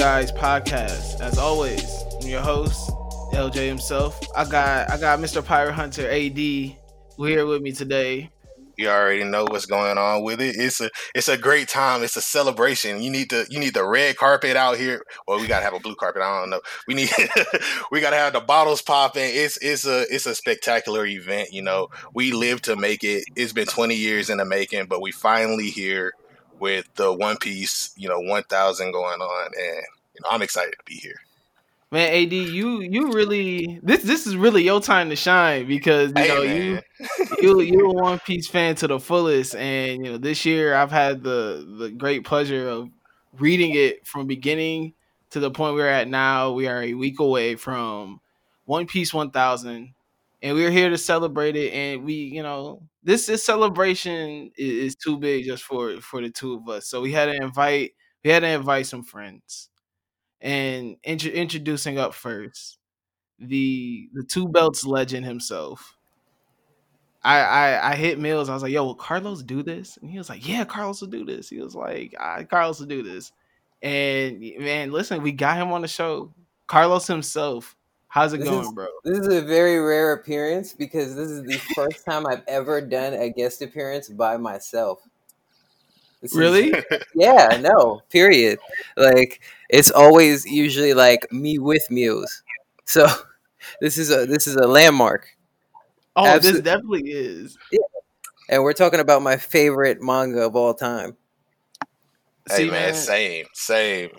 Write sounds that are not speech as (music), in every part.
Eyes podcast. As always, I'm your host, LJ himself. I got I got Mr. Pirate Hunter AD here with me today. You already know what's going on with it. It's a it's a great time. It's a celebration. You need to you need the red carpet out here. Well, we gotta have a blue carpet. I don't know. We need (laughs) we gotta have the bottles popping. It's it's a it's a spectacular event. You know, we live to make it. It's been 20 years in the making, but we finally here with the One Piece. You know, 1,000 going on, and you know, I'm excited to be here. Man, AD, you you really this this is really your time to shine because you Hey, know man. you (laughs) you you're a One Piece fan to the fullest, and you know this year I've had the the great pleasure of reading it from beginning to the point we're at now. We are a week away from One Piece one thousand, and we're here to celebrate it. And we, you know, this this celebration is, is too big just for for the two of us, so we had to invite we had to invite some friends and intro- introducing up first the the two belts legend himself. I, I I hit Mills. I was like, "Yo, will Carlos do this?" And he was like, "Yeah, Carlos will do this." He was like, "Ah, "Carlos will do this." And man, listen, we got him on the show. Carlos himself. How's it This going, is- bro? This is a very rare appearance because this is the first time I've ever done a guest appearance by myself. This is- Really? (laughs) yeah, no, period. Like it's always usually like me with Muse. So (laughs) this is a this is a landmark. Oh, this definitely is. Yeah. And we're talking about my favorite manga of all time. Hey See, man, same, same.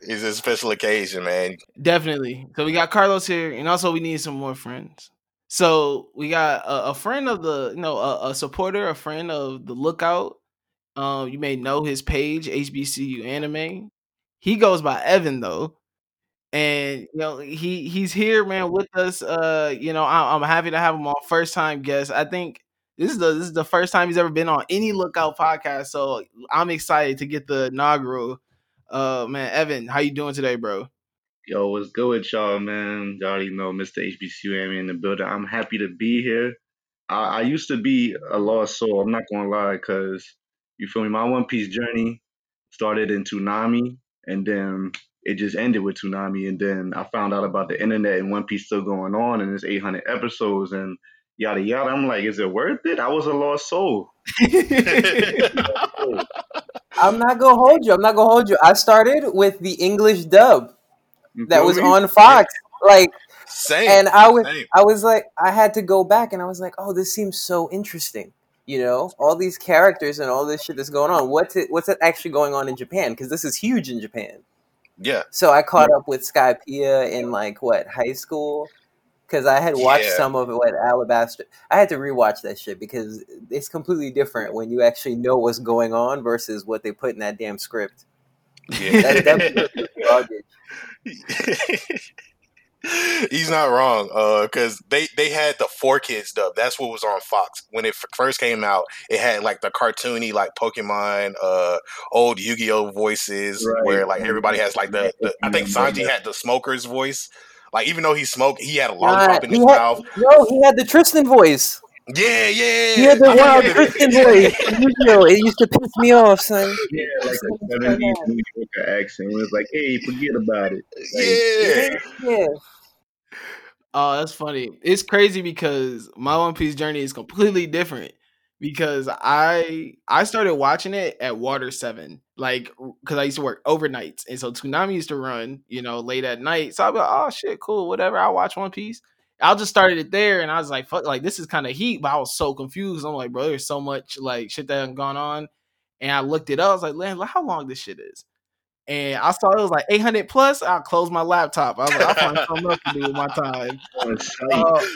It's a special occasion, man. Definitely. So we got Carlos here, and also we need some more friends. So we got a, a friend of the, you know, a, a supporter, a friend of the Lookout. Um, you may know his page, HBCU Anime. He goes by Evan though, and you know he he's here, man, with us. Uh, you know, I, I'm happy to have him on first time guest. I think this is the this is the first time he's ever been on any Lookout podcast, so I'm excited to get the inaugural. Uh, man, Evan, how you doing today, bro? Yo, what's good with y'all, man? Y'all already know Mr. HBCU Amy in the building. I'm happy to be here. I, I used to be a lost soul. I'm not gonna lie, cause you feel me. My One Piece journey started in Toonami, and then it just ended with Toonami. And then I found out about the internet and One Piece still going on, and it's 800 episodes and yada yada. I'm like, is it worth it? I was a lost soul. (laughs) (laughs) I'm not gonna hold you. I'm not gonna hold you. I started with the English dub that was on Fox. Like Same. and I was same. I was like I had to go back and I was like, oh, this seems so interesting. You know, all these characters and all this shit that's going on. What's it what's it actually going on in Japan? Because this is huge in Japan. Yeah. So I caught up with Skypiea in like what high school because I had watched Yeah. some of it with Alabasta. I had to rewatch that shit because it's completely different when you actually know what's going on versus what they put in that damn script. Yeah. That, that (laughs) garbage. He's not wrong. Uh, because they they had the 4Kids dub. That's what was on Fox when it f- first came out. It had like the cartoony like Pokemon, uh, old Yu Gi Oh voices Right. where like everybody has like the, the I think Sanji had the smoker's voice. Like even though he smoked, he had a lollipop Nah, in his had- mouth. No, he had the Tristan voice. Yeah, yeah. He had the wild remember that. Tristan voice. Yu-Gi-Oh! It used to piss me off, son. Yeah, like a 70s New Yorker accent. It was like, hey, forget about it. Yeah. Yeah. Oh, that's funny. It's crazy because my One Piece journey is completely different because I I started watching it at Water 7 like cuz I used to work overnights and so Toonami used to run, you know, late at night. So I'll be like, "Oh shit, cool, whatever. I'll watch One Piece." I just started it there and I was like, "Fuck, like this is kind of heat," but I was so confused. I'm like, "Bro, there's so much like shit that had gone on." And I looked it up. I was like, "Man, look how long this shit is." And I saw it was like 800 plus. I closed my laptop. I was like, I'll find (laughs) something else to do with my time. On site. Uh,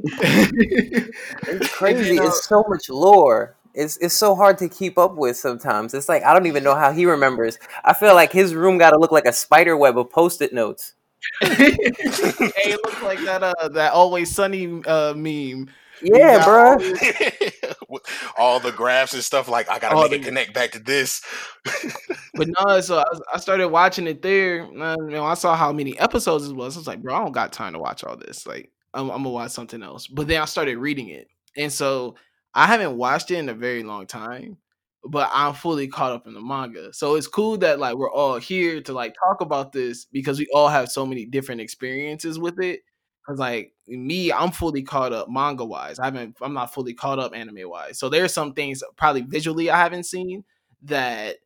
(laughs) It's crazy. It's so much lore. It's it's so hard to keep up with sometimes. It's like I don't even know how he remembers. I feel like his room got to look like a spider web of post-it notes. (laughs) hey, it looks like that uh that always sunny uh meme. Yeah, got bro. (laughs) all the graphs and stuff like I gotta All make the- it connect back to this. (laughs) But no, so I, I started watching it there. Uh, you know, I saw how many episodes it was. I was like, bro, I don't got time to watch all this. Like, I'm, I'm gonna watch something else. But then I started reading it, and so I haven't watched it in a very long time. but I'm fully caught up in the manga. So it's cool that like we're all here to like talk about this because we all have so many different experiences with it. Cause like me, I'm fully caught up manga wise. I haven't I'm not fully caught up anime wise. So there's some things probably visually I haven't seen that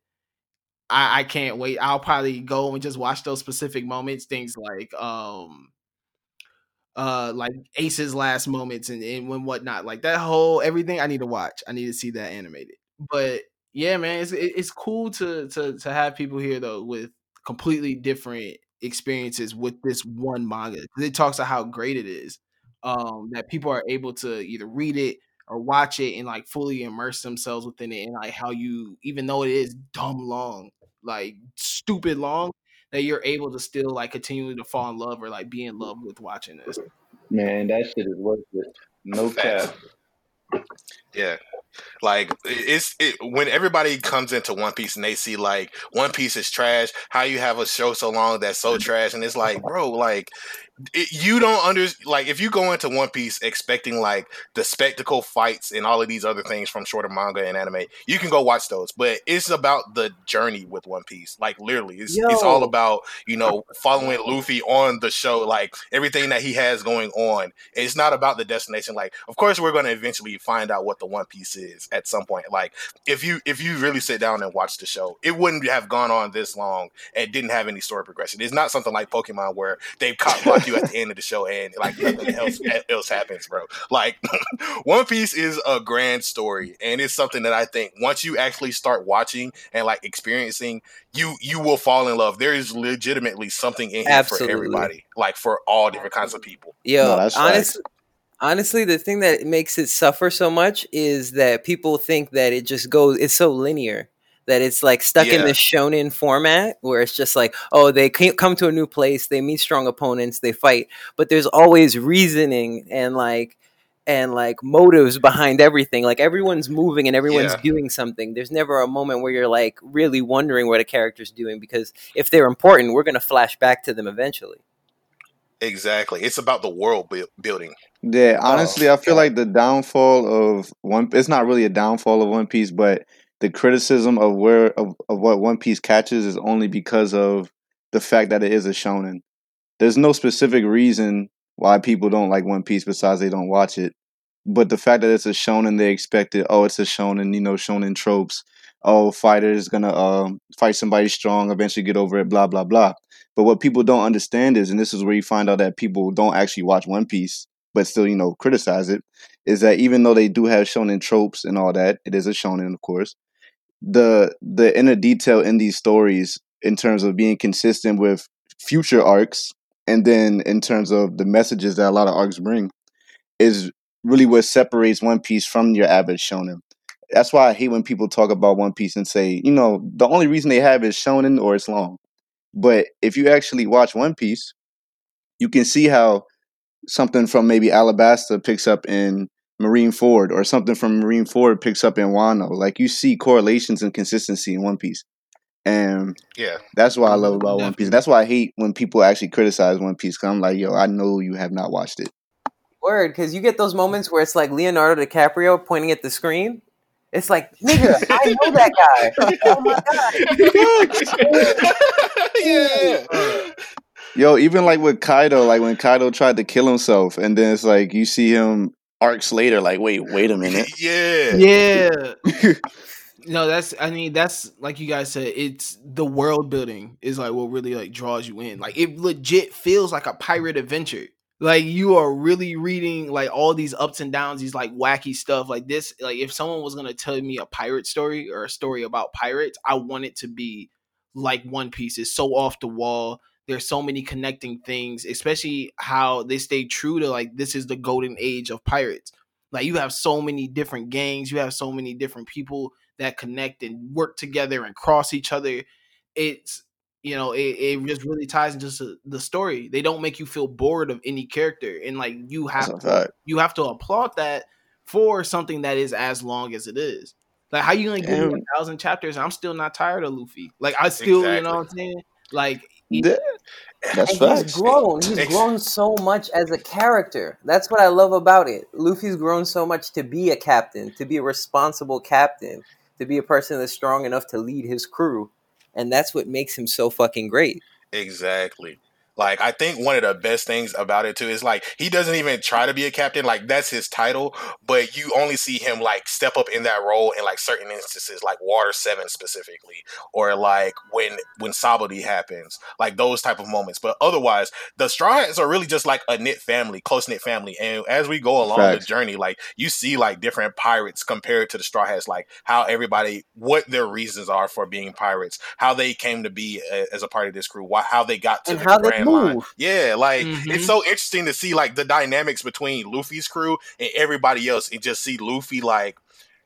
I, I can't wait. I'll probably go and just watch those specific moments. Things like um uh like Ace's last moments and, and when whatnot. Like that whole everything I need to watch. I need to see that animated. But yeah, man, it's it's cool to to to have people here though with completely different experiences with this one manga. It talks about how great it is. Um, that people are able to either read it or watch it and like fully immerse themselves within it and like how you even though it is dumb long, like stupid long, that you're able to still like continue to fall in love or like be in love with watching this. Man, that shit is worth it. No cap. Yeah. Like it's it when everybody comes into One Piece and they see like One Piece is trash. How you have a show so long that's so trash, and it's like, bro, like it, you don't under like if you go into One Piece expecting like the spectacle fights and all of these other things from shorter manga and anime, you can go watch those. But it's about the journey with One Piece. Like literally, it's, it's all about you know following Luffy on the show, like everything that he has going on. It's not about the destination. Like, of course, we're going to eventually find out what the One Piece is at some point. Like, if you if you really sit down and watch the show, it wouldn't have gone on this long and didn't have any story progression. It's not something like Pokemon where they've caught you at the end of the show and like nothing else else happens, bro. Like (laughs) One Piece is a grand story and it's something that I think once you actually start watching and like experiencing, you you will fall in love. There is legitimately something in here Absolutely. for everybody, like for all different kinds of people. Yeah, no, honestly, honestly, the thing that makes it suffer so much is that people think that it just goes. It's so linear that it's like stuck yeah. in this shonen format where it's just like oh they come to a new place they meet strong opponents they fight but there's always reasoning and like and like motives behind everything. Like everyone's moving and everyone's yeah. doing something. There's never a moment where you're like really wondering what a character's doing because if they're important we're going to flash back to them eventually. Exactly. It's about the world building. Yeah oh, honestly oh, i feel like the downfall of one it's not really a downfall of one piece but the criticism of where of, of what One Piece catches is only because of the fact that it is a shonen. There's no specific reason why people don't like One Piece besides they don't watch it. But the fact that it's a shonen, they expect it. Oh, it's a shonen. You know, shonen tropes. Oh, fighter is gonna um, fight somebody strong, eventually get over it. Blah blah blah. But what people don't understand is, and this is where you find out that people don't actually watch One Piece, but still, you know, criticize it, is that even though they do have shonen tropes and all that, it is a shonen, of course the the inner detail in these stories in terms of being consistent with future arcs and then in terms of the messages that a lot of arcs bring is really what separates One Piece from your average shonen. That's why I hate when people talk about One Piece and say, you know, the only reason they have is shonen or it's long. But if you actually watch One Piece, you can see how something from maybe Alabasta picks up in Marineford or something from Marineford picks up in Wano. Like you see correlations and consistency in One Piece. And yeah, that's what I love about One Piece. That's why I hate when people actually criticize One Piece. Cause I'm like, yo, I know you have not watched it. Word, because you get those moments where it's like Leonardo DiCaprio pointing at the screen. It's like, nigga, I know that guy. (laughs) oh my god. (laughs) yeah. Yo, even like with Kaido, like when Kaido tried to kill himself, and then it's like you see him arcs later, like, wait, wait a minute. (laughs) yeah. Yeah. no, that's I mean, that's like you guys said, it's the world building is like what really like draws you in. Like it legit feels like a pirate adventure. Like you are really reading like all these ups and downs, these like wacky stuff. Like this, like if someone was gonna tell me a pirate story or a story about pirates, I want it to be like One Piece. It's so off the wall there's so many connecting things, especially how they stay true to like this is the golden age of pirates. Like you have so many different gangs, you have so many different people that connect and work together and cross each other. It's you know, it, it just really ties into the story. They don't make you feel bored of any character, and like you have to, you have to applaud that for something that is as long as it is. Like how you gonna give me a thousand chapters? I'm still not tired of Luffy. Like I still, exactly. you know what I'm saying? Like that's and He's grown. He's grown so much as a character. That's what I love about it. Luffy's grown so much to be a captain, to be a responsible captain, to be a person that's strong enough to lead his crew, and that's what makes him so fucking great. Exactly. Like I think one of the best things about it too is like he doesn't even try to be a captain. Like that's his title, but you only see him like step up in that role in like certain instances, like Water Seven specifically, or like when when Sabaody happens, like those type of moments. But otherwise, the Straw Hats are really just like a knit family, close knit family. And as we go along Facts. the journey, like you see like different pirates compared to the Straw Hats, like how everybody, what their reasons are for being pirates, how they came to be a, as a part of this crew, why, how they got to And the how they grand line. move. Yeah, like Mhm. it's so interesting to see like the dynamics between Luffy's crew and everybody else, and just see Luffy like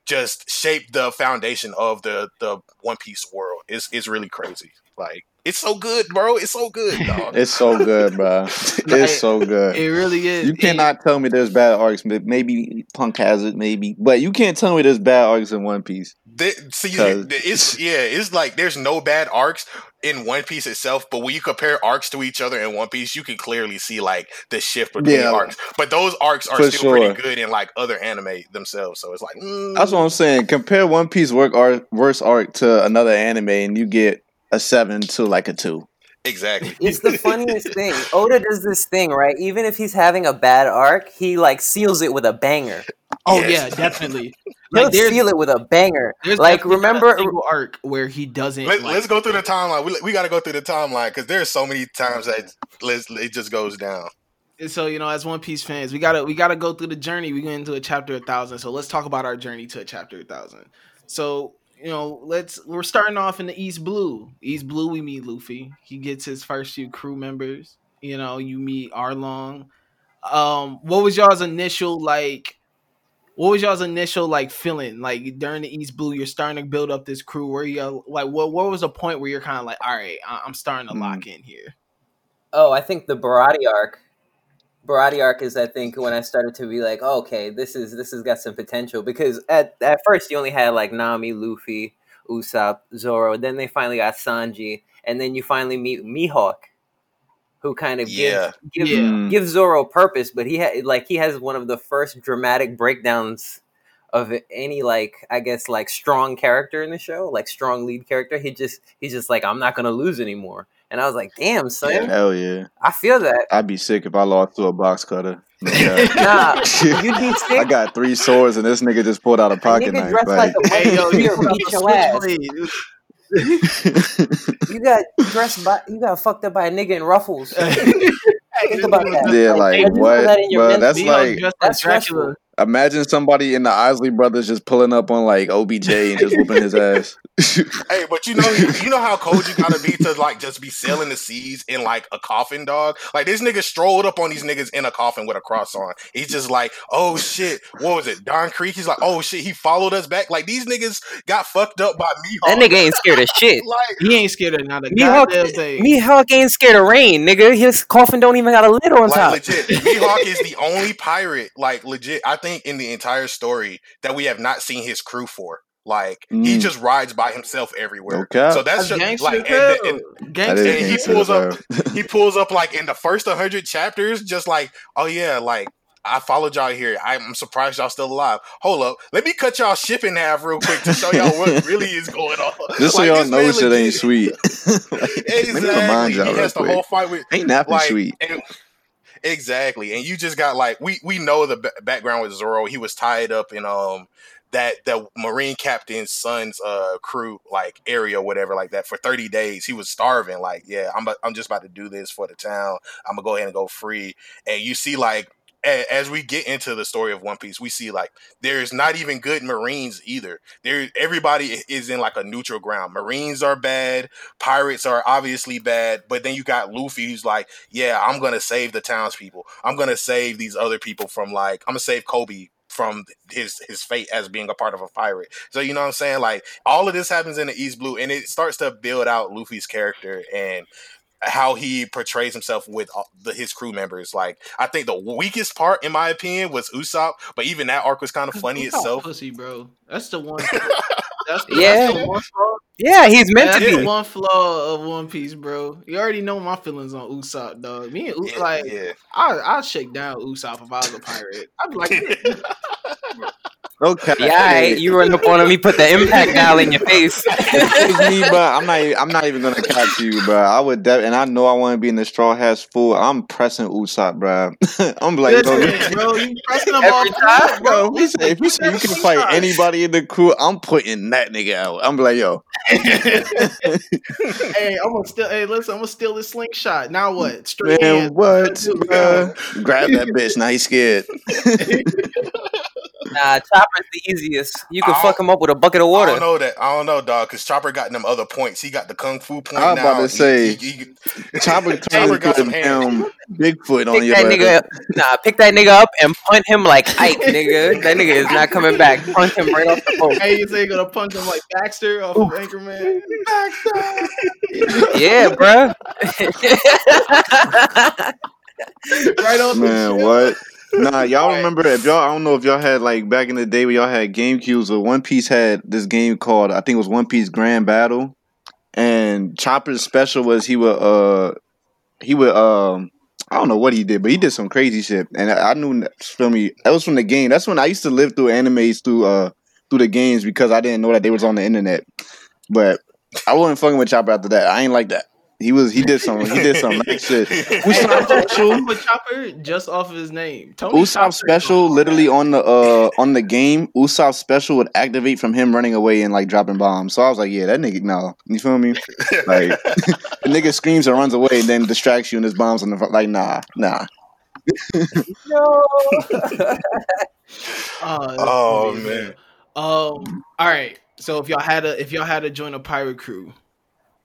just shape the foundation of the the One Piece world. It's it's really crazy. Like it's so good, bro. It's so good, dog. It's so good, bro. Like, (laughs) It's so good. It really is. You And- cannot tell me there's bad arcs. Maybe Punk Hazard, maybe, but you can't tell me there's bad arcs in One Piece. Th- see, 'Cause- it's yeah, it's like there's no bad arcs in One Piece itself, but when you compare arcs to each other in One Piece, you can clearly see like the shift between Yeah. arcs. But those arcs are still sure. pretty good in like other anime themselves. So it's like mm, That's what I'm saying. Compare One Piece work arc, worst arc to another anime, and you get a seven to like a two. exactly. It's the funniest thing. Oda does this thing, right? Even if he's having a bad arc, he like seals it with a banger. Oh Yes. yeah, definitely. (laughs) He'll seal it with a banger. Like definitely a remember, arc where he doesn't. Let, like, us go through the timeline. We, we got to go through the timeline because there's so many times that let's, it just goes down. And so you know, as One Piece fans, we gotta we gotta go through the journey. We get into a chapter a thousand. So let's talk about our journey to a chapter a thousand. So you know, let's we're starting off in the East Blue. East Blue, we meet Luffy. He gets his first few crew members. You know, you meet Arlong. Um, what was y'all's initial like? What was y'all's initial like feeling like during the East Blue? You're starting to build up this crew. Where you like what? What was a point where you're kind of like, all right, I- I'm starting to Mm. lock in here. oh, I think the Baratie arc. Baratie arc is, I think, when I started to be like, oh, okay, this is this has got some potential because at at first you only had like Nami, Luffy, Usopp, Zoro. Then they finally got Sanji, and then you finally meet Mihawk, who kind of Yeah. gives gives, Yeah. Gives Zoro purpose. But he had like he has one of the first dramatic breakdowns of any like I guess like strong character in the show, like strong lead character. He just he's just like I'm not gonna lose anymore. And I was like, damn, son, Hell yeah! I feel that. I'd be sick if I lost to a box cutter. No doubt. (laughs) Nah, (laughs) you'd be sick. I got three swords, and this nigga just pulled out a A pocket nigga knife. like Like, Hey yo, Here, you beat your ass. switchblade. (laughs) You got dressed by you got fucked up by a nigga in ruffles. Think about that. yeah, Like, like I just put what? that in But mental- that's Neo like that's like Dracula. Imagine somebody in the Osley brothers just pulling up on like OBJ and just whooping his ass. (laughs) Hey, but you know, you know how cold you gotta be to like just be sailing the seas in like a coffin, dog. Like this nigga strolled up on these niggas in a coffin with a cross on. He's just like, oh shit, what was it? Don Krieg. He's like, oh shit, he followed us back. Like these niggas got fucked up by me. That nigga ain't scared of shit. (laughs) Like, He ain't scared of not a Mihawk, goddamn thing. Mihawk ain't scared of rain, nigga. His coffin don't even got a lid on like top. legit, Mihawk is the only pirate, like legit. I think in the entire story that we have not seen his crew for. Like he Mm. just rides by himself everywhere. Okay. So that's That's just like as and, and, Gangster. and he pulls up he (laughs) pulls up like in the first 100 chapters just like oh yeah like i followed y'all here i'm surprised y'all still alive hold up let me cut y'all ship in half real quick to show y'all what really is going on (laughs) Just so (laughs) y'all this know man shit ain't sweet. Like, exactly Let me remind y'all he real has the quick. whole fight with Ain't napping like sweet. and- exactly and you just got like we we know the ba- background with zoro he was tied up in um that the marine captain's son's uh crew like area whatever like that for 30 days he was starving like yeah i'm i'm just about to do this for the town i'm gonna go ahead and go free and you see like as we get into the story of One Piece, we see like there's not even good Marines either. There, everybody is in like a neutral ground. Marines are bad, pirates are obviously bad, but then you got Luffy who's like, yeah, I'm gonna save the townspeople. I'm gonna save these other people from like, I'm gonna save Koby from his his fate as being a part of a pirate. So you know what I'm saying? Like all of this happens in the East Blue, and it starts to build out Luffy's character and how he portrays himself with uh, the, his crew members. Like I think the weakest part, in my opinion, was Usopp, but even that arc was kind of funny Usopp itself. Pussy, bro. That's the one. (laughs) That's the, Yeah. that's the one flaw. Yeah, he's meant to That's the be. one flaw of One Piece, bro. You already know my feelings on Usopp, dog. Me and Usopp, Yeah, like, yeah. I I'd shake down Usopp if I was a pirate. I'd be like, (laughs) Okay. Yeah, you run up on him, he put the impact dial in your face. Excuse me, but I'm not. I'm not even gonna catch you, bro. I would, de- and I know I want to be in the straw hats full. I'm pressing Usopp, bro. (laughs) I'm like, yo, Listen, bro, you pressing the all ball, time, bro. Yo, if you say, if you, say you can fight anybody in the crew, I'm putting that nigga out. I'm like, yo, (laughs) hey, I'm gonna steal. Hey, listen, I'm gonna steal this slingshot. Now what? Straight man, hands. what? Let's do it. bruh? Grab that bitch. Now he's scared. (laughs) Nah, Chopper's the easiest. You can fuck him up with a bucket of water. I water. don't know that. I don't know, dog. Because Chopper got them other points. He got the kung fu point I was now. about to He- say, he- he- Chopper (laughs) Chopper turned got some a hands. damn Bigfoot on Pick your that ass. nigga up. Nah, pick that nigga up and punt him like Ike, nigga. That nigga is not coming back. Punch him right off the boat. Hey, you say you're gonna punch him like Baxter off of Anchorman? Baxter. Yeah, bruh. (laughs) right on Man, the what? Nah, (laughs) y'all remember if y'all I don't know if y'all had like back in the day where y'all had GameCubes or One Piece had this game called I think it was One Piece Grand Battle. And Chopper's special was he would uh he would um I don't know what he did, but he did some crazy shit. And I, I knew feel me that was from the game. That's when I used to live through animes through uh through the games because I didn't know that they was on the internet. But I wasn't fucking with Chopper after that. I ain't like that. He was he did some he did some (laughs) nice shit. Usopp special With Chopper just off of his name. Tony Usopp Chopper. special literally on the uh on the game, Usopp special would activate from him running away and like dropping bombs. So I was like, yeah, that nigga no. You feel me? (laughs) Like (laughs) the nigga screams and runs away and then distracts you and his bombs on the front. Like, nah, nah. Oh, Oh, man. Um. All right. So if y'all had a if y'all had to join a pirate crew,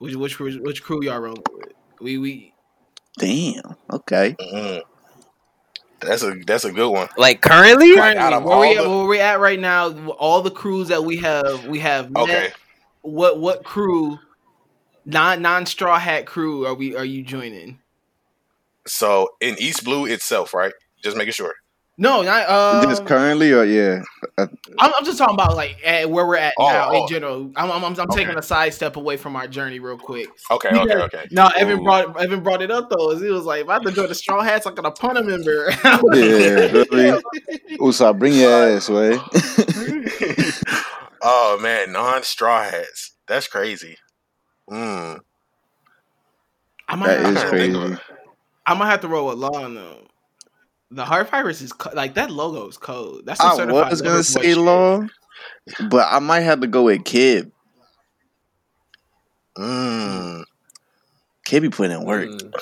which which crew which crew y'all rolling with? We we Damn. Okay. Mhm. That's a that's a good one. like currently? Right. where we at, the- where we at right now? All the crews that we have we have met. Okay. What what crew? Non non straw hat crew are we are you joining? So in East Blue itself, right? Just making sure. No, not uh. Just currently or yeah. I'm, I'm just talking about like at where we're at Oh, now in oh. general. I'm, I'm, I'm, I'm Okay. taking a side step away from our journey real quick. Okay, Yeah. okay, okay. No, Evan Ooh. brought Evan brought it up though. Is he was like, if I have to join the Straw Hats, I'm gonna punt a member. Yeah, really. (laughs) Usopp, bring your ass, way. (laughs) oh man, non straw hats. That's crazy. Mm. I might, That have, is I to- crazy. I might have to roll with Law though. The Heart Pirates is co- like that logo is code. That's a I certified was gonna say boy law, but I might have to go with Kid. Mm. Kid be putting in work. Mm.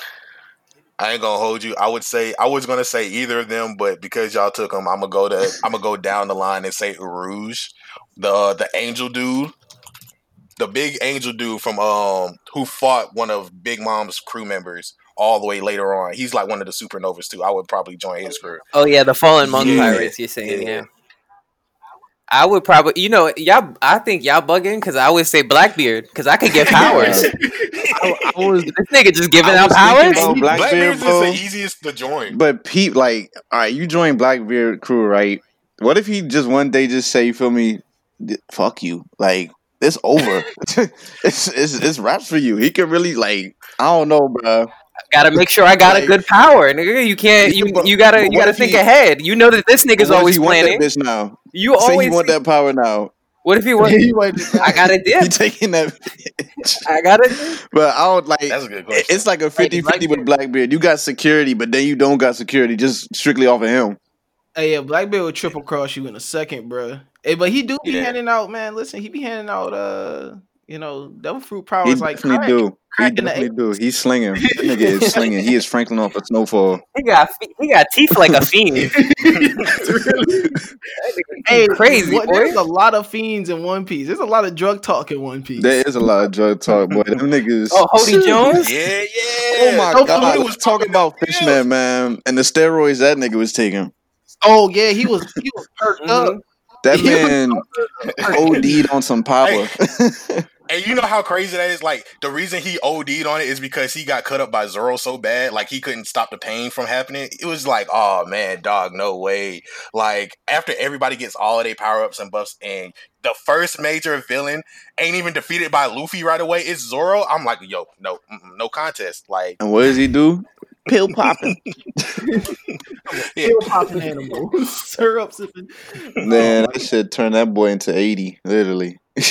I ain't gonna hold you. I would say I was gonna say either of them, but because y'all took them, I'm gonna go to I'm gonna go down the line and say Rouge, the the angel dude, the big angel dude from um who fought one of Big Mom's crew members all the way later on. He's like one of the supernovas too. I would probably join his crew. Oh yeah, the fallen monk Yeah, pirates. You're saying yeah. yeah. I would probably, you know, y'all. I think y'all bugging because I would say Blackbeard because I could get (laughs) powers. I, (laughs) (laughs) I was this nigga just giving I out was powers. thinking Blackbeard, is the easiest to join. But Pete, like, all right, you join Blackbeard crew, right? What if he just one day just say, you feel me, fuck you, like it's over. it's, it's it's raps for you. He can really like, I don't know, bro. Gotta make sure I got Like- a good power, nigga. You can't. You you gotta you gotta think he- ahead. You know that this nigga's What if always he want planning. that bitch now. You Say always. he want that power now. What if he (laughs) was? I got a (laughs) He dip. taking that, I got it. but I would like. That's a good question. It's like a 50-50 Blackbeard- with Blackbeard. You got security, but then you don't got security, just strictly off of him. Hey, yeah, Blackbeard will triple cross you in a second, bro. Hey, but he do be Yeah. handing out, man. Listen, he be handing out, uh, you know, devil fruit He powers like definitely crack. do. He crack in definitely do. He's slinging. That nigga is (laughs) slinging. He is Franklin off a snowfall. He got he got teeth like a fiend. (laughs) hey, crazy, what- boy. There's a lot of fiends in One Piece. There's a lot of drug talk in One Piece. There is a lot of drug talk, boy. Them niggas. Oh, Hody Jones. yeah, yeah. Oh my Oh, god! he was talking about Fishman, man, and the steroids that nigga was taking. oh yeah, he was he was perked mm-hmm. up. That (laughs) He man OD'd on some power. (laughs) And you know how crazy that is? Like the reason he OD'd on it is because he got cut up by Zoro so bad, like he couldn't stop the pain from happening. It was like, oh man, dog, no way. Like after everybody gets all of their power ups and buffs, and the first major villain ain't even defeated by Luffy right away. It's Zoro. I'm like, yo, no, no contest. Like and what does he do? Pill popping. (laughs) Pill popping animal. (laughs) Syrup sipping. Man, Oh, that shit turned that boy into 80, literally. (laughs)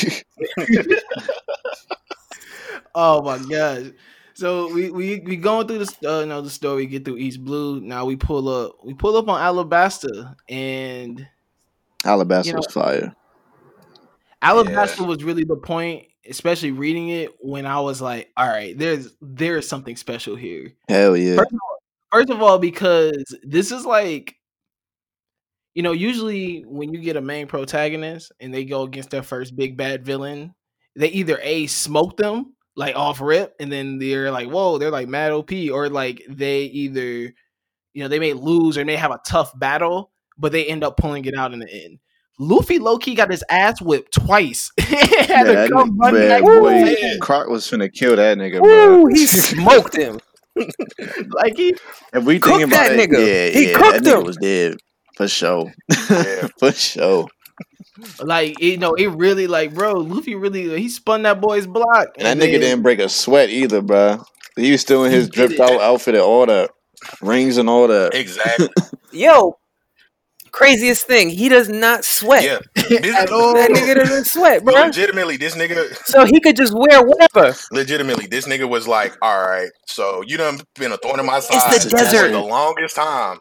Oh my gosh. So we we we going through this uh, you know the story get through East Blue. Now we pull up we pull up on Alabasta and Alabasta You know- was fire. Alabasta was really the point, especially reading it when I was like, all right, there's there is something special here. Hell yeah. First of all, first of all, because this is like, you know, usually when you get a main protagonist and they go against their first big bad villain, they either a smoke them like off rip, and then they're like, whoa, they're like mad OP, or like they either, you know, they may lose or may have a tough battle, but they end up pulling it out in the end. Luffy low key got his ass whipped twice. (laughs) Had Yeah, to come run back. boy. Croc was finna kill that nigga, bro. Woo, he (laughs) smoked him. (laughs) like he If we Cooked think about that it, nigga. yeah, He yeah, cooked that nigga him. was dead for sure, Yeah. for sure. Like you know, it really like, bro. Luffy really he spun that boy's block, And that and nigga then- didn't break a sweat either, bro. He was still in his He dripped out outfit and all that, rings and all that. Exactly. Yo, craziest thing, he does not sweat. Yeah. This, At all. That nigga doesn't sweat, bro. legitimately, this nigga So he could just wear whatever. legitimately, this nigga was like, all right, so you done been a thorn in my the side desert. for the longest time.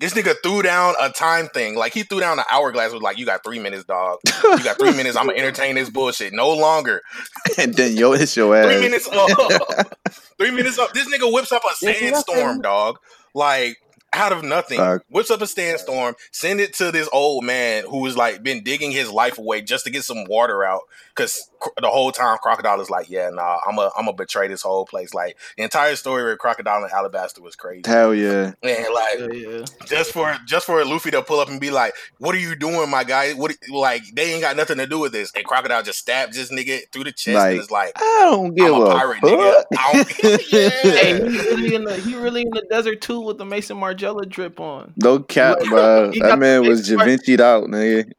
This nigga threw down a time thing. Like he threw down an hourglass was like, you got three minutes, dog. You got three minutes. I'm gonna entertain this bullshit. No longer. (laughs) and then yo, it's your ass. Three minutes up. (laughs) three minutes up. This nigga whips up a sandstorm, dog. Like out of nothing. Fuck. Whips up a sandstorm, send it to this old man who was like been digging his life away just to get some water out. Cause cr- the whole time Crocodile is like, yeah, nah, I'm a I'm gonna betray this whole place. Like the entire story with Crocodile and Alabasta was crazy. Hell yeah. And like Yeah, yeah. just for just for Luffy to pull up and be like, "What are you doing, my guy? What like they ain't got nothing to do with this?" And Crocodile just stabs this nigga through the chest Like, and it's like, I don't give "I'm a a, pirate, nigga." fuck. (laughs) I don't- Yeah. (laughs) Hey, he really in the he really in the desert too with the Maison Margiela drip on. No cap, bro. That man was big Da Vinci'd out, nigga.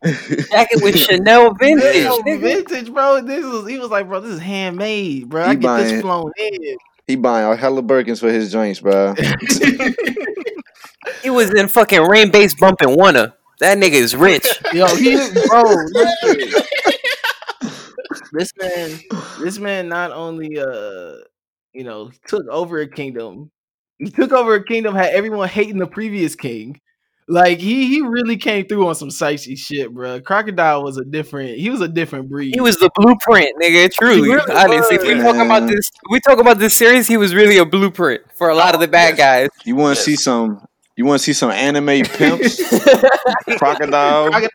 Jacket with (laughs) Chanel vintage. Damn, nigga. vintage, bro. This was he was like, bro, this is handmade, bro. I get buying- this flown in. he buying a hella Birkins for his joints, bro. (laughs) He was in fucking Rainbase bumping Wanna. That nigga is rich. (laughs) Yo, he bro, listen. this man, this man not only uh, you know, took over a kingdom. He took over a kingdom, had everyone hating the previous king. Like he he really came through on some sightsee shit, bro. Crocodile was a different. He was a different breed. He was the blueprint, nigga. Truly, really honestly, if we talk about this, we talk about this series. He was really a blueprint for a lot of the bad guys. You want to Yes. see some? You want to see some anime (laughs) pimps? Crocodile, Crocodile-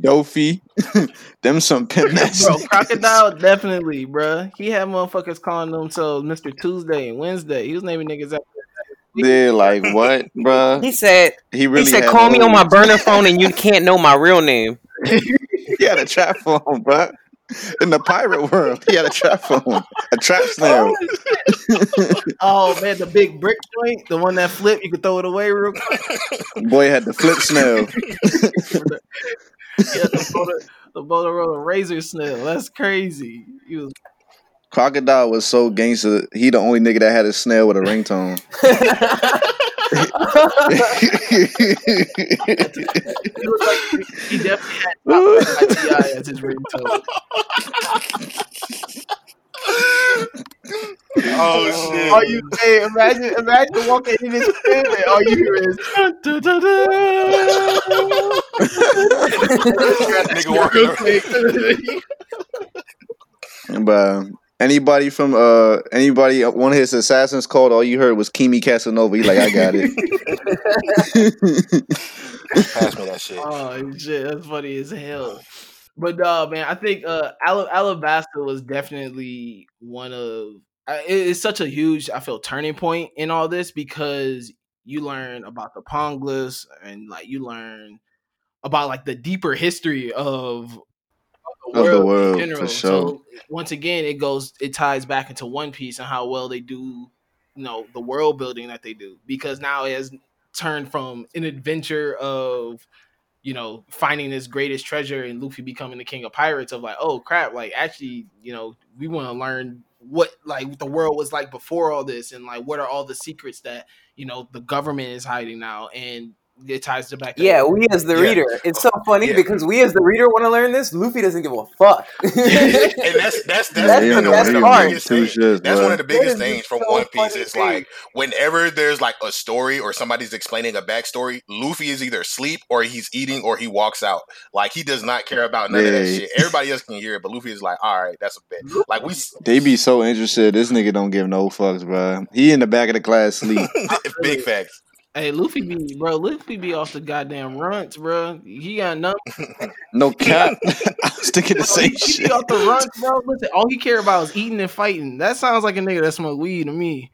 Doffy, (laughs) them some pimp nasty. bro. Crocodile (laughs) definitely, bro. He had motherfuckers calling themselves Mister Tuesday and Wednesday. He was naming niggas after. They're like, what, bro? He said, He really he said, call me on my burner (laughs) phone and you can't know my real name. He had a trap phone, bro. In the pirate world, he had a trap phone, a trap (laughs) snail. Oh man, the big brick joint, the one that flip, you could throw it away real quick. Boy had the flip snail. (laughs) Yeah, the, Motor, the Motorola Razr snail. That's crazy. He was Crocodile was so gangster. He the only nigga that had a snail with a ringtone. (laughs) he looked like he definitely had Top (laughs) Ti as his ringtone. oh, oh shit! All you hey, imagine imagine walking in this crib and all you hear is. Nigga walking (laughs) but anybody from uh anybody one of his assassins called, all you heard was Kimi Casanova. He like, I got it. (laughs) Pass me that shit. Oh shit, that's funny as hell. But uh, man, I think uh, Ala- Alabasta was definitely one of. I- It's such a huge, I feel, turning point in all this because you learn about the Poneglyphs and like you learn about like the deeper history of, of the Of the world, world, for in general. sure. So once again, it goes, it ties back into One Piece and how well they do, you know, the world building that they do because now it has turned from an adventure of you know, finding this greatest treasure and Luffy becoming the king of pirates of like, oh crap, like actually, you know, we want to learn what like the world was like before all this, and like what are all the secrets that you know the government is hiding now, and it ties to back. Yeah, we as the Yeah. reader, it's so funny Yeah. because we as the reader want to learn this. Luffy doesn't give a fuck. (laughs) and that's that's that's, That's you the know, one of the biggest Two things. shits, That's one of the biggest is things from so One Piece. funny Is like whenever there's like a story or somebody's explaining a backstory, Luffy is either asleep or he's eating or he walks out. Like he does not care about none of that shit. Everybody else can hear it, but Luffy is like, all right, that's a bit. Like we, They be so interested. This nigga don't give no fucks, bro. He in the back of the class sleep. (laughs) big facts. Hey, Luffy be bro. Luffy be off the goddamn runts, bro. He got nothing. (laughs) No cap. (laughs) I was thinking the Bro, he, same he shit. be off the runts, bro. Listen, all he care about is eating and fighting. That sounds like a nigga that smoke weed to me.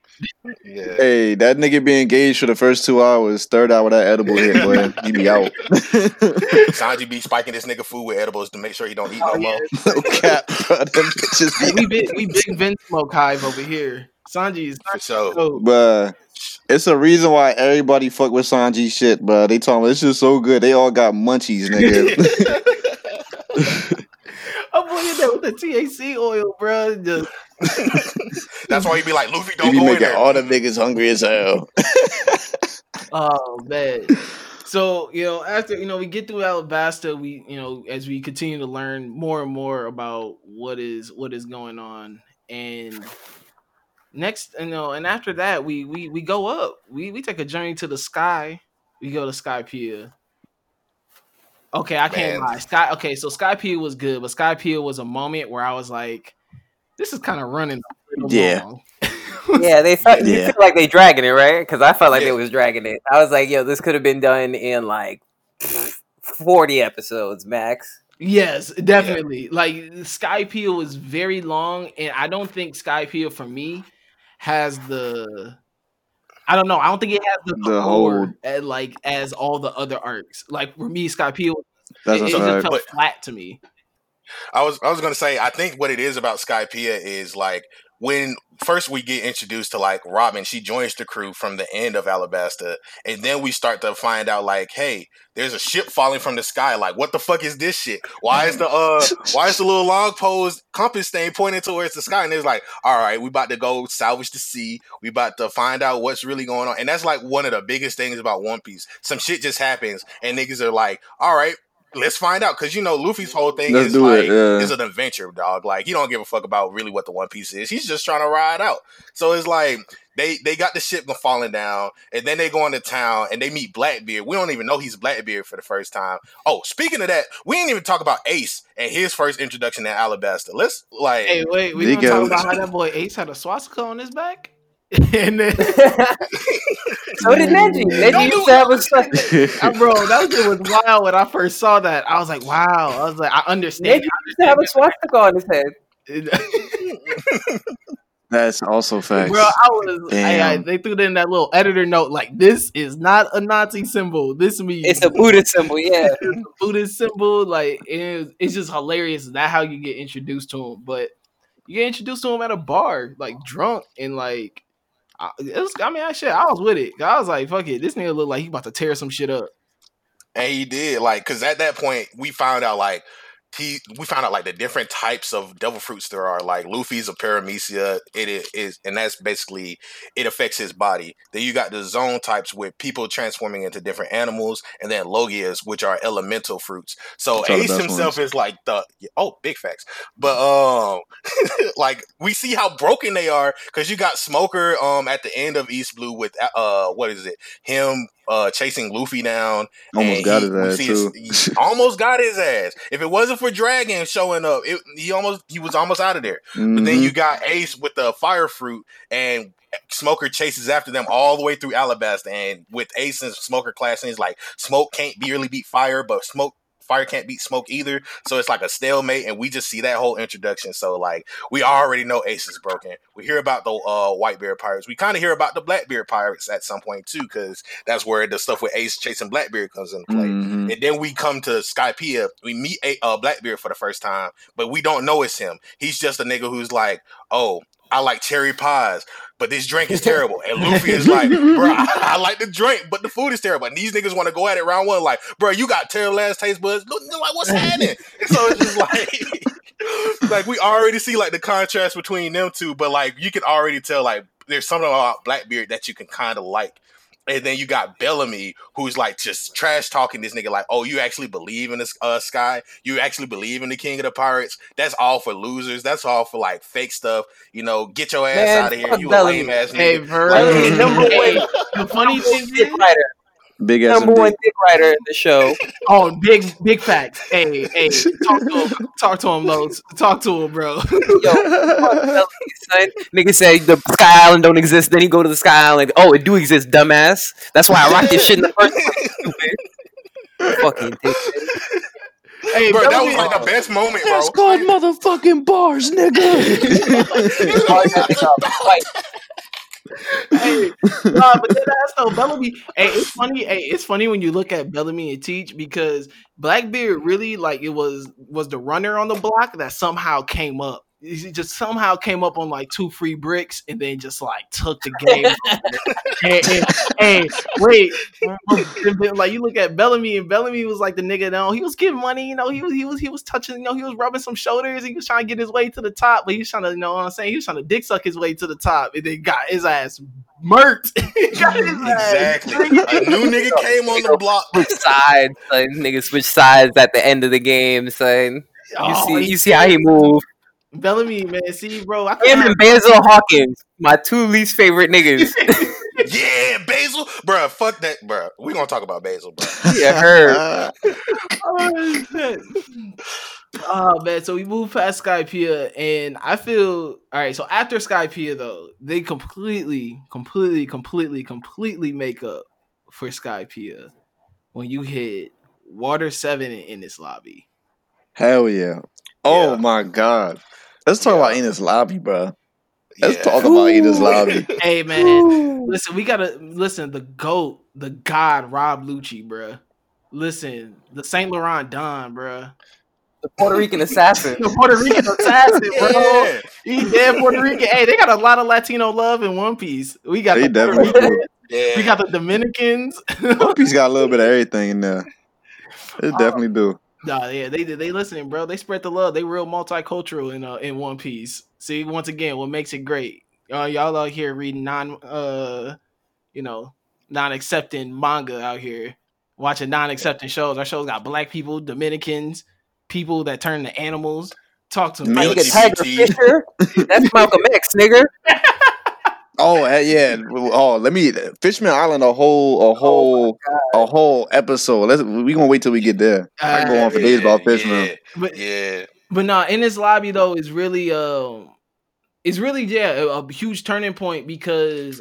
Yeah. Hey, that nigga be engaged for the first two hours. Third hour, that edible hit, boy. He be out. (laughs) Sanji be spiking this nigga food with edibles to make sure he don't eat Oh, no more. no cap, bro. Them bitches be we big, we big Vin smoke hive over here. Sanji is For sure. so Bruh, it's a reason why everybody fuck with Sanji shit, bro. They talking it's just so good. They all got munchies, nigga. (laughs) I'm looking at with the TAC oil, bro. Just (laughs) That's why he be like, Luffy, they don't be go in making there. all the niggas hungry as hell. (laughs) oh man. So you know, after you know, we get through Alabasta, we you know, as we continue to learn more and more about what is what is going on, and next, you know, and after that, we we we go up. We we take a journey to the sky. We go to Skypiea. Okay, I can't Man. lie. Sky. Okay, so Skypiea was good, but Skypiea was a moment where I was like, "This is kind of running." a Yeah. long. yeah, they (laughs) felt you Yeah. feel like they dragging it, right? Because I felt like Yeah. they was dragging it. I was like, yo, this could have been done in like forty episodes max. Yes, definitely. Like Skypiea was very long, and I don't think Skypiea for me has the. I don't know. I don't think it has the, The whole- as, like as all the other arcs. Like for me, Skypiea, That's it, a it just felt But- flat to me. I was I was gonna say I think what it is about Skypiea is like when first we get introduced to like Robin, she joins the crew from the end of Alabasta, and then we start to find out like, hey, there's a ship falling from the sky. Like, what the fuck is this shit? Why is the uh why is the little Log Pose compass thing pointing towards the sky? And it's like, all right, we about to go salvage the sea. We about to find out what's really going on. And that's like one of the biggest things about One Piece. Some shit just happens, and niggas are like, all right. Let's find out because you know Luffy's whole thing Let's is like it, yeah. is an adventure, dog. Like he don't give a fuck about really what the One Piece is. He's just trying to ride out. So it's like they they got the ship falling down, and then they go into town and they meet Blackbeard. We don't even know he's Blackbeard for the first time. Oh, speaking of that, we didn't even talk about Ace and his first introduction in Alabasta. Let's like Hey, wait, we They gonna talk about how that boy Ace had a swastika on his back, (laughs) and then (laughs) so did Neji. Neji used to have a stuff. Uh, bro, that shit was wild when I first saw that. I was like, wow. I was like, I Neji understand. used to have a swastika on his head. (laughs) That's also facts. Bro, I was. I, I, Damn. they threw in that little editor note like, "This is not a Nazi symbol. This means It's a Buddha symbol, yeah. (laughs) it's a Buddhist symbol." Like, it's, it's just hilarious. Is that how you get introduced to him, but you get introduced to him at a bar, like drunk, and like, I, it was. I mean, I shit. I was with it. I was like, "Fuck it." This nigga look like he about to tear some shit up. And he did, like, because at that point we found out like he we found out like the different types of devil fruits there are. Like Luffy's a paramecia, it is and that's basically it affects his body. Then you got the Zoan types with people transforming into different animals, and then Logias, which are elemental fruits. So Ace himself ones. is like the oh big facts, but um, (laughs) like we see how broken they are because you got Smoker um at the end of East Blue with uh what is it him uh chasing Luffy down Almost got he- his ass too. his- almost got his ass. If it wasn't for Dragon showing up, it, he almost he was almost out of there. But then Mhm. you got Ace with the fire fruit, and Smoker chases after them all the way through Alabasta. And with Ace and Smoker clashing, it's like Smoke can't be really beat Fire, but Smoke Fire can't beat Smoke either. So it's like a stalemate, and we just see that whole introduction. So like we already know Ace is broken. We hear about the uh, Whitebeard pirates. We kind of hear about the Blackbeard pirates at some point too, because that's where the stuff with Ace chasing Blackbeard comes into play. Mhm. And then we come to Skypiea. We meet a uh, Blackbeard for the first time, but we don't know it's him. He's just a nigga who's like, oh, I like cherry pies, but this drink is (laughs) terrible. And Luffy is like, bro, I, I like the drink, but the food is terrible. And these niggas want to go at it round one, like, bro, you got terrible ass taste buds. Look, like, what's (laughs) happening? And so it's just like, (laughs) like we already see like the contrast between them two, but like you can already tell like there's something about Blackbeard that you can kind of like. And then you got Bellamy, who's like just trash talking this nigga, like, oh, you actually believe in this uh, sky? You actually believe in the king of the pirates? That's all for losers. That's all for like fake stuff. You know, get your ass Man, out of here. fuck You a Bellamy. lame ass nigga. bro. Like, Hey, (laughs) number one- the funny thing is, writer, Big ass number one dick writer in the show. (laughs) oh, big, big facts. Hey, hey, talk to him, talk to him, Lowe's. Talk to him, bro. Yo, son. Nigga say the Sky Island don't exist. Then he go to the Sky Island. Oh, it do exist, dumbass. That's why I rocked this shit in the (laughs) first place. Stupid. Fucking dick. hey, bro, that was like the best moment, bro. That's called motherfucking bars, nigga. (laughs) (laughs) hey, nah, but then that's though Bellamy. Hey, it's funny. Hey, it's funny when you look at Bellamy and Teach because Blackbeard really like it was was the runner on the block that somehow came up. He just somehow came up on like two free bricks and then just like took the (laughs) game. hey, hey, hey, wait, (laughs) like you look at Bellamy and Bellamy was like the nigga. No, he was getting money. You know, he was he was he was touching. You know, he was rubbing some shoulders. He was trying to get his way to the top, but he was trying to. You know what I'm saying? He was trying to dick suck his way to the top, and then got his ass murked. (laughs) got his ass Exactly. A new nigga came on the block. switch sides, son. Nigga switch sides at the end of the game, son. You Oh, see, you see how he moved. Bellamy, man. See, bro, I Him and Basil Hawkins, my two least favorite niggas. (laughs) Yeah, Basil, bro. Fuck that, bro. We gonna talk about Basil, bro. (laughs) yeah, heard. (laughs) oh, shit. Oh, man, so we moved past Skypiea, and I feel all right. So after Skypiea, though, they completely, completely, completely, completely make up for Skypiea when you hit Water Seven in, in this lobby. Hell yeah. Oh Yeah. my god. Let's talk Yeah. about Enies Lobby, bro. Let's Yeah. talk about Enies Lobby. (laughs) Hey, man, listen, we gotta listen. The goat, the god, Rob Lucci, bro. Listen, the Saint Laurent Don, bro. The Puerto Rican (laughs) assassin. The Puerto Rican assassin, (laughs) bro. Yeah. He dead Puerto Rican. Hey, they got a lot of Latino love in One Piece. We got They the Puerto definitely do. Ricans, Yeah. we got the Dominicans. One Piece got a little bit of everything in there. They um, definitely do. Nah, yeah, they they listening, bro. They spread the love. They real multicultural in uh, in One Piece. See, once again, what makes it great? Uh, y'all out here reading non uh, you know, non accepting manga out here, watching non accepting shows. Our shows got black people, Dominicans, people that turn to animals. Talk to me. My Me. nigga Tiger Fisher. That's Malcolm X, nigga. (laughs) Oh eh, yeah. Oh, let me Fishman Island a whole a whole a whole episode. Let's we gonna wait till we get there. I can go on for days about Fishman. Yeah. But yeah. But no, in this lobby though is really um it's really yeah, a, a huge turning point because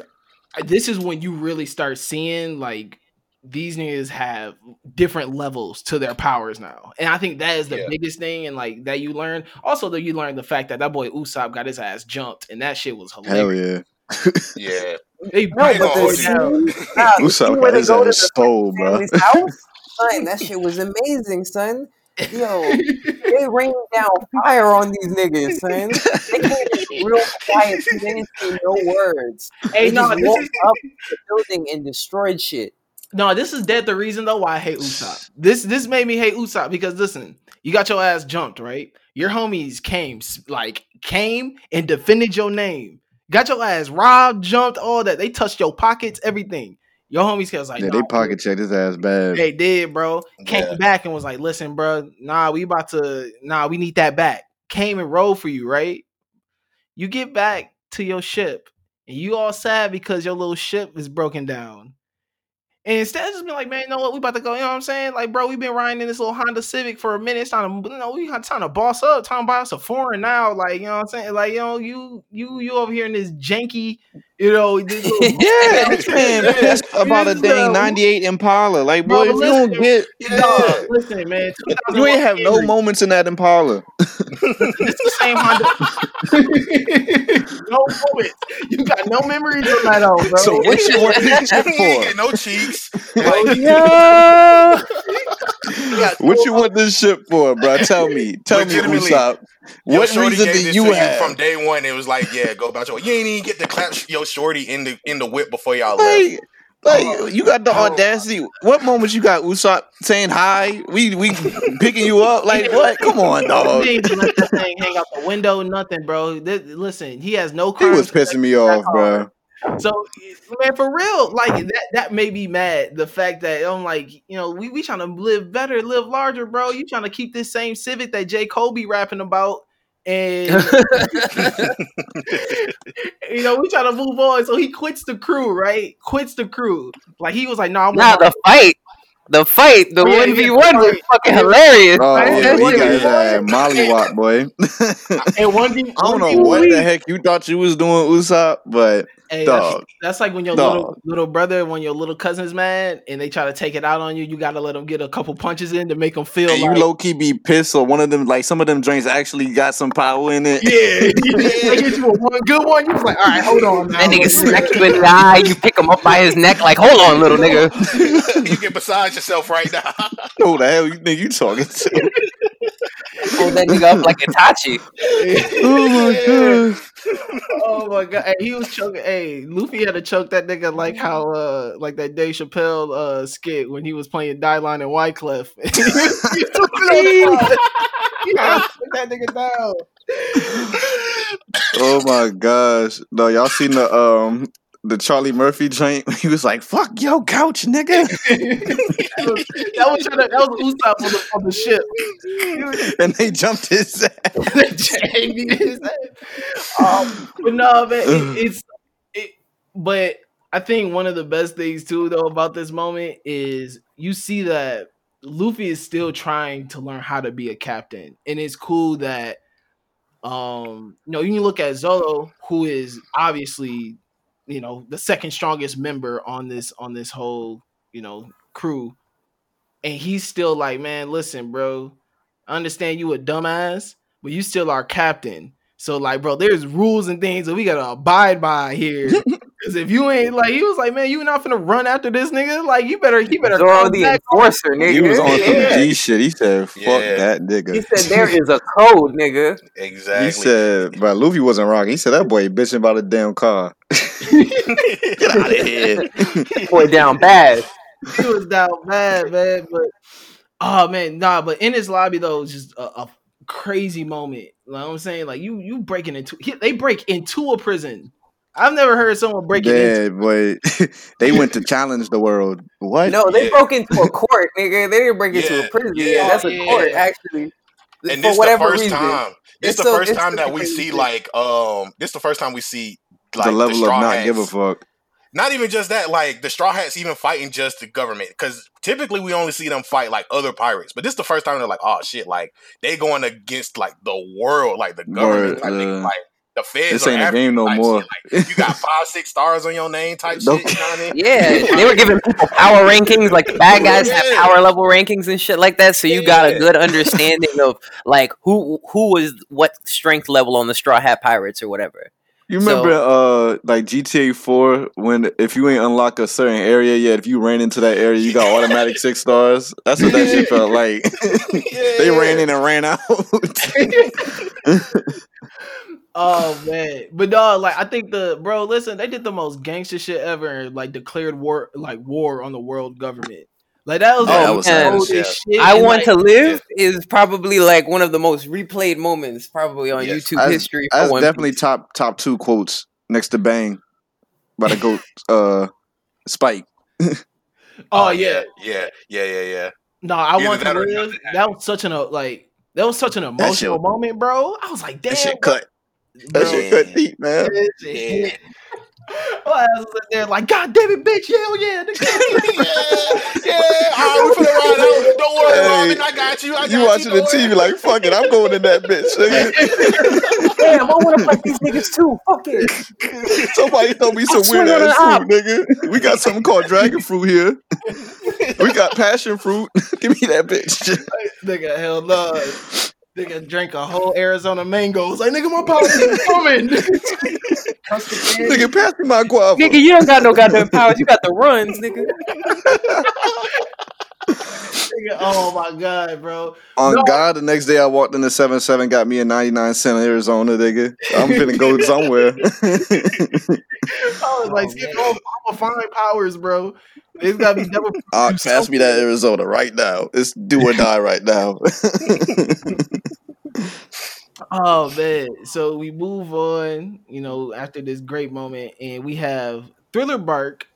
this is when you really start seeing like these niggas have different levels to their powers now. And I think that is the Yeah. biggest thing and like that you learn. Also that you learn the fact that that boy Usopp got his ass jumped and that shit was Hell hilarious. yeah. Yeah. They No, but the boy the down. Nah, you (laughs) see where they his go to the stole, bro. family's house? Son, that shit was amazing, son. Yo, they rained down fire on these niggas, son. They came in real quiet. (laughs) They didn't say no words. Hey, They no, just this walked is up to the building and destroyed shit. No, this is dead the reason though why I hate Usopp. This this made me hate Usopp because listen, you got your ass jumped, right? Your homies came like came and defended your name. Got your ass robbed, jumped, all that. They touched your pockets, everything. Your homies was like, Yeah, they pocket checked his ass bad. they did, bro. Came Yeah. back and was like, listen, bro, nah, we about to, nah, we need that back. Came and rolled for you, right? You get back to your ship and you all sad because your little ship is broken down. And instead of just being like, man, you know what, we about to go, you know what I'm saying? Like, bro, we've been riding in this little Honda Civic for a minute. It's time to, you know, we got time to boss up, time to buy us a foreign now. Like, you know what I'm saying? Like, you know, you you you over here in this janky, you know, (laughs) Yeah, this man pissed about a dang uh, 98 Impala. Like, Bro, boy, if you don't get, Dog, listen, man. (laughs) you ain't have no moments in that Impala. (laughs) It's the same Honda. no moments. You got no memories of that, old bro. So what you want this chip for? no cheeks. Oh, Like, yeah. what you want this ship for, bro? Tell me. Tell me, Usopp. Yo, What Shorty reason gave do this you to have? from day one? It was like, yeah, go about your. You ain't even get to clap yo Shorty in the in the whip before y'all left. Like, like you got the Oh. audacity. What moments you got Usopp saying hi? We we picking you up. Like what? Come on, He dog. didn't let that thing hang out the window, nothing, bro. Th- listen, he has no He was pissing me off, bro. So, man, for real, like that that made me mad. The fact that I'm like, you know, we we trying to live better, live larger, bro. You trying to keep this same civic that J. Cole be rapping about, and (laughs) (laughs) you know, we trying to move on. So he quits the crew, right? Quits the crew. Like he was like, no, nah, I'm Nah, the fight, the fight, the one yeah, v one was fucking hilarious. Oh Man, yeah, he got his want? ass mollywop, boy. and one v (laughs) I don't know what the heck you thought you was doing, Usopp, but Hey, that's, that's like when your little Dog. little brother, when your little cousin's mad and they try to take it out on you, you gotta let them get a couple punches in to make them feel and you low key be pissed or one of them like some of them drinks actually got some power in it. yeah, they get you a one good one. You was like, all right, hold on now. That nigga smack you in the eye. You pick him up by his neck, like, hold on, little nigga. (laughs) you get beside yourself right now. (laughs) Who the hell you think you talking to? Hold that nigga up like Itachi. oh my god. Oh my god, hey, he was choking. Hey, Luffy had to choke that nigga like how, uh, like that Dave Chappelle uh skit when he was playing Dyline and Wyclef. (laughs) (laughs) he took that nigga down. Oh my gosh. No, y'all seen the um the Charlie Murphy joint? (laughs) He was like, fuck yo couch, nigga. (laughs) that was that was, that was Usopp on the, on the ship. And they jumped his ass. Jamie is that. Um, but no, man, it, (sighs) it's it. But I think one of the best things too, though, about this moment is you see that Luffy is still trying to learn how to be a captain, and it's cool that um, you know, you can look at Zolo, who is obviously, you know, the second strongest member on this on this whole, you know, crew, and he's still like, man, listen, bro, I understand you a dumbass, but you still our captain. So like, bro, there's rules and things that we gotta abide by here. (laughs) Because if you ain't like, he was like, man, you not finna run after this nigga. Like, you better, he better Zoro come the back. enforcer, nigga. He was on some Yeah. G shit. He said, fuck Yeah. that nigga." He said there is a code, nigga. exactly. He said, but Luffy wasn't wrong. He said that boy bitching about a damn car. (laughs) Get out of here. Boy down bad. he was down bad, man. But oh man, nah. But in his lobby though, it was just a, a crazy moment. You know what I'm saying? Like you, you breaking into he, they break into a prison. I've never heard someone break it into. Yeah, boy. (laughs) they went to challenge the world. What? No, they Yeah. broke into a court, nigga. They didn't break into Yeah, a prison. yeah, Yeah, that's a yeah. court, actually. and For this the whatever first reason. time. This It's the so- first time that a we see like um. This the first time we see like the level of straw not hats. give a fuck. Not even just that, like the straw hats even fighting just the government. Because typically we only see them fight like other pirates, but this is the first time they're like, oh shit, like they going against like the world, like the government, Word, like, nigga, uh, like the feds. This ain't a game no more. shit. Like, you got five, six stars on your name, type No. shit. You know what I mean? Yeah, they were giving people power rankings, like the bad guys have power level rankings and shit like that. So you got a good understanding of like who who was what strength level on the Straw Hat Pirates or whatever. You remember uh like GTA four when if you ain't unlock a certain area yet, if you ran into that area you got automatic six stars? That's what that shit felt like. (laughs) (laughs) they ran in and ran out. (laughs) Oh man, but no, like I think the bro, listen, they did the most gangster shit ever, and like declared war, like war on the world government. Like that was Oh, like that was the nice, shit. I and, Want like, to Live is probably like one of the most replayed moments probably on Yes. YouTube That's- history. For That's One definitely Piece. top top two quotes next to Bang by the goat uh Spike. Oh yeah, yeah, yeah, yeah, yeah. no, I Either want to that live. That was such an uh, like that was such an emotional shit- moment, bro. I was like, damn, That shit cut. Bro. That shit cut deep, man. That shit hit. My ass was in there like, God damn it, bitch, hell yeah, nigga. (laughs) yeah, yeah. All right, we finna ride out. Don't worry, Hey, Robin. I got you. I got You you. watching the worry. TV like fuck it, I'm going in that bitch. (laughs) Damn, I want to fight these niggas too. Fuck it. (laughs) Somebody throw me some I'll weird ass an op. fruit, nigga. We got something called dragon fruit here. We got passion fruit. Give me that bitch. nigga, hell no. Nigga drank a whole Arizona mangoes. Like, nigga, my powers is coming. Custard (laughs) candy. nigga, pass me my guava. Nigga, you don't got no goddamn powers. You got the runs, nigga. (laughs) oh my god, bro! On No. God, the next day I walked in the seven seven, got me a ninety nine cent in Arizona, nigga. I'm finna go (laughs) somewhere. (laughs) (laughs) I was like, oh, I'm gonna find powers, bro. It's gotta be double. uh, do pass me that. Arizona right now. It's do or die right now. Oh man! So we move on. You know, after this great moment, and we have Thriller Bark,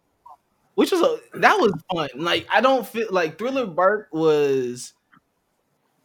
which was a that was fun. Like I don't feel like Thriller Bark was.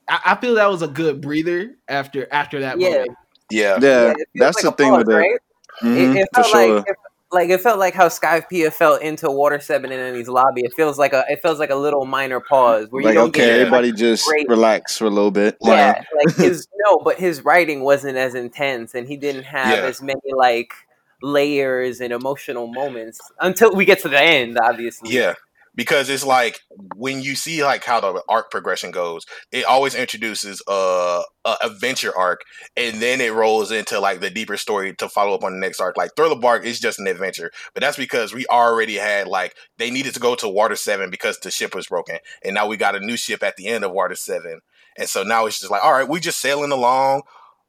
I, I feel that was a good breather after after that Yeah. moment. Yeah. yeah, it feels that's like the thing pause, with it. right? Mm-hmm, it, it for felt sure. like it, like it felt like how Skypiea felt into Water Seven and Enies lobby. It feels like a it feels like a little minor pause where you like don't okay, get Yeah. everybody just great- relax for a little bit. yeah, like (laughs) his no, but his writing wasn't as intense, and he didn't have Yeah. as many like layers and emotional moments until we get to the end. Obviously, Yeah. Because it's like when you see like how the arc progression goes, it always introduces a, a adventure arc, and then it rolls into like the deeper story to follow up on the next arc. Like Thriller Bark is just an adventure, but that's because we already had like they needed to go to Water Seven because the ship was broken, and now we got a new ship at the end of Water Seven, and so now it's just like, all right, we just sailing along.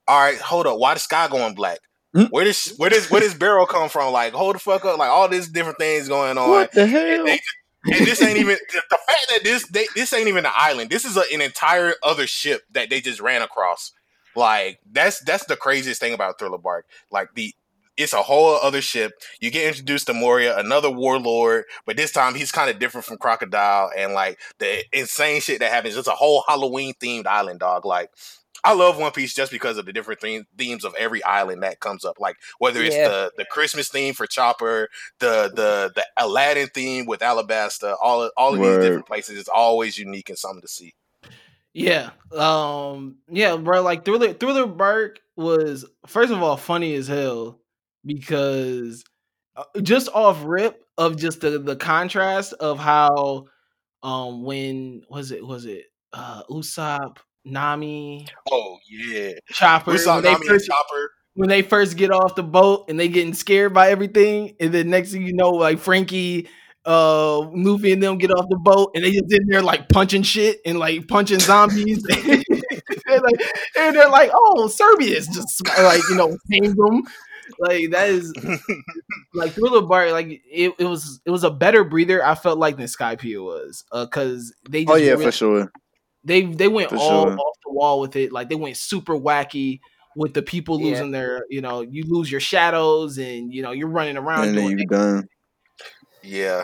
All right, hold up, why the sky going black? Hmm? Where does where does where does barrel come from? Like, hold the fuck up! Like all these different things going on. What the And, hell? they- and this ain't even the the fact that this they, this ain't even an island. This is a, an entire other ship that they just ran across. Like that's that's the craziest thing about Thriller Bark. Like the it's a whole other ship. You get introduced to Moria, another warlord, but this time he's kind of different from Crocodile and like the insane shit that happens. It's a whole Halloween themed island, dog. Like I love One Piece just because of the different theme, themes of every island that comes up. Like whether it's Yeah. the the Christmas theme for Chopper, the the the Aladdin theme with Alabasta, all of, all of these different places. It's always unique and something to see. Yeah. Um yeah, bro, like Thriller Thriller Bark was first of all funny as hell because uh, just off rip of just the the contrast of how um when was it was it uh Usopp, Nami, Oh yeah, Chopper we saw when they Nami and first Chopper. when they first get off the boat and they getting scared by everything, and then next thing you know, like Franky, uh, Luffy and them get off the boat and they just in there like punching shit and like punching zombies, (laughs) and, like, and they're like, "Oh, Serbia's just like you know tamed them." Like that is (laughs) like Thriller Bark. Like it, it was it was a better breather. I felt like than Sky Skypiea was, uh, because they just Oh yeah, for sure. They they went For all sure. off the wall with it. Like they went super wacky with the people Yeah. losing their, you know, you lose your shadows and you know you're running around And then doing you done. Yeah.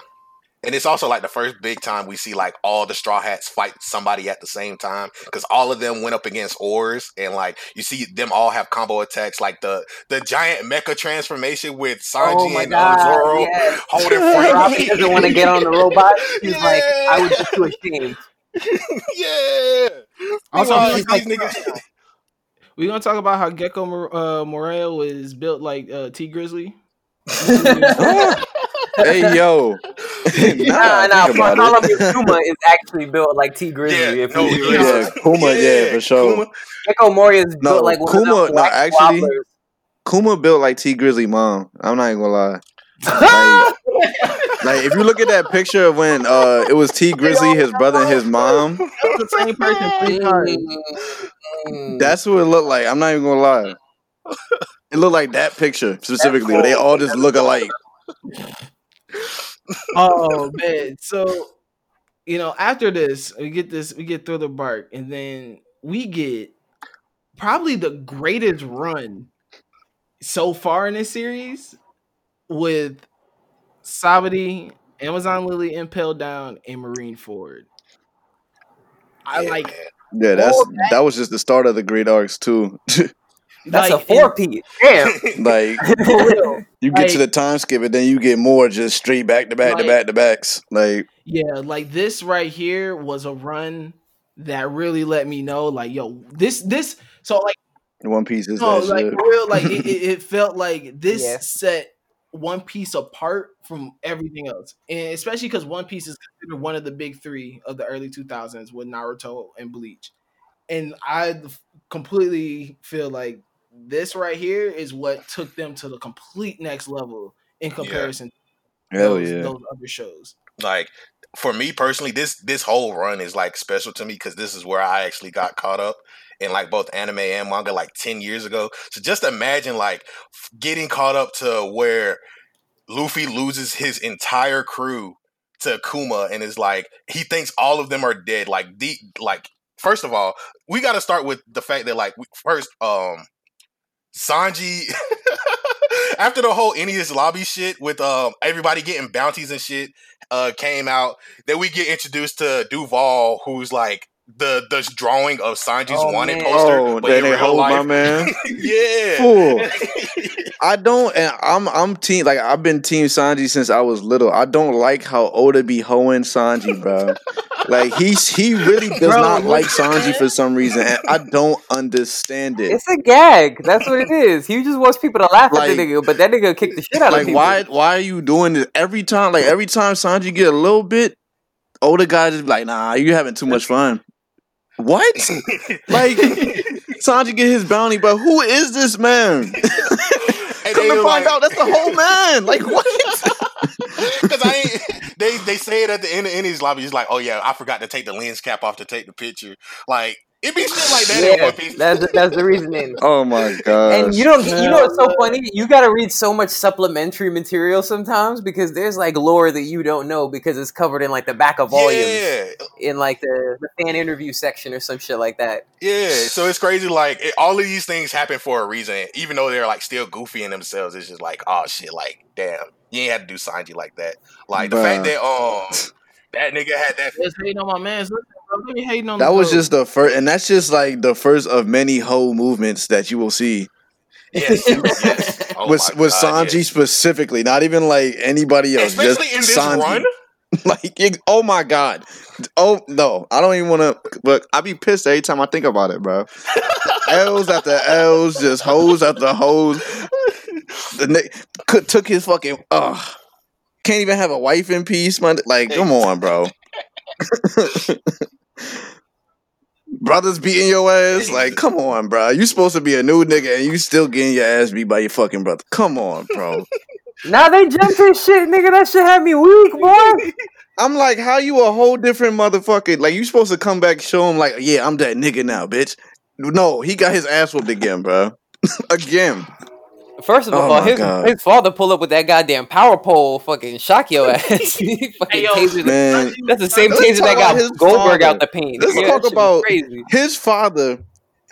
And it's also like the first big time we see like all the straw hats fight somebody at the same time because all of them went up against Oars and like you see them all have combo attacks like the the giant mecha transformation with Sanji Oh and uh, god! Zoro yes. holding Robin (laughs) Franky. doesn't want to get on the robot. He's like, I would just be too ashamed. (laughs) (laughs) yeah. Also, these like- niggas, We're gonna talk about how Gecko uh, Moria was built like uh, Tee Grizzley. (laughs) hey yo. (laughs) Nah, nah. think about Bartholomew. Kuma is actually built like Tee Grizzley. Yeah, if no, we he be real. Yeah, Kuma, yeah, for sure. Kuma, Gecko Moria is No, built like one Kuma- of no, them black actually- wobblers. Kuma built like Tee Grizzley mom. I'm not even gonna lie. Like, like if you look at that picture of when uh it was Tee Grizzley, his brother, and his mom, the same person three times. Mm. that's what it looked like. I'm not even gonna lie. It looked like that picture specifically, where they all just look alike. oh man so you know after this we get this we get through the Bark and then we get probably the greatest run so far in this series with Sabaody, Amazon Lily Impel Down, and Marineford. I Yeah, like man. Yeah, that's All that was just the start of the great arcs too. (laughs) That's like, a four piece. Damn. (laughs) like and- (laughs) for real. you get to the time skip, and then you get more just straight back to back to back to backs. Like Yeah, like this right here was a run that really let me know, like, yo, this this so like One Piece is no, that like shit. real, like it, it, it felt like this Yeah. set One Piece apart from everything else, and especially because One Piece is considered one of the big three of the early two thousands with Naruto and Bleach, and I completely feel like this right here is what took them to the complete next level in comparison to Hell those, yeah. those other shows. Like for me personally, this this whole run is like special to me because this is where I actually got caught up in like both anime and manga like 10 years ago. So just imagine like getting caught up to where Luffy loses his entire crew to Kuma and is like he thinks all of them are dead. Like the like first of all, we got to start with the fact that like first um Sanji (laughs) after the whole Enies lobby shit with um everybody getting bounties and shit uh came out, then we get introduced to Duval who's like the the drawing of Sanji's Oh, wanted man. poster. Oh, but then in they real hold my man. (laughs) yeah. Fool. (laughs) I don't, and I'm I'm team like I've been team Sanji since I was little. I don't like how Oda be hoeing Sanji, bro. like he's he really (laughs) does Bro, not like Sanji for some reason, and I don't understand it. It's a gag. That's what it is. He just wants people to laugh Like- at the nigga, but that nigga kick the shit out of Like people. why why are you doing this every time? Like every time Sanji get a little bit, Oda guys just be like, nah, you having too much fun. What? (laughs) like (laughs) Sanji get his bounty, but who is this man? (laughs) Come to find like- out, that's the whole man. Like what? Because I ain't, they they say it at the end of Enies lobby. He's like, oh yeah, I forgot to take the lens cap off to take the picture. Like it be shit like that in yeah, One Piece. that's the, that's the reasoning. (laughs) Oh my god! And you don't, you know, Yeah. what's so funny. You got to read so much supplementary material sometimes because there's like lore that you don't know because it's covered in like the back of volumes Yeah, in like the, the fan interview section or some shit like that. yeah. So it's crazy. Like it, all of these things happen for a reason, even though they're like still goofy in themselves. It's just like, oh shit, like damn, you ain't had to do Sanji like that. Like the fact that um that nigga had that. Just hating on my man. Listen, bro, let me hating on that the was just the first, and that's just like the first of many whole movements that you will see Yes, yes. (laughs) Oh with with God, Sanji yes. specifically, not even like anybody else. especially in just this Sanji. run. (laughs) like, it- oh my god, oh no, I don't even want to. But I be pissed every time I think about it, bro. L's after L's, just hoes after hoes. The nigga could, took his fucking. Ugh. Can't even have a wife in peace, man. Like, come on, bro. (laughs) Brothers beating your ass, (laughs) like, come on, bro. You supposed to be a new nigga and you still getting your ass beat by your fucking brother. Come on, bro. (laughs) Now they jumped his shit, nigga. That shit had me weak, boy. (laughs) I'm like, how you a whole different motherfucker? Like, you supposed to come back, show him, like, yeah, I'm that nigga now, bitch. No, he got his ass whooped again, bro. again. First of Oh all, his, God. his father pull up with that goddamn power pole, fucking shock your ass. (laughs) Fucking Hey, yo, tasered- Man, That's the same taser that about got his Goldberg father. out the paint. Let's Nigga, talk that shit was about- crazy. his father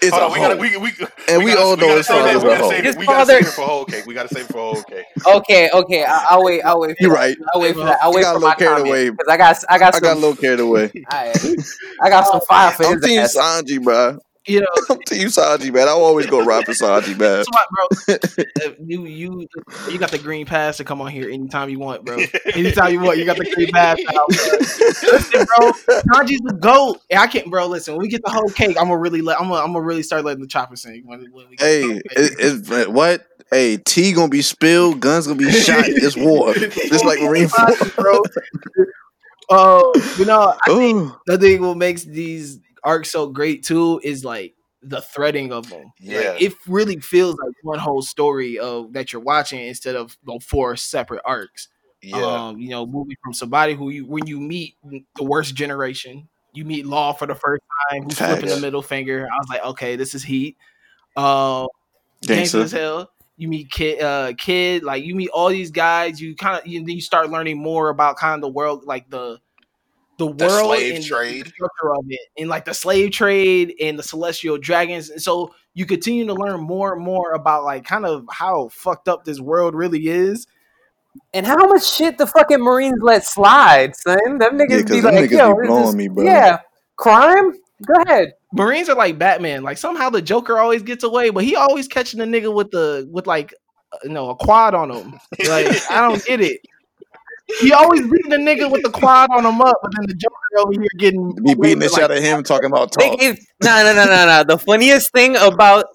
is Hold a on, we gotta, we, we, And we gotta, all know gotta his save that. father's We gotta save His it. We gotta father- save it for whole cake. We gotta save it for whole cake. Okay, okay, I, I'll wait. I'll wait. For You're right. I'll wait for that. I'll wait for a my little carried comment away. because I got, I got I got a little carried away. (laughs) I got some fire for I'm his Team. Sanji, bro. You know. (laughs) I'm Team Sanji, man. I always go rap for Sanji, (laughs) man. That's bro. uh, you you you got the green pass to come on here anytime you want, bro. Anytime you want, you got the green pass. Out, bro. Listen, bro, Sanji's the goat. I can't, bro. Listen, when we get the whole cake, I'm gonna really let. I'm gonna, I'm gonna really start letting the chopper sing. When, when we Hey, it, it's what? Hey, tea gonna be spilled, guns gonna be shot. It's war. (laughs) It's like Marine Corps. bro. Oh, you know, I think Ooh. the thing what makes these arcs so great too is like the threading of them. Yeah. Like, it really feels like one whole story of that you're watching instead of you know, four separate arcs. Yeah. Um, you know, moving from somebody who you when you meet the worst generation, you meet Law for the first time, who's Facts. flipping the middle finger. I was like, okay, this is heat. Uh, as hell. You meet kid, uh, kid, like you meet all these guys. You kind of, you, you start learning more about kind of the world, like the the The world slave and trade. the structure of it, and like the slave trade and the celestial dragons. And so you continue to learn more and more about like kind of how fucked up this world really is. And how much shit the fucking Marines let slide, son? Them niggas Yeah, 'cause be them like, niggas yo, be blowing is- me, bro. Yeah, crime. Go ahead. Marines are like Batman. Like somehow the Joker always gets away, but he always catching the nigga with the with like uh, you know a quad on him. (laughs) Like I don't get it. He always beating the nigga with the quad on him up, but then the Joker over here getting Be beating the like, shit out of him talking about They talk. gave no, no, no, no, no. The funniest thing about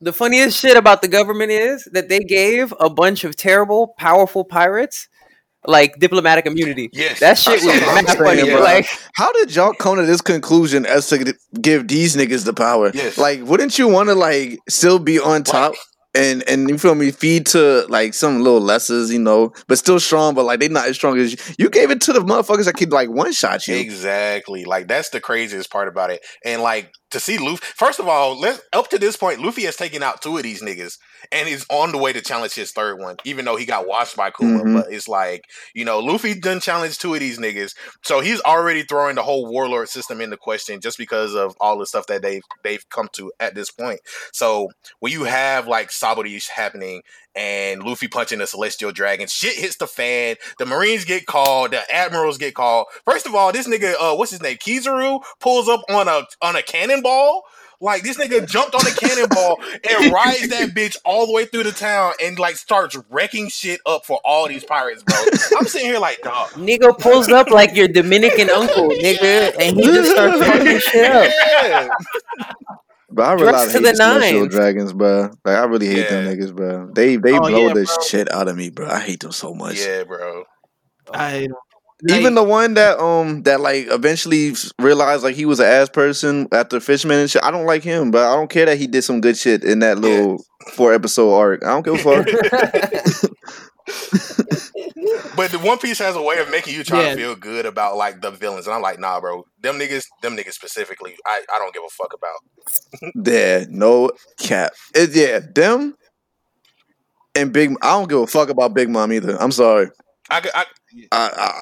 the funniest shit about the government is that they gave a bunch of terrible, powerful pirates like diplomatic immunity. Yes. That shit was I'm mad funny. bro. Like, How did y'all come to this conclusion as to give these niggas the power? Yes. Like, wouldn't you want to like still be on top and and you feel me feed to like some little lessers, you know, but still strong, but like they not as strong as you. You gave it to the motherfuckers that could like one shot you. Exactly. Like that's the craziest part about it. And like to see Luffy, first of all, let up to this point, Luffy has taken out two of these niggas and he's on the way to challenge his third one, even though he got washed by Kuma. Mhm. But it's like, you know, Luffy done challenged two of these niggas. So he's already throwing the whole warlord system into question just because of all the stuff that they've they've come to at this point. So when you have like Sabaody happening and Luffy punching the celestial dragon, shit hits the fan. The Marines get called, the admirals get called. First of all, this nigga, uh, what's his name, Kizaru, pulls up on a on a cannonball. Like this nigga jumped on a cannonball and rides that (laughs) bitch all the way through the town and like starts wrecking shit up for all these pirates, bro. I'm sitting here like, dog. Nigga pulls up like your Dominican uncle, (laughs) nigga, and he just starts fucking shit up. Yeah. But I really Dressed hate to the the celestial dragons, bro. Like I really hate them niggas, bro. They they Oh, blow yeah, the shit out of me, bro. I hate them so much. Yeah, bro. I uh, Even the one that um that like eventually realized like he was an ass person after Fishman and shit. I don't like him, but I don't care that he did some good shit in that little four episode arc. I don't give a fuck. (laughs) But the One Piece has a way of making you try Yeah. to feel good about like the villains, and I'm like, nah, bro. Them niggas, them niggas specifically, I, I don't give a fuck about. (laughs) yeah, no cap. It, yeah, them and Big. I don't give a fuck about Big Mom either. I'm sorry. I, I I, I,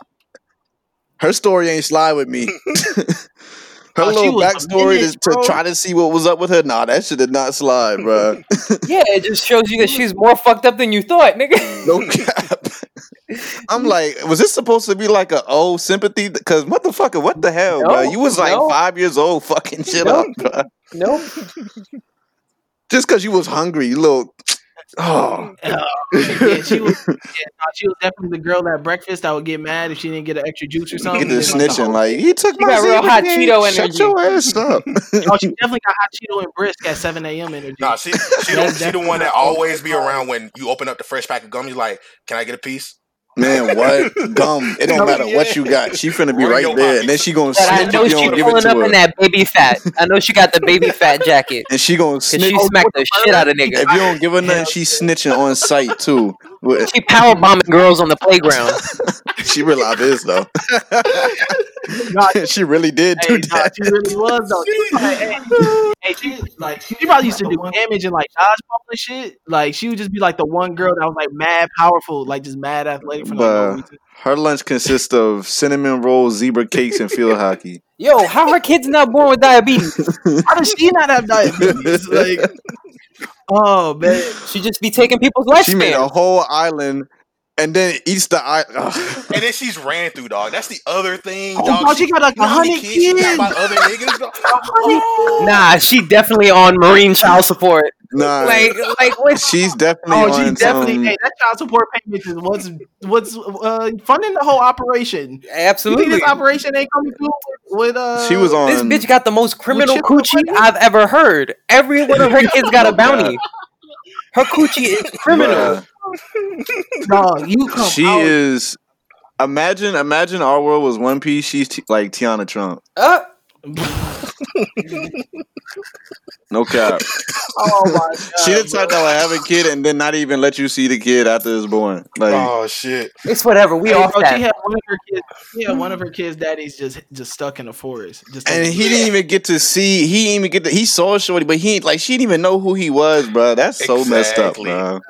her story ain't slide with me. (laughs) (laughs) her Oh, little backstory menace, to, to try to see what was up with her. Nah, that shit did not slide, bro. (laughs) yeah, it just shows you that she's more fucked up than you thought, nigga. no cap. I'm like, was this supposed to be like a old sympathy? Because motherfucker, what the hell, bro? You was like no. five years old, fucking shit Nope. up, bro. No. Just because you was hungry, you little. Oh, (laughs) Uh, yeah, she was. Yeah, no, she was definitely the girl at breakfast I would get mad if she didn't get an extra juice or something. get the And then, like, snitching. Like he took She my got real hot man. Cheeto Shut energy. your ass up. (laughs) oh, she (laughs) definitely got hot Cheeto and brisk at 7 a.m. energy. nah, she, she, the, she the one that always be around when you open up the fresh pack of gum. You like, can I get a piece? Man, what (laughs) gum? It don't matter what you got. She finna be right there, and then she gonna But I snitch know if you she don't give it pulling to up her. in that baby fat. I know she got the baby fat jacket. And she gonna Cause snitch. she smacked the shit out of niggas. If you don't give her nothing, she's snitching on site too. Well, She power bombing girls on the playground. (laughs) She realized is though. (laughs) Nah, (laughs) she really did do Hey, nah, that. she really was though. She was like, hey, hey, she like she probably used to do damage and like dodgeball and shit. Like she would just be like the one girl that was like mad powerful, like just mad athletic for like, no But reason. her lunch consists of cinnamon rolls, zebra cakes, and field hockey. Yo, how her kids not born with diabetes? How does she not have diabetes? like, oh man, She just be taking people's She made a whole island and then eats the island. And then she's ran through, dog. That's the other thing, Oh, dog. dog, she got, like, you know how many 100 she got kids. by other niggas, dog? Oh. Nah, she definitely on marine child support. Nah, Like, like what? she's definitely oh, on she definitely. some. Hey, that child support payment is what's what's uh, funding the whole operation. You think Absolutely. this operation ain't coming through with, with uh? She was on. This bitch got the most criminal coochie? I've ever heard. Every one of her (laughs) kids got a bounty. Her coochie is criminal. (laughs) Bruh. dog. You come She out. is. Imagine, imagine our world was One Piece. She's t- like Tiana Trump. Uh, (laughs) No cap. (laughs) Oh my god. she the type bro. that will have a kid and then not even let you see the kid after it's born. Like, Oh shit. it's whatever. We Hey, off bro, that. She had one of her kids. Yeah, one of her kids' daddies just just stuck in the forest. Just and he didn't even get to see. He didn't even get to. He saw Shorty, but he ain't like she didn't even know who he was, bro. That's so messed up, Exactly. bro.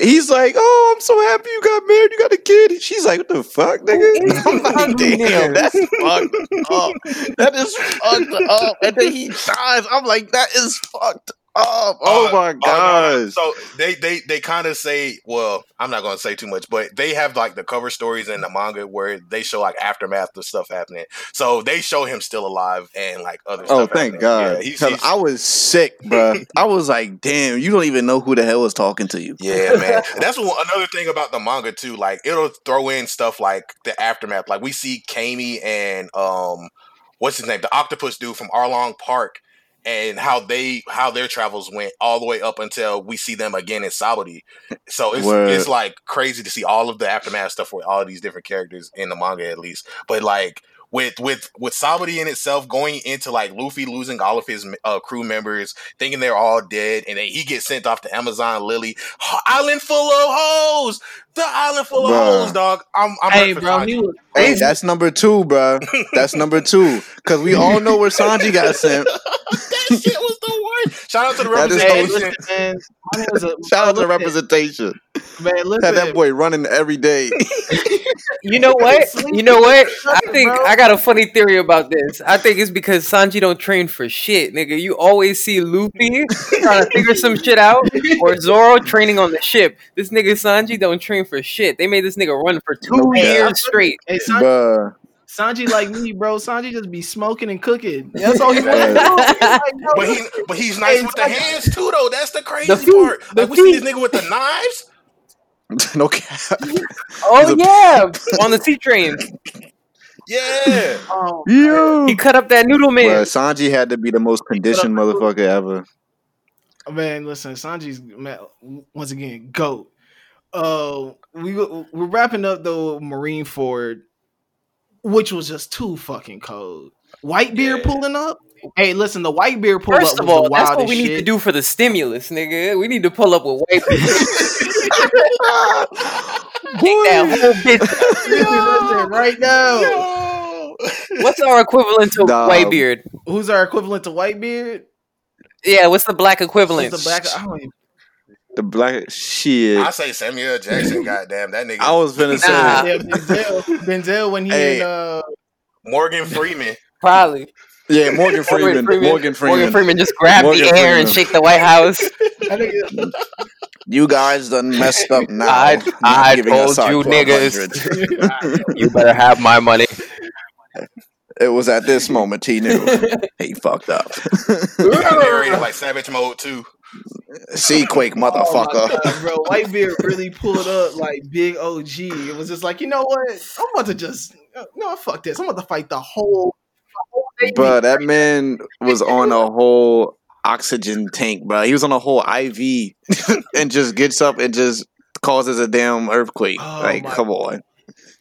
He's like, "Oh, I'm so happy you got married. You got a kid." She's like, "What the fuck, nigga?" I'm like, "Damn, nigga?" that's (laughs) fucked up. That is fucked up." And then he dies. I'm like, "That is fucked up." Oh Uh, my Oh, gosh. So they they they kind of say, well, I'm not gonna say too much, but they have like the cover stories in the manga where they show like aftermath of stuff happening. So they show him still alive and like other stuff. Oh, thank happening. God. Yeah, he's, he's- I was sick, bro. (laughs) I was like, damn, you don't even know who the hell was talking to you. Yeah, man. (laughs) That's one, another thing about the manga too. Like it'll throw in stuff like the aftermath. Like we see Camie and um, what's his name, the octopus dude from Arlong Park, and how they how their travels went all the way up until we see them again in Sabaody. So it's Word. it's like crazy to see all of the aftermath stuff with all these different characters in the manga at least. But like with with with Sabaody in itself going into like Luffy losing all of his uh, crew members, thinking they're all dead, and then he gets sent off to Amazon Lily island full of hoes. The island full of Bruh. hoes, dog. I'm, I'm Hey, ready for bro, Sanji. he was Hey, that's number two, bro. That's number two. Because we all know where Sanji got sent. (laughs) that shit was the worst. Shout out to the That is Hey, representation. listen, man. My a, Shout out to the representation. Man, Had listen. that boy running every day. (laughs) You know what? You know what? I think bro. I got a funny theory about this. I think it's because Sanji don't train for shit, nigga. You always see Luffy trying to figure some shit out, or Zoro training on the ship. This nigga Sanji don't train for shit. They made this nigga run for two No cap. years straight. Hey, Sanji, Bruh. Sanji like me, bro. Sanji just be smoking and cooking. (laughs) That's all he wants to do. Right. Like, But he, but he's nice Hey, with the hands too, though. That's the crazy The feet, part. the Like we see this nigga with the knives. (laughs) no cap. (laughs) Oh He's a- yeah, on the sea train, Yeah. um, You. he cut up that noodle man. Bruh, Sanji had to be the most conditioned motherfucker ever. Man, listen, Sanji's man, once again goat. Uh, we we're wrapping up the Marineford, which was just too fucking cold. Whitebeard Yeah. pulling up. Hey, listen, the Whitebeard pull First up of was all, the that's what we need to do for the stimulus, nigga. We need to pull up with white people. (laughs) Take that whole bitch. (laughs) Listen, right now, Yo. What's our equivalent to white beard? who's our equivalent to white beard? Yeah, what's the black equivalent? Who's the black? I don't even. The black shit. I say Samuel Jackson. (laughs) Goddamn, that nigga. I was finna say. Nah. Yeah, Denzel, Denzel when he Hey. in uh, Morgan Freeman. Probably. Yeah, Morgan Freeman. Morgan Freeman. Morgan Freeman just grab Morgan the air and shake the White House. (laughs) You guys done messed up now. I- I told you 1200. (laughs) you better have my money. It was at this moment he knew he fucked up. He got narrated like Savage Mode too. Sea quake, Oh my motherfucker. God, bro, Whitebeard really pulled up like big OG. It was just like, you know what? I'm about to just no, fuck this. I'm about to fight the whole. the whole Bro, that man was on a whole oxygen tank, bro. He was on a whole IV (laughs) and just gets up and just causes a damn earthquake. Oh like, my- come on.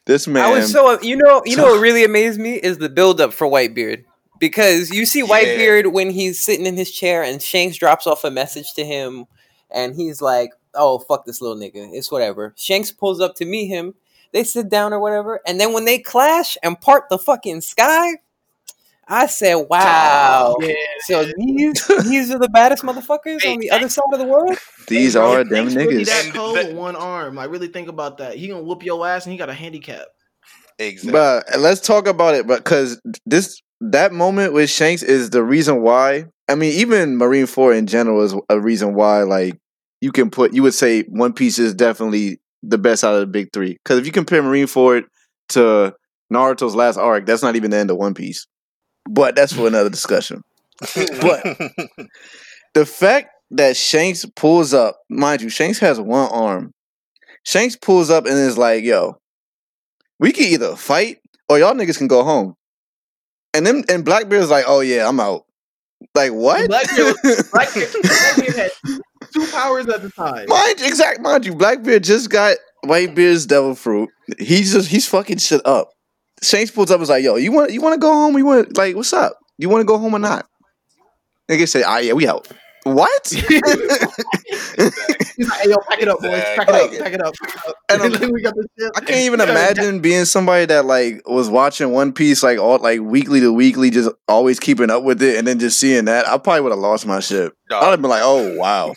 This man. I was so you know you know what really amazed me is the build up for Whitebeard because you see Yeah. Whitebeard when he's sitting in his chair and Shanks drops off a message to him and he's like, "Oh fuck this little nigga, it's whatever." Shanks pulls up to meet him. They sit down or whatever, and then when they clash and part the fucking sky, I said, "Wow." Yeah, So these these are the baddest motherfuckers Hey, on the other side of the world. These Hey, are them Shanks really niggas. That And cold with one arm. Like, really think about that. He gonna whoop your ass, and he got a handicap. Exactly. But let's talk about it, but because this that moment with Shanks is the reason why. I mean, even Marineford in general is a reason why. Like you can put, you would say One Piece is definitely the best out of the big three. Because if you compare Marineford to Naruto's last arc, that's not even the end of One Piece. But that's for another discussion. But (laughs) the fact that Shanks pulls up, mind you, Shanks has one arm. Shanks pulls up and is like, "Yo, we can either fight or y'all niggas can go home." And then and Blackbeard's like, "Oh yeah, I'm out." Like what? Blackbeard- (laughs) Blackbeard, Blackbeard had two, powers at the time. mind exact mind you, Blackbeard just got Whitebeard's devil fruit. He's just he's fucking shit up. Shanks pulls up and is like, "Yo, you want you want to go home? You want like what's up? You want to go home or not?" Nigga said, "Ah yeah, we out." What? (laughs) He's like, hey, yo, pack it up, boys. Pack it up, pack it up, pack it up. And And (laughs) I'm- we got the ship. I can't even (laughs) imagine being somebody that like was watching One Piece like all like weekly to weekly, just always keeping up with it, and then just seeing that. I probably would have lost my shit. Dog, I'd have been like, "Oh wow,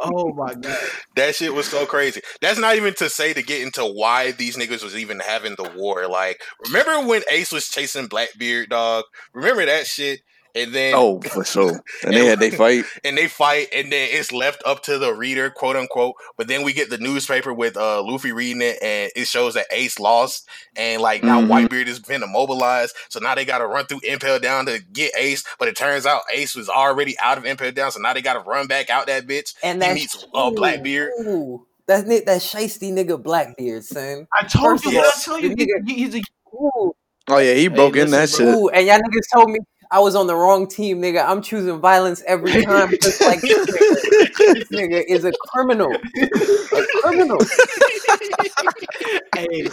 Oh my god. that shit was so crazy. That's not even to say to get into why these niggas was even having the war. Like, remember when Ace was chasing Blackbeard, dog? Remember that shit? And then oh for sure." (laughs) And they had they fight. (laughs) and they fight, and then it's left up to the reader, quote unquote. But then we get the newspaper with uh Luffy reading it, and it shows that Ace lost, and like now Mhm. Whitebeard has been immobilized, so now they got to run through Impel Down to get Ace. But it turns out Ace was already out of Impel Down, so now they got to run back out that bitch. And He that meets uh, Blackbeard. Ooh, that ni- that shisty nigga Blackbeard, son. I told First you, of all, I tell you, nigga- he's a Ooh, Oh yeah, he broke in that listen, shit. ooh, and y'all niggas told me I was on the wrong team, nigga. I'm choosing violence every time because like this nigga, this nigga is a criminal. A criminal. hey,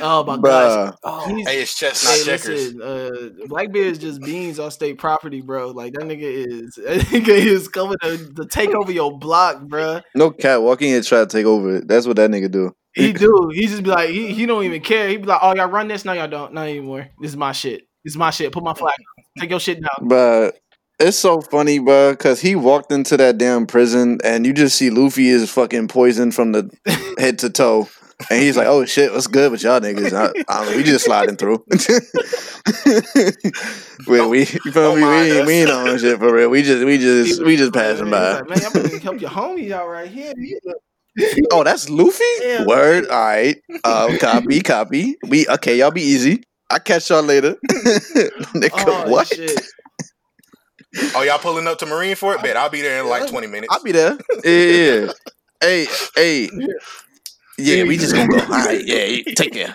oh my gosh. Oh, Hey, it's chestnut hey, checkers. listen, uh, Blackbeard is just beans on state property, bro. Like that nigga is, (laughs) that nigga is coming to, to take over your block, bro. No cat walking in and try to take over it. That's what that nigga do. He do. He just be like, he, he don't even care. He be like, oh y'all run this? No, y'all don't. Not anymore. This is my shit. This is my shit. Put my flag. Take your shit down. But it's so funny, bro, because he walked into that damn prison and you just see Luffy is fucking poisoned from the (laughs) head to toe. And he's like, "Oh shit, what's good with y'all niggas? I, I, we just sliding through. (laughs) we, we, you feel me? We ain't, we ain't on shit for real. We just, we just, we just passing by. Like, man, y'all better help your homies out right here. Oh, that's Luffy. (laughs) Yeah. Word. All right. Uh, copy, copy. We okay. Y'all be easy. I catch y'all later. (laughs) Nigga, Oh, what? shit. (laughs) Oh, y'all pulling up to Marine for it? Bet I'll be there in like 20 minutes. I'll be there. (laughs) Yeah, yeah. yeah. hey, hey. Yeah, we just gonna go. All right, yeah, take care.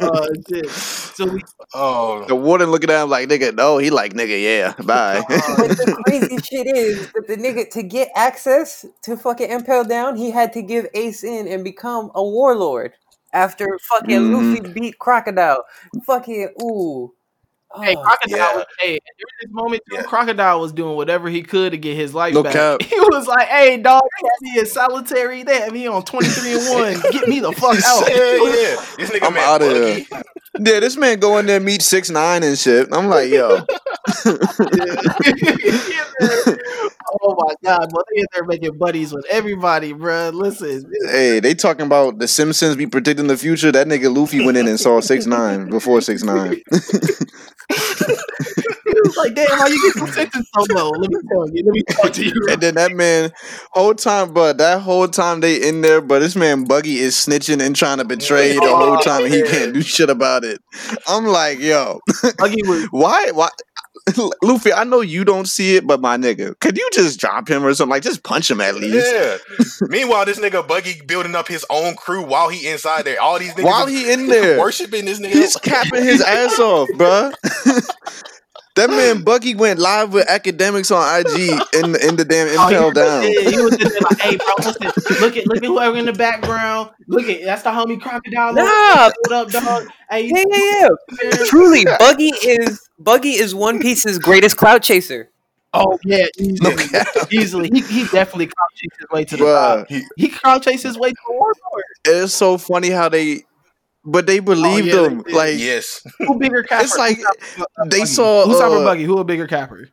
Oh shit. So we Oh, the warden looking at him like, nigga, no. He like, nigga, yeah, bye. Oh. But the crazy shit is that the nigga to get access to fucking Impel Down, he had to give Ace in and become a warlord after fucking Mhm. Luffy beat Crocodile. Fucking ooh. Hey, Oh, Crocodile. yeah. Was, hey, during this moment, too, Yeah. Crocodile was doing whatever he could to get his life No back. cap. (laughs) He was like, "Hey, dog, they had me in solitary. They had me on twenty three and one. (laughs) Get me the fuck out." yeah, yeah. (laughs) This nigga I'm man, outta Boogie. here. yeah, this man go in there meet six nine and shit. I'm like, yo, oh my god, boy, they in there making buddies with everybody, bro. Listen, hey, they talking about the Simpsons be predicting the future. That nigga Luffy went in and saw six nine before six nine. (laughs) it was like, damn, how you get sentence so low? Let me tell you. Let me talk to you. And then that man, whole time, but that whole time they in there, but this man Buggy is snitching and trying to betray the oh, whole time, and he can't do shit about it. I'm like, yo, Buggy was (laughs) why, why, (laughs) Luffy? I know you don't see it, but my nigga, could you just drop him or something? Like, just punch him at least. Yeah. Meanwhile, this nigga Buggy building up his own crew while he inside there. All these niggas While he in there, worshiping this nigga. he's capping his (laughs) ass off, bruh. (laughs) That man Buggy went live with academics on IG in in the damn Oh, impel was- down. Yeah, he was just like, hey, bro, listen, look at look at whoever in the background. Look at that's the homie crocodile. Nah. what up, dog? Hey, Yeah, yeah, yeah. Truly, Buggy is Buggy is One Piece's greatest cloud chaser. oh yeah, easily, cap. easily. He he definitely crouch chased his way to the Bruh. top. He crouch chased his way to the warlord. It's so funny how they, but they believed yeah, they Like yes. Who bigger (laughs) capper? it's like they saw. Who's upper uh, buggy? Who a bigger capper?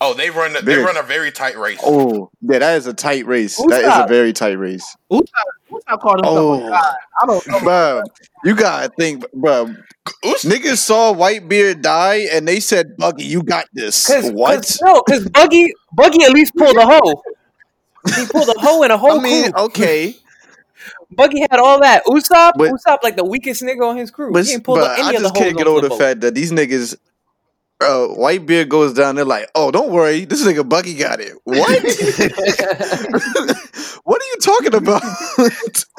Oh, they run. They run a very tight race. Oh, yeah, that is a tight race. Who's That is a very tight race. Who's not, called himself Oh. a god? I don't know. Bruh, you gotta think, bruh. Us- Niggas saw Whitebeard die and they said, Buggy, you got this. Cause, what? 'cause- no, because Buggy Buggy at least pulled a hoe. He pulled a hoe in a whole I mean, crew. okay. Buggy had all that. Usopp, But- Usopp like the weakest nigga on his crew. But, he ain't pulled but up any I of the just can't get over the Flippo. fact that these niggas, uh, Whitebeard goes down, they're like, oh, don't worry, this nigga Buggy got it. What? (laughs) what are you talking about? (laughs)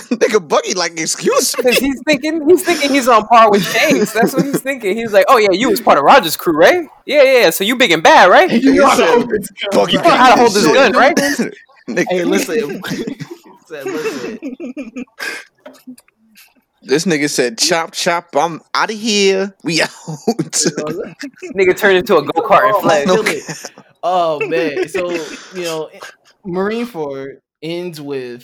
nigga Buggy, like, excuse me. Because he's thinking he's thinking he's on par with James. That's what he's thinking. He's like, oh yeah, you was part of Roger's crew, right? Yeah, yeah. yeah. So you big and bad, right? You know how to hold this gun, Buggy bro. know how to got hold this this shit. gun, right? (laughs) Nigga, Hey, listen. Said, listen. (laughs) This nigga said, chop, chop, I'm out of here. We out. (laughs) Nigga turned into a go kart and Oh, fled. I. Oh man. So you know, Marineford ends with.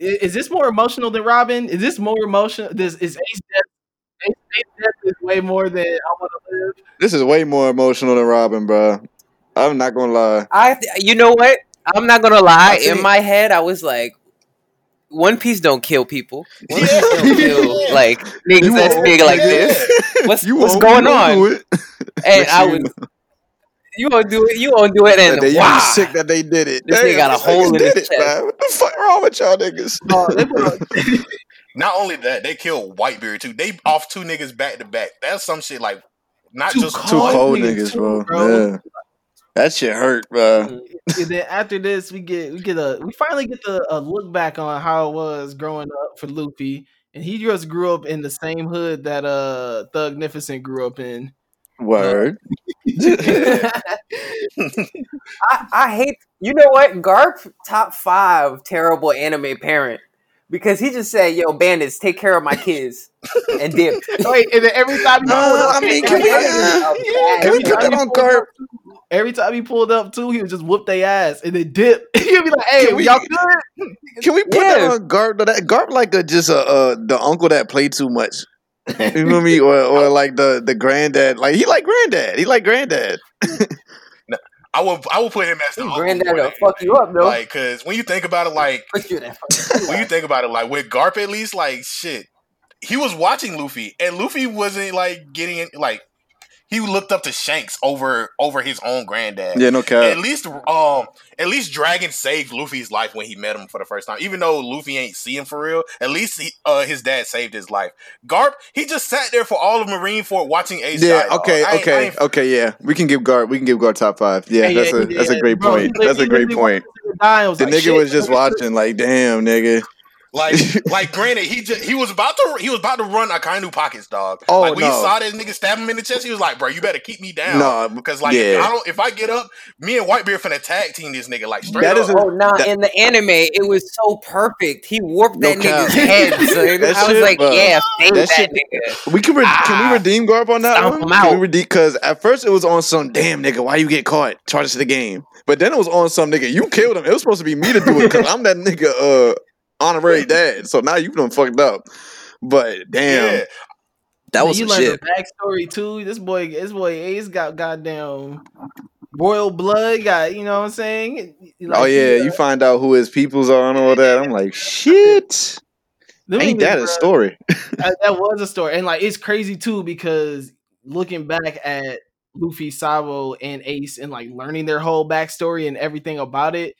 i- Is this more emotional than Robin? Is this more emotional? This is Ace Death. Ace, Ace Death is way more than I want to live. this is way more emotional than Robin, bro. I'm not gonna lie. I, you know what? I'm not gonna lie. In my head, I was like, One Piece don't kill people. One Piece don't kill (laughs) like niggas that's big like this. What's You what's going you won't on? do it. And I you was, you won't do it. You won't do it. And And they wow, sick that they did it. This nigga got a hole in his it, chest. man. What the fuck wrong with y'all niggas? (laughs) Oh, they put a- (laughs) Not only that, they killed Whitebeard too. They off two niggas back to back. That's some shit like not Too just cold. Two cold niggas niggas, too, bro. bro. Yeah. That shit hurt, bro. and then after this, we get we get a we finally get the a look back on how it was growing up for Luffy, and he just grew up in the same hood that uh Thugnificent grew up in. Word. (laughs) I, I hate you know what Garp top five terrible anime parent because he just said yo bandits take care of my kids and dip. (laughs) Wait, and then every time he pulled Uh, up, I mean, can we, yeah, can we put that on Garp? Every time he pulled up too, he would just whoop their ass and then dip. (laughs) He'd be like, "Hey, Can we- y'all good?" (laughs) Can we put that on Garp? That Garp like a just a uh, the uncle that played too much. You know what me, or or like the the granddad. Like he like granddad. He like granddad. I will I will put him as the granddad will fuck you up though. Like, cause when you think about it, like you in that fucking when you think about it, like with Garp at least, like shit, he was watching Luffy, and Luffy wasn't like getting in, like he looked up to Shanks over over his own granddad. Yeah, no cap. At least, um, at least Dragon saved Luffy's life when he met him for the first time. Even though Luffy ain't see him for real, at least he, uh, his dad saved his life. Garp, he just sat there for all of Marine Marineford watching Ace. Yeah. Skydog. Okay. I ain't- I Okay. ain't- Okay. Yeah. We can give Garp. We can give Garp top five. Yeah. Hey, That's yeah, a he that's a great Bro, point. he That's a great point. the nigga die. The like, nigga shit. was just watching. Like, damn, nigga. Like, (laughs) like, granted, he just he was about to he was about to run Akainu pockets, dog. Oh, like when no. he saw that nigga stab him in the chest, he was like, "Bro, you better keep me down." No, because like, yeah. if I don't, if I get up, me and Whitebeard finna tag team this nigga like straight That up. is a- Oh no! That- in the anime, it was so perfect. He warped that cap. nigga's head. So (laughs) That I was shit, like, bro. "Yeah, That that, shit- nigga." We can re- can Ah. we redeem Garp on that Stomp one? him Can we redeem? Because at first it was on some damn nigga. Why you get caught? Charges to the game. But then it was on some nigga. You killed him. It was supposed to be me to do it because (laughs) I'm that nigga. Uh, honorary dad. So now you done fucked up. But damn, Yeah, that was you some shit. the backstory too. This boy, this boy Ace got goddamn royal blood. Got you know what I'm saying? Like, oh yeah, you uh, find out who his peoples are and all that. I'm like, shit. them Ain't that a uh, story? (laughs) that, that was a story, and like it's crazy too because looking back at Luffy, Sabo, and Ace, and like learning their whole backstory and everything about it,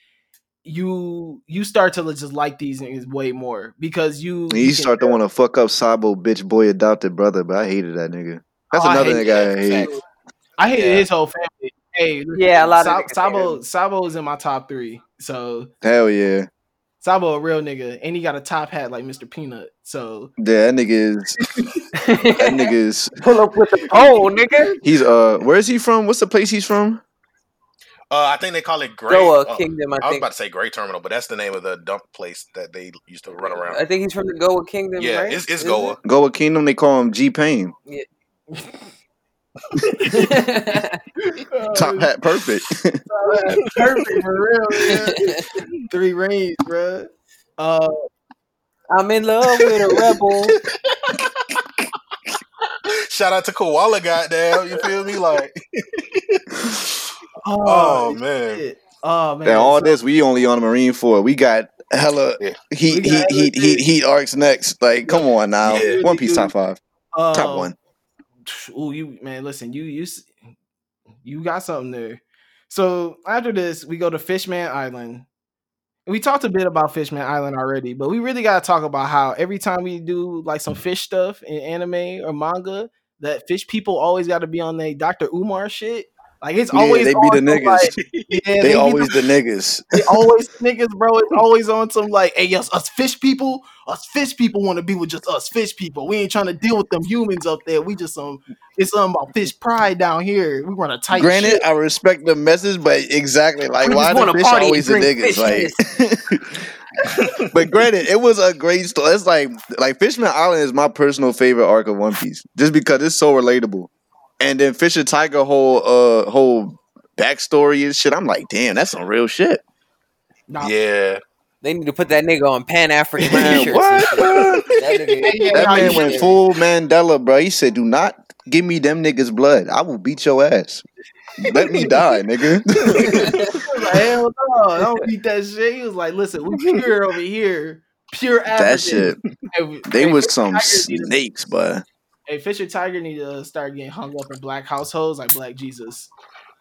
you you start to just like these niggas way more because you You start to want to fuck up Sabo, bitch boy adopted brother, but I hated that nigga. That's Oh, another hate nigga I hate. Facts. I hated Yeah. his whole family. Hey, listen, Yeah, a lot of Sa- niggas Sabo Sabo is in my top three. So Hell yeah. Sabo a real nigga, and he got a top hat like Mr. Peanut. So Yeah, that nigga is that (laughs) nigga is Pull up with the pole, nigga. he's uh where is he from? What's the place he's from? Uh, I think they call it Gray. Goa uh, Kingdom, I I was about to say Gray Terminal, but that's the name of the dump place that they used to run around. I think he's from the Goa Kingdom, yeah, right? it's, it's Is Goa. Goa Kingdom, they call him G Pain. it? Top hat perfect. perfect for real. Man. (laughs) Three rings, bro. Uh, I'm in love with a rebel. (laughs) Shout out to Koala, goddamn. You feel me? Like, (laughs) oh, oh man, shit. Oh man. and all So- this we only on the Marineford. We got hella Yeah. heat, We heat, got heat, heat, heat arcs next. Like, come on now. Yeah. One Piece top five. Top um, one. Ooh, you man, listen, you you you got something there. So after this, we go to Fishman Island. We talked a bit about Fishman Island already, but we really gotta talk about how every time we do like some fish stuff in anime or manga, that fish people always got to be on the Dr. Umar shit. Like it's Yeah, always they be the some, niggas. like- (laughs) yeah, they be the always the niggas. (laughs) they always niggas, bro. It's always on some like, hey, yes, us fish people, us fish people want to be with just us fish people. We ain't trying to deal with them humans up there. We just some, it's something about fish pride down here. We run a tight. Granted, ship. I respect the message, but exactly like why just the wanna fish always the drink niggas? Like, (laughs) but granted, it was a great story. It's like like Fishman Island is my personal favorite arc of One Piece, just because it's so relatable. And then Fisher Tiger whole uh whole backstory and shit. I'm like, damn, that's some real shit. Nah, yeah. They need to put that nigga on Pan African Man, t-shirts. what, and (laughs) shit. That nigga, Yeah, That nah, man went full Mandela, bro. He said, "Do not give me them niggas blood. I will beat your ass. Let me die, nigga." (laughs) (laughs) Like, hell no, I don't beat that shit. He was like, listen, we pure over here, pure African. that shit. They was some Tiger need to- snakes, but Hey, Fisher Tiger need to start getting hung up in black households like Black Jesus.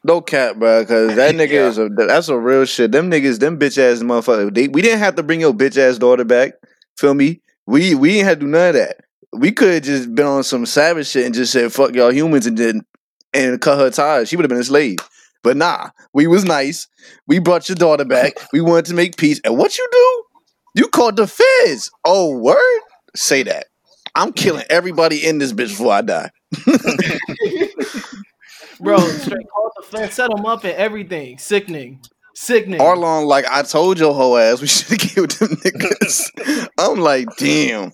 no cap, bro. Because that (laughs) nigga Yeah. is a that's a real shit. Them niggas, them bitch ass motherfuckers. They, we didn't have to bring your bitch ass daughter back. Feel me? We we didn't have to do none of that. We could have just been on some savage shit and just said fuck y'all humans and then and cut her ties. She would have been a slave. But nah, we was nice. We brought your daughter back. (laughs) We wanted to make peace. And what you do? You called the feds. Oh, word? Say that. I'm killing everybody in this bitch before I die. (laughs) bro. Straight called the fence, set him up and everything. Sickening, sickening. Arlong, like I told your whole ass, we (laughs) should have killed them niggas. I'm like, damn.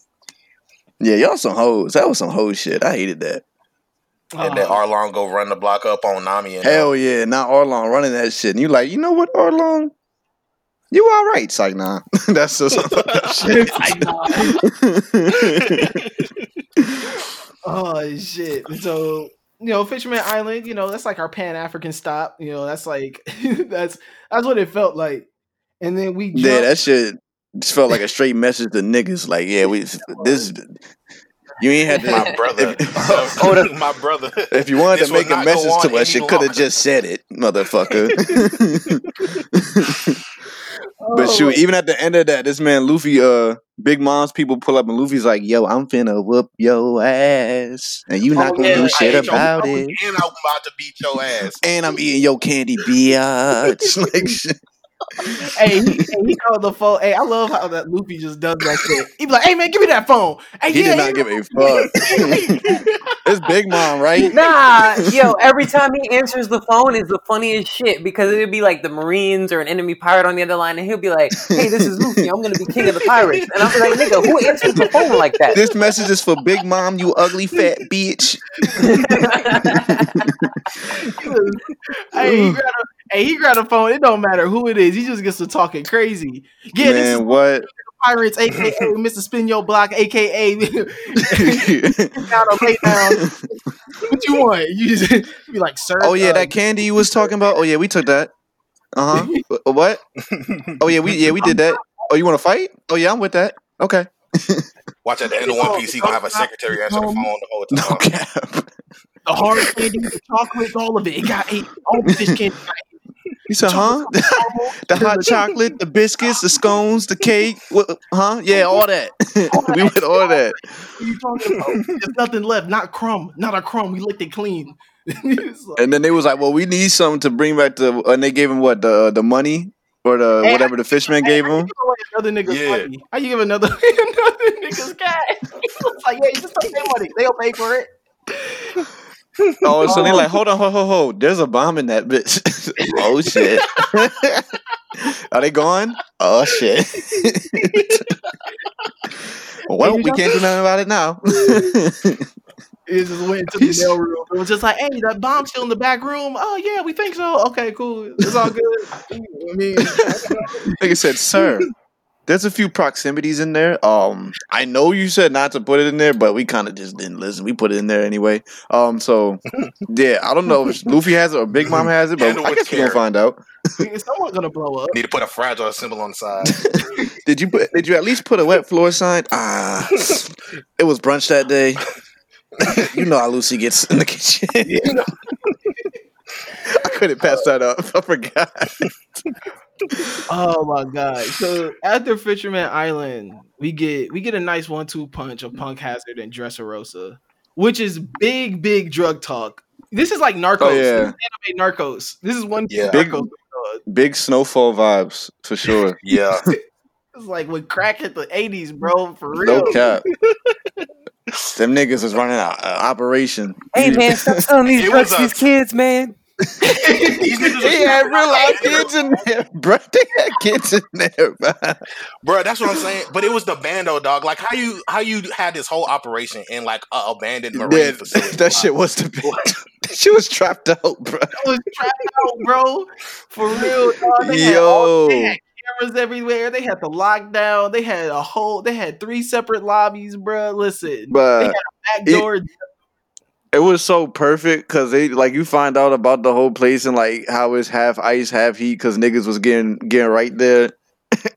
Yeah, y'all some hoes. That was some hoe shit. I hated that. And then Oh, Arlong go run the block up on Nami and Hell uh, yeah, not Arlong running that shit. And you like, you know what, Arlong? You all right? It's like, nah. That's just shit. (laughs) (laughs) oh shit. So you know, Fisherman Island. You know, that's like our Pan African stop. You know, that's like (laughs) that's that's what it felt like. And then we yeah, that shit just felt like a straight message to niggas. Like, yeah, we this. You ain't had to. my brother. Oh, oh, Hold up. my brother. If you wanted This to make a message to us, you could have just said it, motherfucker. But Oh, shoot, even at the end of that, this man Luffy, uh, Big Mom's people pull up and Luffy's like, "Yo, I'm finna whoop your ass, and you not Oh, gonna yeah, do like, shit about and. I'm about to beat your ass. And I'm eating your candy, (laughs) bitch. (laughs) like, shit. Hey, he, hey, he called the phone. Hey, I love how that Luffy just does that shit. He be like, "Hey man, give me that phone." Hey, he yeah, did not give a fuck. (laughs) (laughs) it's Big Mom, right? Nah, (laughs) yo, every time he answers the phone is the funniest shit because it'd be like the Marines or an enemy pirate on the other line, and he'll be like, "Hey, this is Luffy. I'm gonna be king of the pirates," and I'm like, "Nigga, who answers the phone like that?" This message is for Big Mom, you ugly fat bitch. hey, he grabbed a, hey, he grabbed a phone. It don't matter who it is. He just gets to talking crazy. Yeah, this is what? (laughs) Pirates, aka (laughs) Mr. Spin Your Block, aka (laughs) down or lay down. What you want? You just you be like, sir. oh yeah, uh, that candy you was talking about. Oh yeah, we took that. Uh huh. what? Oh yeah, we yeah we did that. Oh, you want to fight? Oh yeah, I'm with that. Okay. Watch at the end of One Piece, he gonna have a secretary answer the phone the whole time. No cap. the hard candy, the chocolate, all of it. It got eight. All the fish candy. got You said, huh? (laughs) the hot (laughs) chocolate, the biscuits, the scones, the cake. What, huh? Yeah, all (laughs) that. we with all that. What are you talking about? There's nothing left. Not crumb. Not a crumb. We licked it clean. And then they was like, well, we need something to bring back the. And they gave him what the uh, the money or the Hey, whatever the fishman gave him. another nigga's Yeah. money? How you give another another nigga's cash? it's like, yeah, you just take their money. They'll pay for it. (laughs) Oh, so they're like, oh. hold on, hold, hold, hold. There's a bomb in that bitch. (laughs) oh shit. (laughs) Are they gone? Oh shit. well, we can't do nothing about it now. It just went into the mail room. It was just like, hey, that bomb's still in the back room. Oh yeah, we think so. Okay, cool. It's all good. I mean, like I said, sir, there's a few proximities in there. Um, I know you said not to put it in there, but we kind of just didn't listen. We put it in there anyway. Um, so (laughs) yeah, I don't know if Luffy has it or Big Mom has it, but Handle I with guess we're gonna find out. someone's gonna blow up. Need to put a fragile symbol on the side. (laughs) Did you put? Did you at least put a wet floor sign? Ah, (laughs) it was brunch that day. you know how Lucy gets in the kitchen. You know? I couldn't pass that up. I forgot. Oh my god! So after Fisherman Island, we get we get a nice one-two punch of Punk Hazard and Dressrosa, which is big, big drug talk. This is like Narcos. Oh, This yeah. is anime Narcos. This is one Yeah. Big- Narcos. Big snowfall vibes for sure. (laughs) Yeah. It's like when crack hit the '80s, bro. For real. No cap. (laughs) Them niggas was running out uh, operation. Hey man, stop selling these drugs to these kids, man. These niggas They had real life kids in there, bro. (laughs) They had kids in there, bro. Bro, that's what I'm saying. But it was the bando, dog. Like how you how you had this whole operation in like a abandoned marine Yeah, facility. that shit was the (laughs) that She was trapped out, bro. That was trapped out, bro. For real, dog. They had all- they Yo, had cameras everywhere. They had the lockdown. They had a whole. They had three separate lobbies, bro. Listen, but they had a back door. it was so perfect because they like you find out about the whole place and like how it's half ice, half heat because niggas was getting getting right there.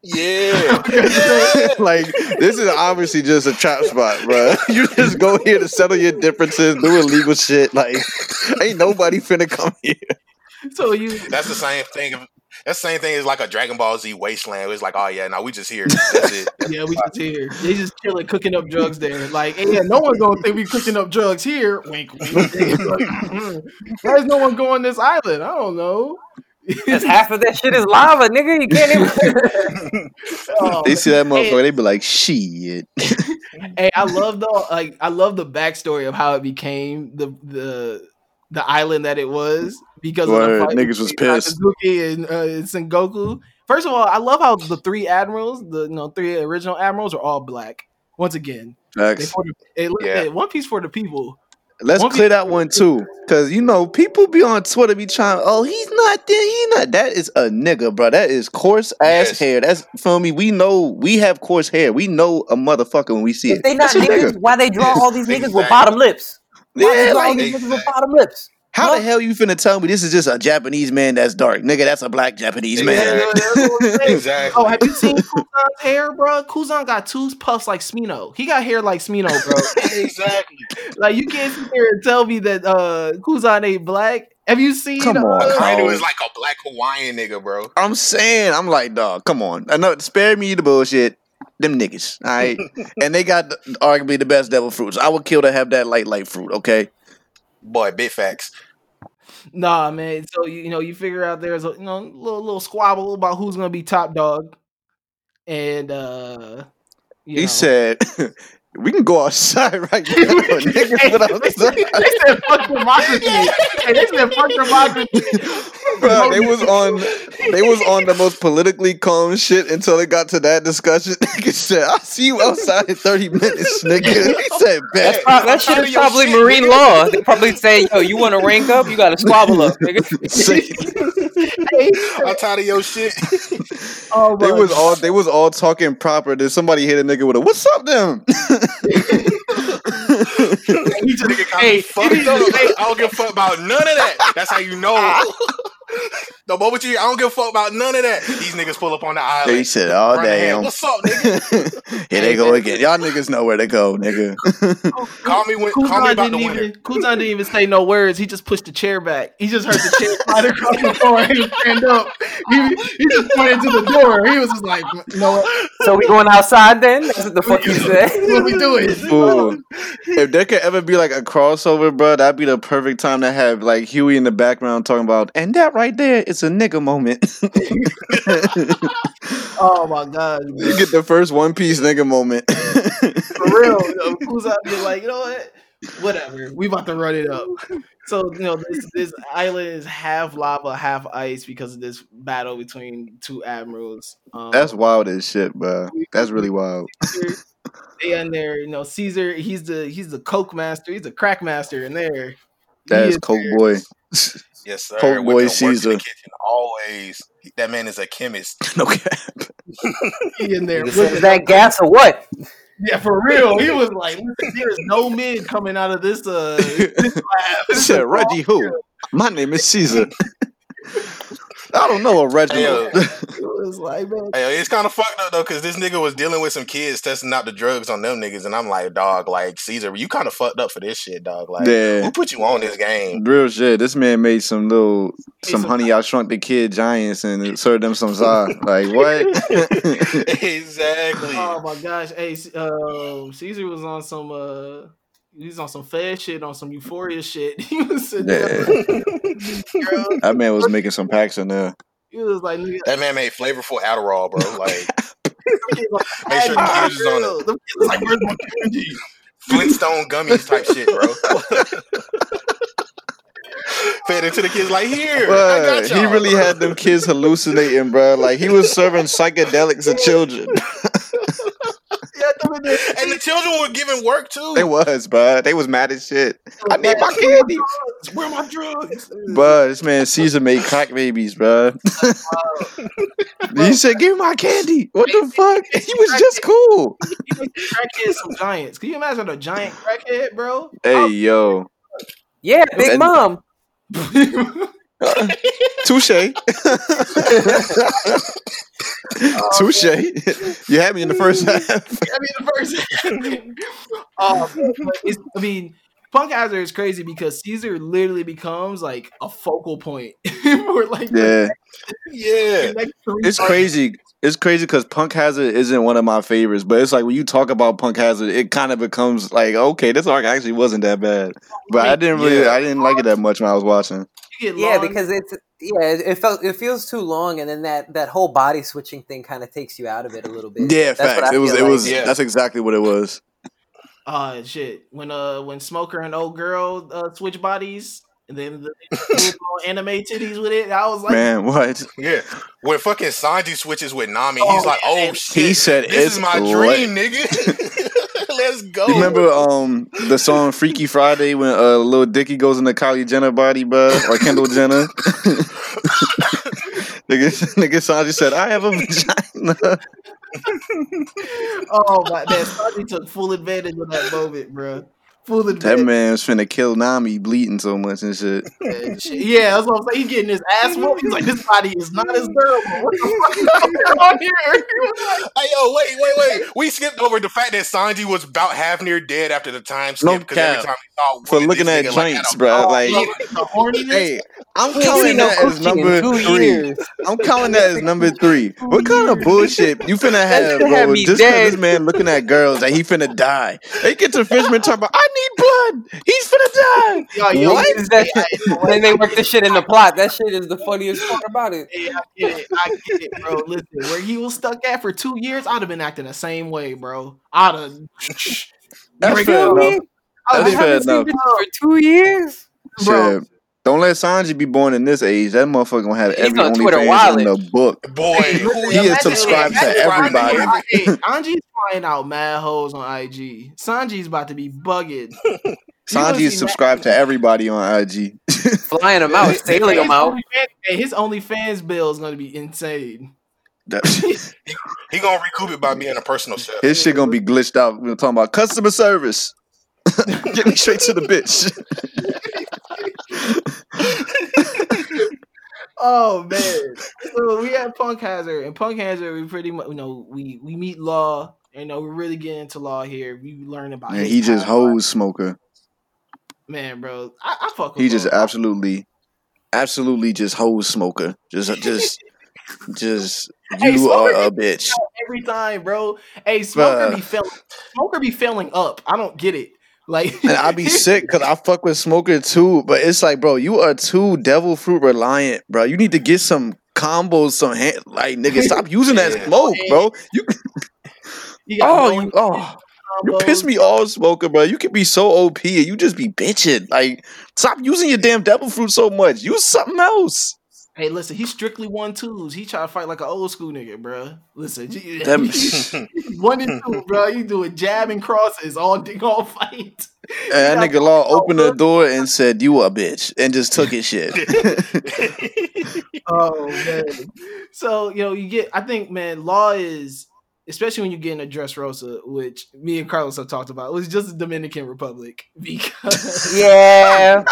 Yeah. (laughs) like this is obviously just a trap spot, bro. (laughs) You just go here to settle your differences, do illegal shit. Like (laughs) ain't nobody finna come here. So you That's the same thing. That's the same thing as like a Dragon Ball Z wasteland. It's like, oh yeah, now we just here. That's it. (laughs) Yeah, we just here. They just chilling, cooking up drugs there. Like, hey, yeah, no one's gonna think we cooking up drugs here. Wink, wink. (laughs) Why is no one going this island? I don't know. Because half of that shit is lava, nigga. You can't even. (laughs) Oh, They see that motherfucker, Hey, they be like, shit. hey, I love the like I love the backstory of how it became the the the island that it was because Word, of the fight niggas was pissed. Akatsuki and, uh, and Sengoku. First of all, I love how the three admirals, the you know three original admirals, are all black. Once again, they Facts. for the, hey, Yeah. hey, One Piece for the people. Let's One clear that one too, because you know people be on Twitter be trying. Oh, he's not there. He not. That is a nigga, bro. That is coarse ass Yes. hair. That's feel me. We know we have coarse hair. We know a motherfucker when we see If it. they not That's niggas, nigga. why they draw all these niggas with bottom lips? Why Yeah, draw all like these niggas with bottom lips? how Huh? the hell you finna tell me this is just a Japanese man that's dark, nigga? That's a black Japanese man. Exactly. That's what I'm saying. Exactly. Oh, have you seen Kuzan's hair, bro? Kuzan got two puffs like Smino. He got hair like Smino, bro. (laughs) exactly. like you can't sit there and tell me that uh Kuzan ain't black. Have you seen? Come on, uh, Akainu bro. is like a black Hawaiian nigga, bro. I'm saying, I'm like, dog, come on. I know, spare me the bullshit. Them niggas, all right? and they got the, arguably the best devil fruits. I would kill to have that light, light fruit, okay? Boy, big facts. Nah, man. So you, you know, you figure out there's a you know little little squabble about who's gonna be top dog, and uh, you He know. said, (laughs) we can go outside (laughs) right now. niggas Hey, went they, outside. (laughs) they said fuck democracy. hey, they said fuck democracy. Bro, they was on they was on the most politically calm shit until it got to that discussion. (laughs) Nigga said, I'll see you outside in 30 minutes, nigga. He said, That's bet. pro- that shit is probably shit, marine nigga. law. They probably say, "Yo, you want to rank up? You got to squabble up, nigga." Say- Hey, (laughs) I'm tired of your shit. (laughs) (laughs) oh they was all they was all talking proper. Then somebody hit a nigga with a what's up them? Each Hey, me fucked up. Hey, I don't give a fuck about none of that. That's how you know. (laughs) the moment you, I don't give a fuck about none of that. These niggas pull up on the island. they said, oh run ahead. damn. What's up, nigga? (laughs) Here they go again. Y'all niggas know where to go, nigga. (laughs) Call me when. Call me Kuzan about didn't the winner. even Kuzan didn't even say no words. He just pushed the chair back. He just heard the chair slide across the floor and he stand up. He, he just pointed to the door. He was just like, you know what? So we going outside then? That's what the fuck you said. What we doing? Fool. If there could ever be like a crossover, bro, that'd be the perfect time to have like Huey in the background talking about, and that right there is a nigga moment. (laughs) Oh my god, you get the first One Piece nigga moment. for real. You know, Kuzan be like, you know what? Whatever. We about to run it up. So you know, this this island is half lava, half ice because of this battle between two admirals. Um, That's wild as shit, bro. That's really wild. they in there. You know, Caesar. He's the he's the coke master. He's the crack master in there. He That's is Coke there. Boy. Yes, sir. Coke boy the in Caesar. the kitchen, always. That man is a chemist. (laughs) no cap. (laughs) He in there. Nigga says, whipping Is that gas or what? Yeah, for real. He was like, there is no men coming out of this uh this (laughs) lab. This said, Reggie who? My name is Caesar. I don't know a Reggie. Hey, yo. (laughs) It was like, man, Hey, it's kind of fucked up though, because this nigga was dealing with some kids testing out the drugs on them niggas, and I'm like, dog, like Caesar, you kind of fucked up for this shit, dog. Like, yeah. who put you on this game? Real shit. This man made some little, some some- honey I shrunk the kid giants and served them some (laughs) za. Like what? exactly. oh my gosh, hey, uh, Caesar was on some uh, he was on some fed shit, on some euphoria shit. (laughs) He was sitting there, girl. (laughs) that man was making some packs in there. He was like, nigga, that man made flavorful Adderall, bro. (laughs) Like, Make sure the "Ah, kids is on girl." Them was like, where's my candy? Flintstone gummies type shit, bro. Fed into the kids like, here, I Bruh, got he y'all. really had them kids hallucinating, bro. Like he was serving psychedelics to children. He had them in there. and the children were giving work too. They was, bro. They was mad as shit. I need my Where candy. drugs? Where my drugs? Bruh, this man Caesar made crack babies, bruh. (laughs) he said, "Give me my candy." What the fuck? He (laughs) was just cool. He made crackhead some giants. Can you imagine a giant crackhead, bro? Hey, yo, Yeah, Big And- Mom. (laughs) (laughs) touche, (laughs) (laughs) touche. You had me in the first half. I mean, the first. um, it's, I mean, Punk Hazard is crazy because Caesar literally becomes like a focal point for like Yeah, yeah. three it's crazy. It's crazy because Punk Hazard isn't one of my favorites, but it's like when you talk about Punk Hazard, it kind of becomes like, okay, this arc actually wasn't that bad. But I didn't really, Yeah. I didn't like it that much when I was watching. You (laughs) get Yeah, long- because it's yeah, it, it felt it feels too long, and then that that whole body switching thing kind of takes you out of it a little bit. Yeah, That's facts. It was, feel it like. was. Yeah. That's exactly what it was. uh shit when uh when Smoker and old girl uh switch bodies and then the (laughs) anime titties with it. I was like, Man, what? Yeah, when fucking Sanji switches with Nami, Oh, he's like, "Oh shit, He said this it's is my lit. dream, nigga. (laughs) Let's go." You remember um the song Freaky Friday when uh Lil Dicky goes into Kylie Jenner body, bro, or Kendall Jenner? (laughs) nigga, nigga Sanji said, "I have a vagina." (laughs) oh my, man, Sanji took full advantage of that moment, bro. Full That advantage. man was finna kill Nami, bleeding so much and shit. (laughs) Yeah, that's what I'm saying. He getting his ass whooped. He's like, this body is not as durable. What the fuck is going on here? He (laughs) Hey yo, wait, wait, wait. We skipped over the fact that Sanji was about half near dead after the time skip No because every time he saw a For looking at nigga, like, joints, bro. oh, Like, bro, the horniness. hey, I'm We counting that as number three. I'm counting that as number three. What kind of bullshit you finna have, shit bro? Oh, me Just because this man looking at girls that he finna die. They get to Fishman talking about, I need blood. He's finna die. (laughs) Yo, yo, What? Is that and (laughs) then they work this shit in the plot. That shit is the funniest part about it. Yeah, I get it. I get it, bro. Listen, where he was stuck at for two years, I'd have been acting the same way, bro. I'd have. That's Break fair it up. enough. I'd That's have fair been- seen enough. for two years. Bro. Shit. Don't let Sanji be born in this age. That motherfucker gonna have He's every on Twitter OnlyFans in the book. boy. He is subscribed to everybody. Sanji- Hey, flying out mad hoes on IG. Sanji's about to be bugging. (laughs) Sanji is subscribed to everybody on IG. (laughs) Flying them out, sailing them out. Hey, his OnlyFans bill is going to be insane. That- (laughs) He gonna recoup it by being a personal chef. His shit gonna be glitched out. We're talking about customer service. Get me straight to the bitch. Oh man! So we have Punk Hazard, and Punk Hazard, we pretty much, you know, we we meet Law. You know, we really get into Law here. We learn about. Man, he just hose smoker. Man, bro, I, I fuck with. He just absolutely, absolutely just hose smoker. Just, just, (laughs) just. You Smoker are a bitch. every time, bro. Hey, Smoker Bruh. be failing. Smoker be failing up. I don't get it. Like, (laughs) And I be sick because I fuck with smoker too. But it's like, bro, you are too devil fruit reliant, bro. You need to get some combos, some hand, like nigga. (laughs) Stop using that smoke, bro. You, (laughs) you got oh, you, oh. You piss me off, smoker, bro. You can be so OP and you just be bitching. Like, stop using your damn devil fruit so much. Use something else. Hey, listen, he's strictly one twos. He try to fight like an old school nigga, bro. Listen, (laughs) (laughs) one and two, bro. You doing jab and crosses all dig all (laughs) fight. and that nigga Law opened the door and said, "You a bitch," and just took his shit. Oh man. So you know, you get. I think, man, law is especially when you get in a Dressrosa, which me and Carlos have talked about. It was just the Dominican Republic (laughs) because (laughs) Yeah,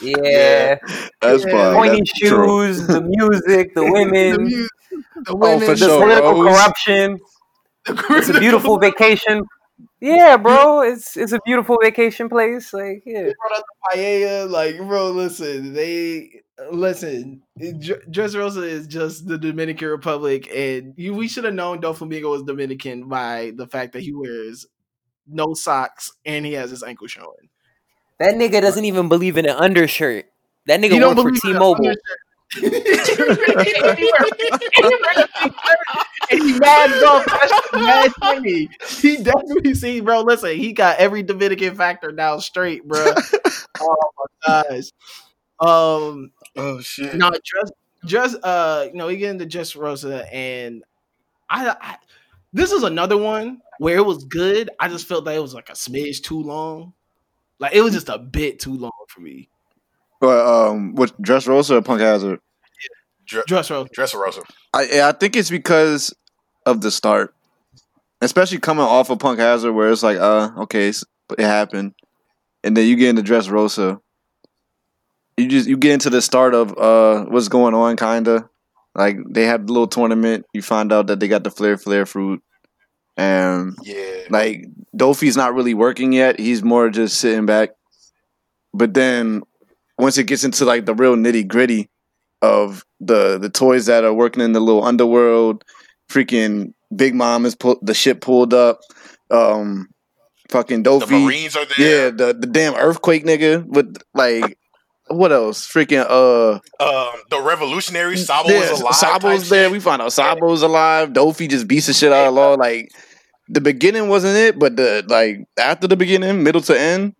yeah. That's Yeah. fine. Pointy That's true. shoes, the music, the (laughs) the, women, mu- the Oh, women, for the sure. political Rose. corruption. the It's a beautiful vacation. Yeah, bro. It's it's a beautiful vacation place. Like, yeah. brought up the paella. Like, bro, listen, they listen. Dr- Dressrosa is just the Dominican Republic, and you we should have known Doflamingo was Dominican by the fact that he wears no socks and he has his ankle showing. That nigga doesn't even believe in an undershirt. That nigga worked for T-Mobile. and (laughs) he mad dumb, mad shiny. He definitely see, bro. Listen, he got every Dominican factor down straight, bro. (laughs) oh my gosh. Um, oh shit. no, just, just, uh, you know, we get into just Rosa, and I, I, this is another one where it was good. I just felt that it was like a smidge too long. Like it was just a bit too long for me. But um, what Dressrosa or Punk Hazard? Dressrosa. Dressarosa. I I think it's because of the start, especially coming off of Punk Hazard, where it's like, uh, okay, it happened, and then you get into Dressrosa. You just you get into the start of uh what's going on, kinda like they had a little tournament. You find out that they got the flare flare fruit, and Yeah. like Doffy's not really working yet. He's more just sitting back. But then once it gets into like the real nitty gritty of the the toys that are working in the little underworld, freaking Big Mom is pull, the ship pulled up. Um, fucking The Marines are there. yeah, the the damn earthquake nigga with like what else? Freaking uh, Um, the Revolutionary Sabo yeah, was alive. Sabo's there. shit. We find out Sabo's alive. Doffy just beats the shit out of Law. Like the beginning wasn't it, but the like after the beginning, middle to end,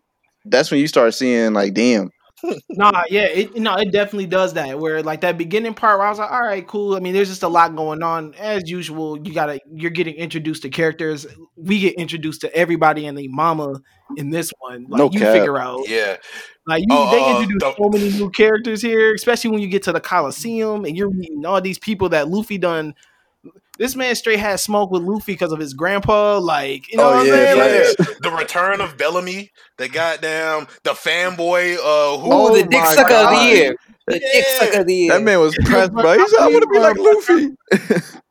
that's when you start seeing like, damn, (laughs) nah, yeah, it no, it definitely does that. Where like that beginning part where I was like, all right, cool. I mean, there's just a lot going on. As usual, you gotta you're getting introduced to characters. We get introduced to everybody and the mama in this one. Like No you cap. figure out Yeah, like you, Oh, they uh, introduce the- so many new characters here, especially when you get to the Coliseum and you're meeting all these people that Luffy done. This man straight had smoke with Luffy because of his grandpa. Like, you know Oh, what yeah, I'm saying? yeah. Like, the return of Bellamy, the goddamn the fanboy. Uh, who? Oh the dick my sucker of the year. The dick sucker of the year. That man was pressed, bro. He said, "I want to be like Luffy."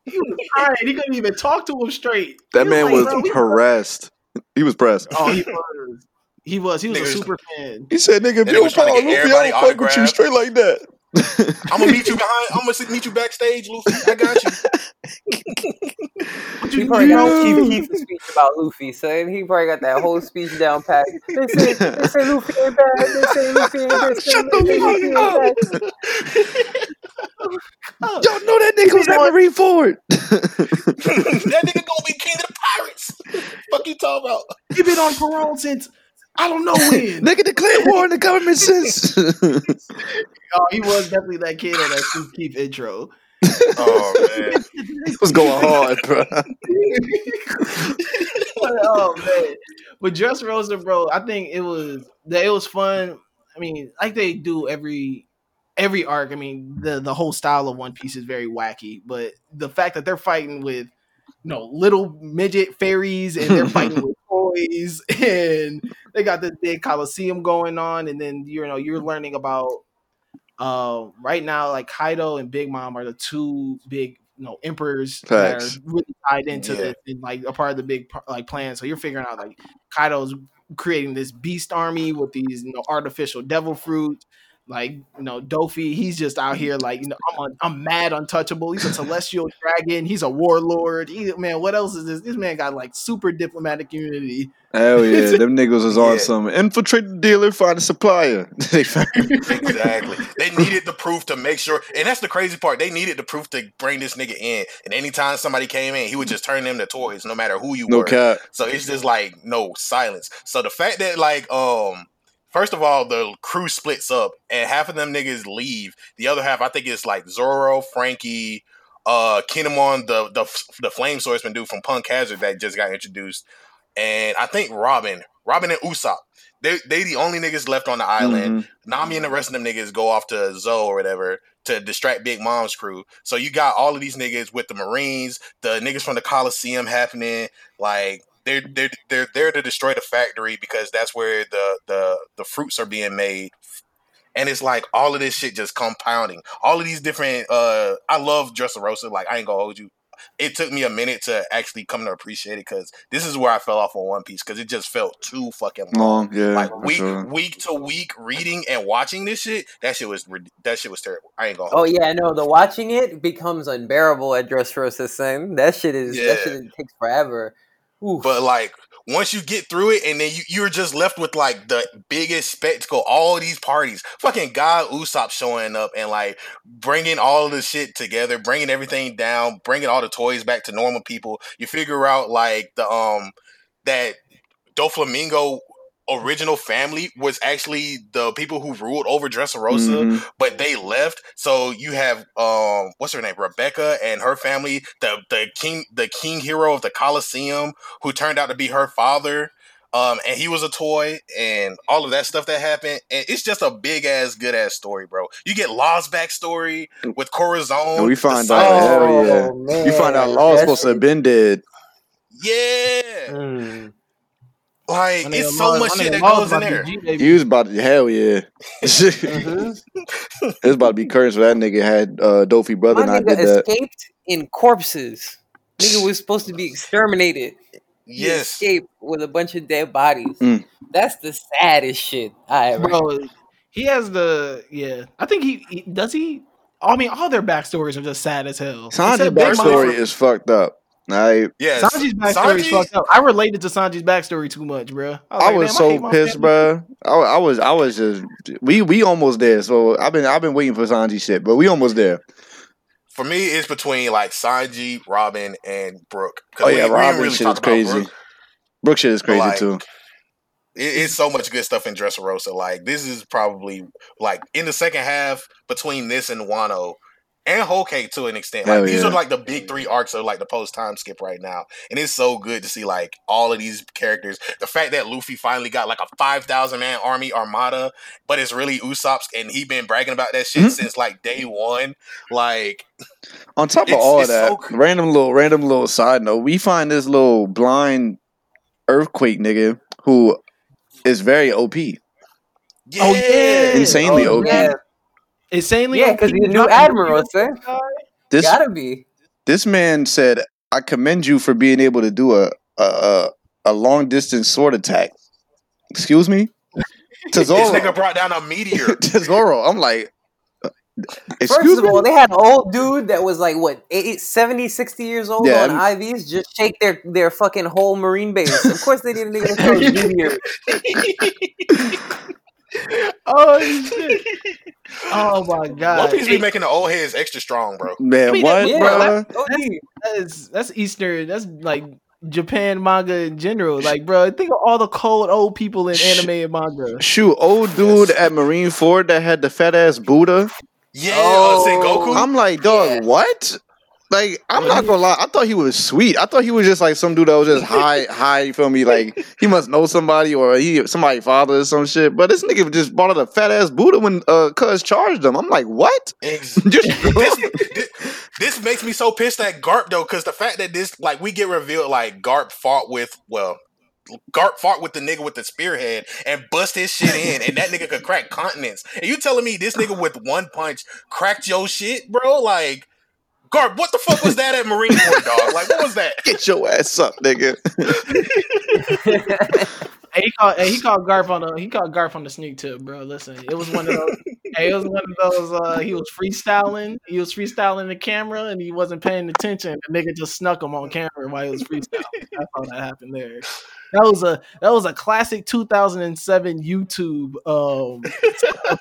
he was crying. He couldn't even talk to him straight. That He man like, was "Bro, we- pressed. He was pressed. Oh, he (laughs) was. He was. He was a super fan. He said, "Nigga, if you don't was trying follow get Luffy, I don't fuck with you straight like that." I'm gonna meet you behind. I'm gonna meet you backstage, Luffy. I got you. What He you probably you got know? Chief Keef's speech about Luffy, son. He probably got that whole speech down pat. They say, they say Luffy ain't bad. They say Luffy ain't bad. They say Shut the Luffy ain't fuck bad. Y'all know that nigga was at Marineford. (laughs) that nigga gonna be king of the pirates. Fuck you talking about? He been on parole since I don't know when. nigga declared war on the government since. (laughs) oh, he was definitely that kid on that Chief Keef intro. (laughs) Oh man. was going hard, bro. (laughs) oh man, but Dressrosa, bro, I think it was that it was fun. I mean, like they do every every arc. I mean, the the whole style of One Piece is very wacky, but the fact that they're fighting with you know little midget fairies and they're fighting with (laughs) and they got this big coliseum going on, and then you know you're learning about uh, right now like Kaido and Big Mom are the two big you know emperors that are really tied into Yeah. this and like a part of the big like plan. So you're figuring out like Kaido's creating this beast army with these you know artificial devil fruit. Like you know, Doffy, he's just out here like you know, I'm un- I'm mad untouchable. He's a celestial (laughs) dragon. He's a warlord. He, man, what else is this? This man got like super diplomatic immunity. Hell yeah, (laughs) them niggas was on Yeah. some infiltrate the dealer, find a supplier. (laughs) Exactly. They needed the proof to make sure, and that's the crazy part. They needed the proof to bring this nigga in. And anytime somebody came in, he would just turn them to toys, no matter who you no were. cap. So it's just like no silence. So the fact that like um first of all the crew splits up and half of them niggas leave. The other half I think it's like Zoro, Franky, uh Kinemon, the the the flame swordsman dude from Punk Hazard that just got introduced. And I think Robin, Robin and Usopp. They they the only niggas left on the island. Mhm. Nami and the rest of them niggas go off to Zou or whatever to distract Big Mom's crew. So you got all of these niggas with the Marines, the niggas from the Coliseum happening. Like they're they're they're there to destroy the factory because that's where the the the fruits are being made. And it's like all of this shit just compounding. All of these different uh I love Dressrosa, like I ain't gonna hold you. It took me a minute to actually come to appreciate it because this is where I fell off on One Piece because it just felt too fucking long Long, yeah. like week sure. week to week reading and watching this shit that shit was that shit was terrible i ain't gonna Oh hold you. yeah, I know. The watching it becomes unbearable at Dressrosa, son. That shit is that Yeah. shit takes forever. Oof. but like once you get through it and then you, you're just left with like the biggest spectacle all these parties fucking god usopp showing up and like bringing all the shit together bringing everything down bringing all the toys back to normal people you figure out like the um that doflamingo original family was actually the people who ruled over Dressrosa Mhm. but they left. So you have um what's her name? Rebecca and her family, the the king the king hero of the Colosseum, who turned out to be her father. Um, and he was a toy and all of that stuff that happened. And it's just a big ass, good ass story, bro. You get Law's backstory with Corazon. And we find out, hell yeah. Oh, man. You find out Law's supposed to have been dead. Yeah. Mm. Like My it's so Law- much shit that Law's goes in there. be G. He was about to, hell yeah. Mhm. (laughs) (laughs) It's about to be cursed for that nigga had uh, Doffy brother My and I nigga did that. escaped in corpses. Nigga was supposed to be exterminated. He escaped with a bunch of dead bodies. Mm. That's the saddest shit I ever. Bro, he has the yeah. I think he, he does he. I mean, all their backstories are just sad as hell. Sanji's Except Big backstory is fucked up. I yeah, Sanji's backstory Sanji- fucked up. I related to Sanji's backstory too much, bro. I like, was so hate my pissed, bro. I, I was I was just we we almost there. So I've been I've been waiting for Sanji shit, but we almost there. For me, it's between like Sanji, Robin, and Brook. 'Cause Oh yeah, we didn't Robin really shit is crazy. Brook. Brook shit is crazy like, too. It, it's so much good stuff in Dressrosa. Like this is probably like in the second half between this and Wano and Whole Cake to an extent. Like Hell these yeah. are like the big three arcs of like the post time skip right now, and it's so good to see like all of these characters. The fact that Luffy finally got like a five thousand man army armada, but it's really Usopp's, and he been bragging about that shit Mhm. since like day one. Like On top of all of that, so cr- random little random little side note, we find this little blind earthquake nigga who is very OP. yeah, Oh, yeah. Insanely Oh, OP. yeah. Insanely, Yeah, because he's a new admiral, sir. guy. This Gotta be. this man said, "I commend you for being able to do a a a, a long distance sword attack." Excuse me, (laughs) this nigga brought down a meteor. (laughs) Tesoro. I'm like, uh, First of me. all, they had an old dude that was like what 80, 70, 60 years old Yeah, on I'm- IVs just shake their their fucking whole marine base. Of course they didn't even (laughs) throw meteors. (laughs) Oh shit! Oh my (laughs) One god! Piece be making the old heads extra strong, bro. Man, I mean, what, Yeah, bruh? OG. That's that's Eastern. That's like Japan manga in general. Like, bro, think of all the cold old people in anime and manga. Shoot, old dude at Marineford that had the fat ass Buddha. Yeah, Oh. Sengoku. I'm like, dog, Yeah. what? Like, I'm not gonna lie. I thought he was sweet. I thought he was just like some dude that was just high, (laughs) high. You feel me? Like he must know somebody or he somebody father or some shit. But this nigga just bought out a fat ass Buddha when uh Cuz charged him. I'm like, what? Ex- (laughs) Just (laughs) this, this, this makes me so pissed at Garp though, because the fact that this like we get revealed like Garp fought with well. Garp fought with the nigga with the spearhead and bust his shit in, and that nigga could crack continents. And you telling me this nigga with one punch cracked your shit, bro? Like, Garp, what the fuck was that at Marine Corps, dog? Like, what was that? get your ass up, nigga. (laughs) And he called and he called Garp on the he called Garp on the sneak tip, bro. Listen, it was one of those. (laughs) hey, it was one of those. Uh, he was freestyling. He was freestyling the camera, and he wasn't paying attention. The nigga just snuck him on camera while he was freestyling. That's how that happened there. That was a that was a classic 2007 YouTube um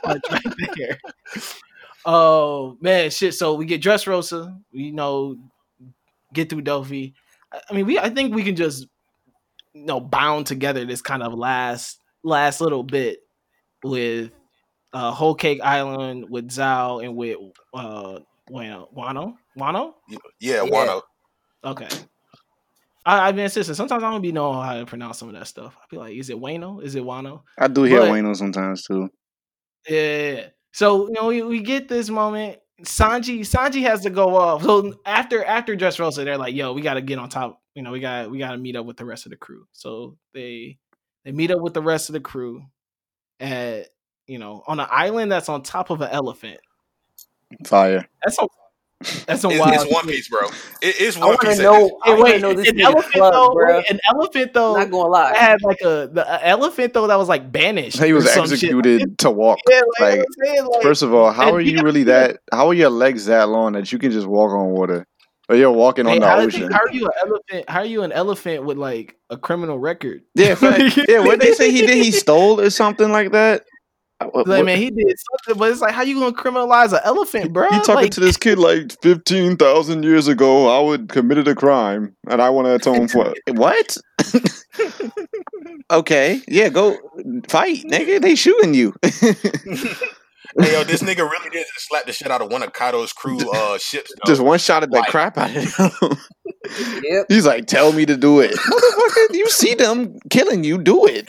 punch right there. Oh man, shit. So we get Dressrosa. We know get through Doffy. I- I mean, we I think we can just you know bound together this kind of last last little bit with uh Whole Cake Island with Zou and with uh Wano Wano Wano. Yeah, Yeah. Wano. Okay. I, I've been insisting. Sometimes I don't be know how to pronounce some of that stuff. I be like, is it Wano? Is it Wano? I do hear But- Wayno sometimes too. Yeah. So you know we, we get this moment. Sanji Sanji has to go off. So after after Dressrosa, they're like, "Yo, we got to get on top. You know, we got we got to meet up with the rest of the crew." So they they meet up with the rest of the crew at you know on an island that's on top of an elephant. Fire. That's some that's some It's, wild. it's One. Piece, bro. It is I One want Piece. to at know. I Hey, want to wait, know this an elephant club, though. bro. an elephant though. Not gonna lie. had like a the a elephant though that was like banished. He was or shit. executed to walk. Yeah, like, Like, saying, like, First of all, how are you really that? How are your legs that long that you can just walk on water? Or you're walking on Hey, the how, ocean? how are you an elephant? How are you an elephant with like a criminal record? Yeah, fact. (laughs) yeah. What they say he did? He stole or something like that. What- Like, what- man, he did something, but it's like, how you gonna criminalize an elephant, bro? He talking like, to this kid like fifteen thousand years ago. I would committed a crime and I want to atone for it. What? (laughs) (laughs) okay, yeah, go fight, nigga. They shooting you. (laughs) Hey, yo, this nigga really did just slap the shit out of one of Kaido's crew (laughs) uh ships. though. Just one shot at the Like- crap out of him. (laughs) Yep. He's like, "Tell me to do it, (laughs) motherfucker. You see them killing you, do it."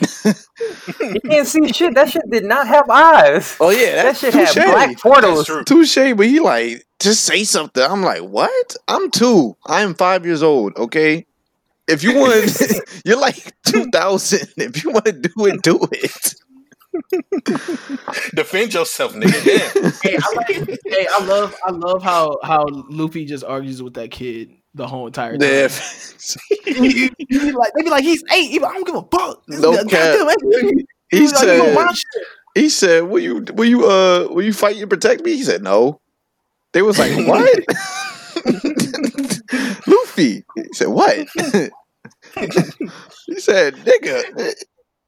You can't see shit. That shit did not have eyes. oh yeah, That that's shit had black That's portals. true. Touche, but he like just say something. I'm like, what? I'm two. I'm five years old. Okay. If you want, you're like two thousand. If you want to do it, do it. Defend yourself, nigga. Hey, I like, hey, I love, I love how how Luffy just argues with that kid the whole entire time. Yeah. (laughs) He- he be like, they be like, he's eight. He I don't give a fuck. No a cap. He He like, said, watch he said, will you, will you, uh, will you fight and protect me? He said, no. They was like, (laughs) what? (laughs) Luffy. He said, what? he said, nigga.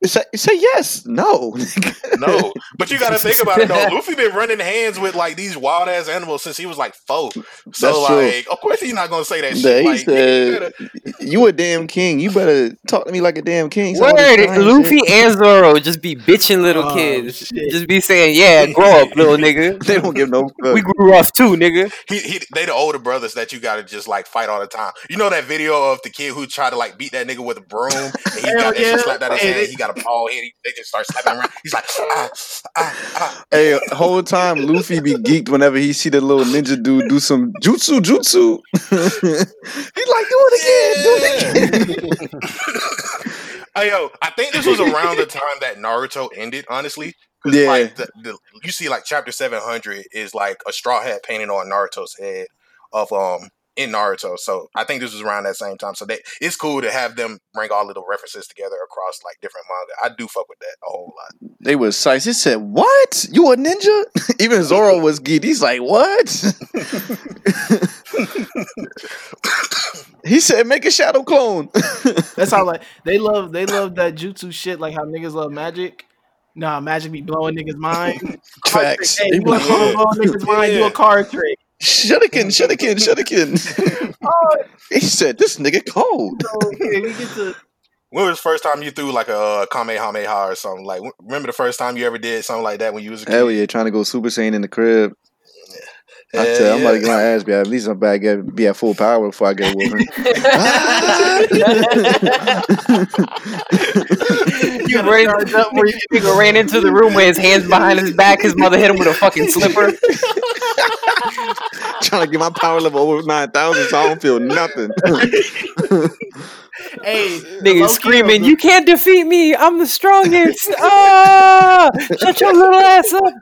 Say, say yes. No. (laughs) No, but you got to think about it though. Luffy been running hands with like these wild ass animals since he was like four. So That's true. like, of course he's not gonna say that Yeah, shit. he Like, said, you you a damn king. You better talk to me like a damn king. Some of Word, this Luffy shit. and Zoro just be bitching little Oh, kids. shit. Just be saying, "Yeah, grow up, little (laughs) nigga. They don't give no fuck. We grew up too, nigga." he, he, they the older brothers that you gotta just like fight all the time. You know that video of the kid who tried to like beat that nigga with a broom and he Hell got that yeah. shit slapped out his Hey, hand. they- He got a bald head. He, they just start slapping around. He's like, ah, ah, ah. Hey, whole time Luffy be geeked whenever he see the little ninja dude do some jutsu jutsu. (laughs) He's like, do it again, do it again. Hey, yo, I think this was around the time that Naruto ended. honestly. Yeah. Like the, the, you see, like chapter seven hundred is like a straw hat painted on Naruto's head of um in Naruto. So I think this was around that same time. So they, it's cool to have them bring all of the references together across like different manga. I do fuck with that a whole lot. They was size. He said, "What? You a ninja?" (laughs) Even Zoro was geeked. He's like, "What?" (laughs) he said, "Make a shadow clone." (laughs) That's how like they love they love that jutsu shit like how niggas love magic. Nah, magic be blowing niggas' mind. Facts. trick. Hey, you be want like, to blow niggas' mind? Do Yeah. a card trick. Shuriken, shuriken, shuriken. Oh, (laughs) he said, "This nigga cold." so, yeah, we get to When was the first time you threw like a uh, Kamehameha or something? Like, remember the first time you ever did something like that when you was a kid? Hell yeah, trying to go Super Saiyan in the crib. I Hell tell, I'm about to get my ass beat. At least I'm back at be at full power before I get a whooping. You ran, where you nigga ran into the room with his hands behind his back. His mother hit him with a fucking slipper. (laughs) trying to get my power level over nine thousand, so I don't feel nothing. (laughs) hey Nigga screaming, "You can't defeat me! I'm the strongest!" Ah! Shut your little ass up!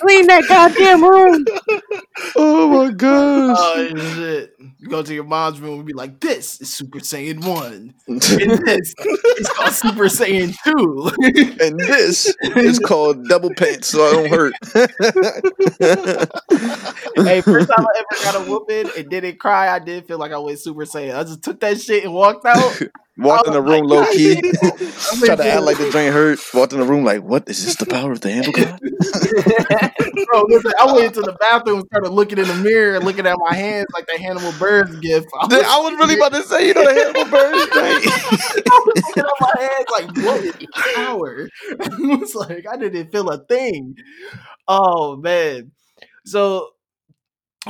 Clean that goddamn room. (laughs) oh my gosh! Oh shit! You go to your mom's room and be like, "This is Super Saiyan One, and (laughs) this is called Super Saiyan Two. (laughs) and this is called double pants, so I don't hurt. hey, first time I ever got a whooping and didn't cry, I did feel like I went Super Saiyan. I just took that shit and walked out. Walked oh in the Oh my room low key, God. (laughs) (laughs) tried to act like the drain hurt. Walked in the room like, what is this? The power of the handle god? (laughs) Bro, listen, I went into the bathroom and started looking in the mirror, looking at my hands like the Hannibal Burns gift. I was, I was really about to say, you know, the handle bird thing. I was looking at my hands like, what is power? I was like, I didn't feel a thing. Oh man. So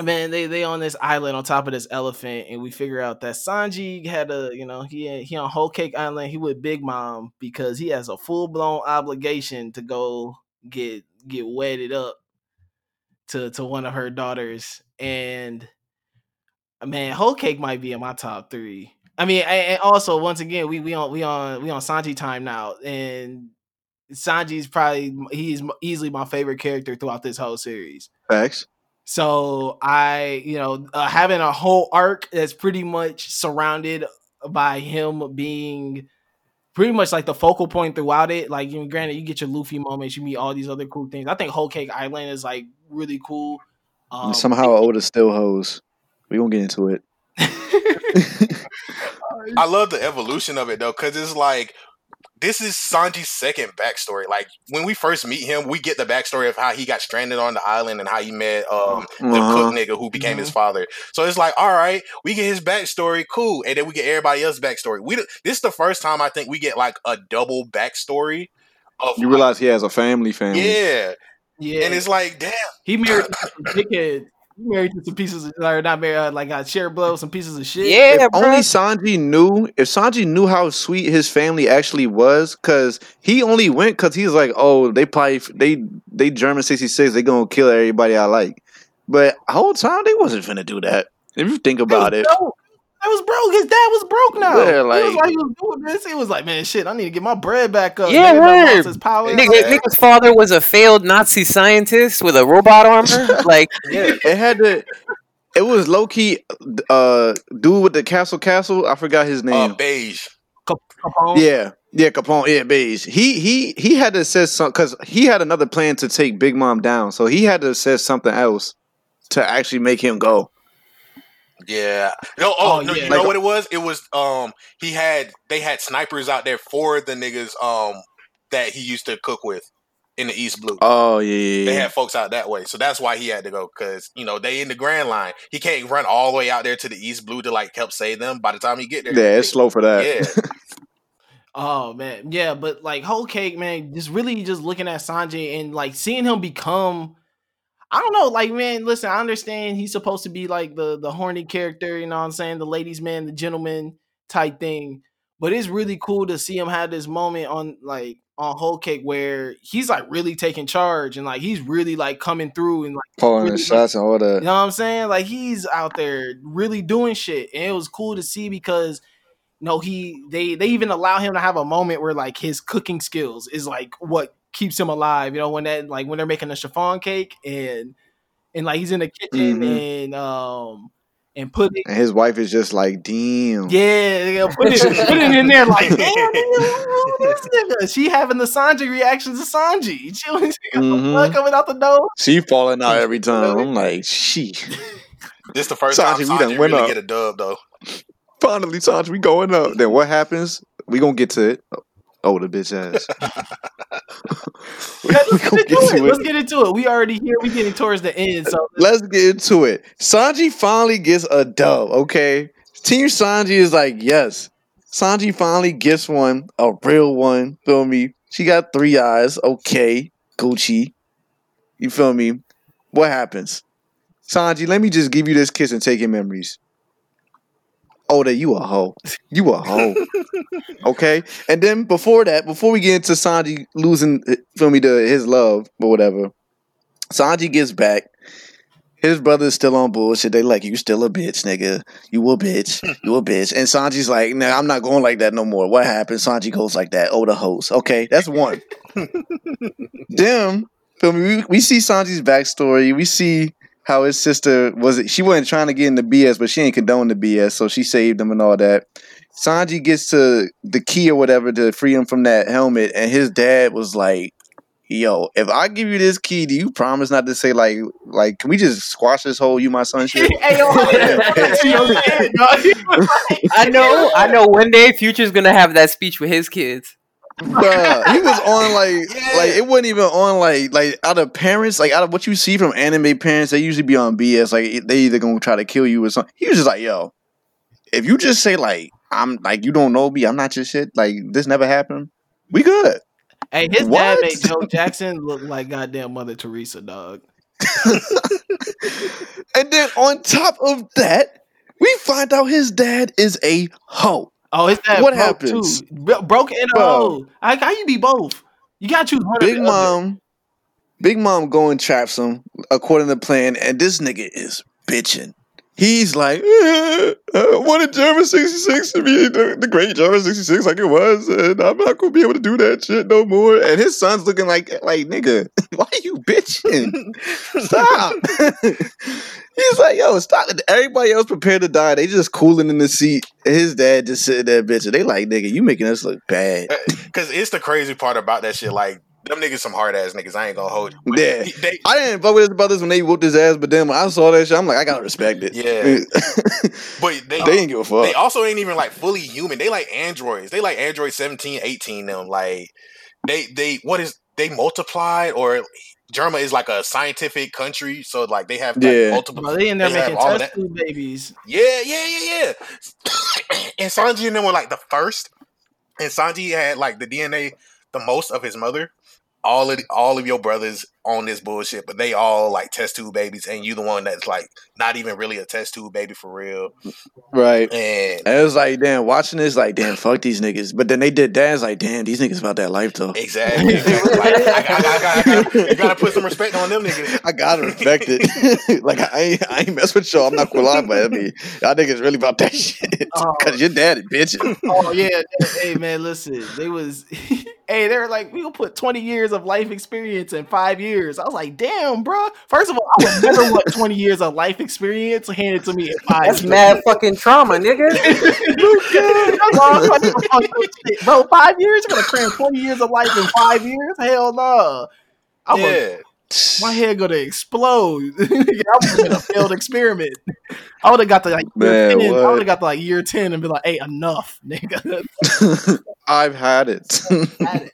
man, they they on this island on top of this elephant, and we figure out that Sanji had a, you know, he he on Whole Cake Island. He with Big Mom because he has a full blown obligation to go get get wedded up to to one of her daughters, and man, Whole Cake might be in my top three. I mean, and also once again, we we on we on we on Sanji time now, and Sanji's probably he's easily my favorite character throughout this whole series. Facts. So I, you know, uh, having a whole arc that's pretty much surrounded by him being pretty much like the focal point throughout it. Like, you know, granted, you get your Luffy moments, you meet all these other cool things. I think Whole Cake Island is like really cool. Um, Somehow Oda still hoes. We gonna get into it. (laughs) (laughs) I love the evolution of it though, because it's like this is Sanji's second backstory. Like when we first meet him, we get the backstory of how he got stranded on the island and how he met um the Uh-huh. cook nigga who became his father. So it's like, all right, we get his backstory, cool, and then we get everybody else's backstory. We this is the first time I think we get like a double backstory of You realize he has a family family. yeah, yeah, and it's like, damn, he married dickhead. He married to some pieces of, or not married, uh, like got share blow some pieces of shit. Yeah, if bro. only Sanji knew, if Sanji knew how sweet his family actually was, because he only went because he's like, oh, they probably they they Germa sixty six, they gonna kill everybody I like. But whole time they wasn't finna do that. If you think about it, broke. I was broke. His dad was broke now. Yeah, it was like- like he was doing this. He was like, man, shit, I need to get my bread back up. Yeah, Nigga done word. lost his power. Nigga, Exactly. nigga's father was a failed Nazi scientist with a robot armor. (laughs) Like, yeah, it had to. It was low key, uh, dude with the castle castle. I forgot his uh, name. Bege. Capone. Yeah, yeah, Capone. Yeah, Bege. He he he had to say something because he had another plan to take Big Mom down. So he had to say something else to actually make him go. Yeah. No. Oh, Oh, no. yeah. You know Like- what it was? It was um he had they had snipers out there for the niggas um that he used to cook with in the East Blue. Oh yeah, yeah, They had folks out that way, so that's why he had to go because you know they in the Grand Line. He can't run all the way out there to the East Blue to like help save them. By the time he get there, Yeah, it's slow for that. Yeah, (laughs) Oh man, yeah, but like whole cake, man, just really just looking at Sanji and like seeing him become I don't know, like man, listen, I understand he's supposed to be like the the horny character, you know what I'm saying, the ladies man, the gentleman type thing. But it's really cool to see him have this moment on like on whole cake where he's like really taking charge and like he's really like coming through and like Calling the shots and all that. you know what I'm saying? Like he's out there really doing shit. And it was cool to see because you know he they they even allow him to have a moment where like his cooking skills is like what keeps him alive. You know, when that like when they're making a chiffon cake and and like he's in the kitchen Mhm. and um and put it And his wife is just like, damn. yeah, they gonna put it, (laughs) put it in there like, damn, nigga. She having the Sanji reaction to Sanji. (laughs) She was got the Mhm. coming out the nose. She falling out (laughs) every time. I'm like, she. this the first Sanji, time we Sanji done went really up. get a dub though. Finally, Sanji, we going up. Then what happens? We gonna get to it. Oh, the bitch ass. (laughs) (laughs) we Let's get into get it. Let's get into it. We already here. We getting towards the end. So Let's get into it. Sanji finally gets a dub, okay? Team Sanji is like, yes. Sanji finally gets one, a real one. Feel me? She got three eyes. Okay. Gucci. You feel me? What happens? Sanji, let me just give you this kiss and take your memories. Oh, that you a hoe. You a hoe. (laughs) okay? And then before that, before we get into Sanji losing, uh, feel me, to his love or whatever, Sanji gets back. His brother's still on bullshit. They like, you still a bitch, nigga. You a bitch. You a bitch. And Sanji's like, nah, I'm not going like that no more. What happened? Sanji goes like that. Oh, the host. Okay, that's one. (laughs) Them, feel me? We, we see Sanji's backstory. We see how his sister was it. She wasn't trying to get into BS, but she ain't condone the BS, so she saved him and all that. Sanji gets to the key or whatever to free him from that helmet, and his dad was like, "Yo, if I give you this key, do you promise not to say like, like, can we just squash this whole you my son (laughs) shit?" hey, yo, to your head, dog. He was like, I know, I know. One day, Future's gonna have that speech with his kids. Bruh, he was on like (laughs) Yeah. like it wasn't even on like like out of parents like out of what you see from anime parents they usually be on BS like they either gonna try to kill you or something. He was just like yo, if you just say like I'm like you don't know me I'm not your shit like this never happened we good. Hey, his What? dad made Joe Jackson look like goddamn Mother Teresa, dog. (laughs) and then on top of that we find out his dad is a hoe. Oh, his dad What broke happens? too. Broke and a Bro. hoe. How, you be both? You gotta choose one. Big. Mom, Big Mom go and traps him according to plan, and this nigga is bitching. He's like, "Eh, I wanted Germa 66 to be the, the great Germa 66 like it was, and I'm not gonna be able to do that shit no more. And his son's looking like, like, nigga, (laughs) why are you bitching? Stop. (laughs) (laughs) He's like, yo, stop. Everybody else prepared to die. They just cooling in the seat. His dad just sitting there bitching. They like, nigga, you making us look bad. Because it's the crazy part about that shit. Like them niggas, some hard ass niggas. I ain't gonna hold you. (laughs) Yeah. he- they- I didn't fuck with his brothers when they whooped his ass, but then when I saw that shit, I'm like, I gotta respect it. Yeah. (laughs) but they, they didn't give a fuck. they also ain't even like fully human. They like androids. They like Android 17, 18 them. Like they they what is they multiplied or Germa is like a scientific country, so like they have like, Yeah. multiple. Bro, they in there They making test tube babies. Yeah, yeah, yeah, yeah. (coughs) and Sanji and them were like the first, and Sanji had like the DNA the most of his mother. All of all of your brothers on this bullshit, but they all like test tube babies, and you the one that's like not even really a test tube baby for real. right. And And it was like, damn, watching this, like, damn, fuck these niggas. But then they did that. It's like, damn, these niggas about that life though. Exactly. exactly. Like, I, gotta, you gotta put some respect on them niggas. I gotta respect it. (laughs) like I ain't, I ain't mess with y'all. I'm not gonna lie, but I mean, y'all niggas really about that (laughs) shit. Oh. Cause your dad is bitching. Oh yeah, yeah. hey man, listen, they was (laughs) hey, they're like, we gonna put 20 years of life experience in five years. I was like, damn, bro. First of all, I would never want 20 years of life experience handed to me in five That's years. mad fucking trauma, nigga. (laughs) That's all I'm talking about. Shit, Bro, five years? You're gonna cram 20 years of life in five years? Hell no. I would Yeah. My head gonna explode. (laughs) I was in a failed experiment. I would have got to like year Man, 10. I would have got to like year 10 and be like, hey, enough, (laughs) nigga. I've had it. (laughs) Had it.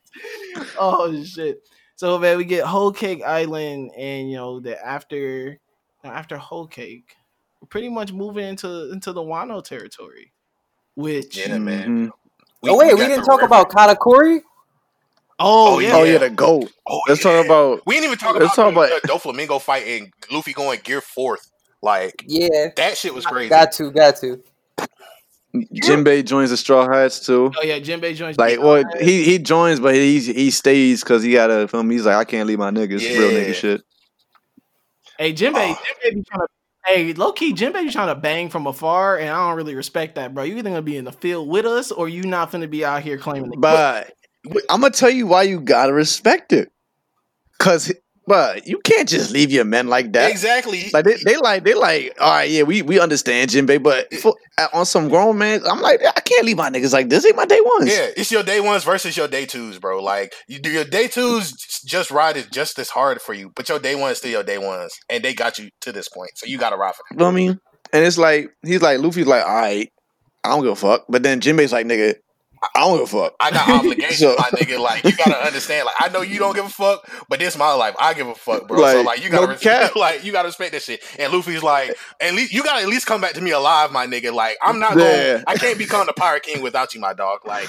oh shit. So man, we get Whole Cake Island and you know the after after Whole Cake, we're pretty much moving into into the Wano territory. Which Yeah, man. Mhm. oh wait, we, got didn't talk river. about Katakuri. Oh, Oh, yeah. Oh yeah, the goat. Oh, Let's yeah. talk about We didn't even talk Let's about, talk the, about- the Doflamingo fight and Luffy going gear fourth. Like Yeah, that shit was crazy. got to, got to. Jinbei joins the Straw Hats too. Oh yeah, Jinbei joins Like, the- well, he he joins, but he he stays because he gotta film. He's like, I can't leave my niggas. Real Yeah. nigga shit. Hey, Jinbei, Oh. Ah. Jinbei be trying to Hey, low key, Jinbei be trying to bang from afar, and I don't really respect that, bro. You either gonna be in the field with us, or you not gonna be out here claiming. The But I'm gonna tell you why you gotta respect it. Cause, but you can't just leave your men like that. exactly. Like they, they like they like all right yeah we we understand Jinbei but for, on some grown man I'm like I can't leave my niggas like this ain't my day ones Yeah, it's your day ones versus your day twos, bro. Like you do your day twos just ride is just as hard for you, but your day ones still your day ones, and they got you to this point, so you got to ride for them. you know what I mean and it's like he's like Luffy's like all right I don't give a fuck but then Jinbei's like nigga I don't give a fuck I got obligations, So- my nigga. Like you gotta understand. Like I know you don't give a fuck, but this is my life. I give a fuck, bro. so Like, like you gotta no respect, (laughs) like you gotta respect that shit. And Luffy's like, at least you gotta at least come back to me alive, my nigga. Like I'm not Yeah. going. I can't become the pirate king without you, my dog. Like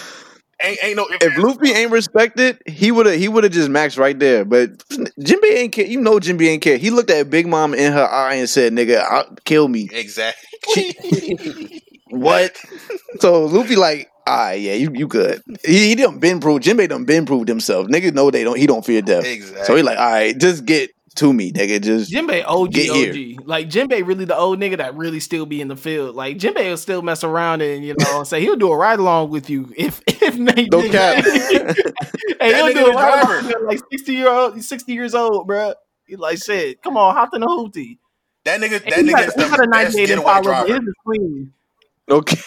ain't ain't no. if Luffy ain't respected he would have he would have just maxed right there but Jinbei ain't care you know Jinbei ain't care he looked at Big Mom in her eye and said nigga I'll kill me exactly. (laughs) what so Luffy like ah yeah you you good he, he done been proved Jinbei done been proved himself niggas know they don't he don't fear death exactly. So he like, all right, just get to me, nigga. Just Jinbei OG Get OG. Like Jinbei really the old nigga that really still be in the field. Like Jinbei will still mess around and you know say he'll do a ride along with you if (laughs) if Nate no did cap. that. (laughs) hey, That he'll do a the ride along like sixty year old, sixty years old, bro. He like shit. Come on, hop in the hoopty. that nigga, that nigga got, is he got a the best 98 getaway Impala. driver. His is clean. Okay.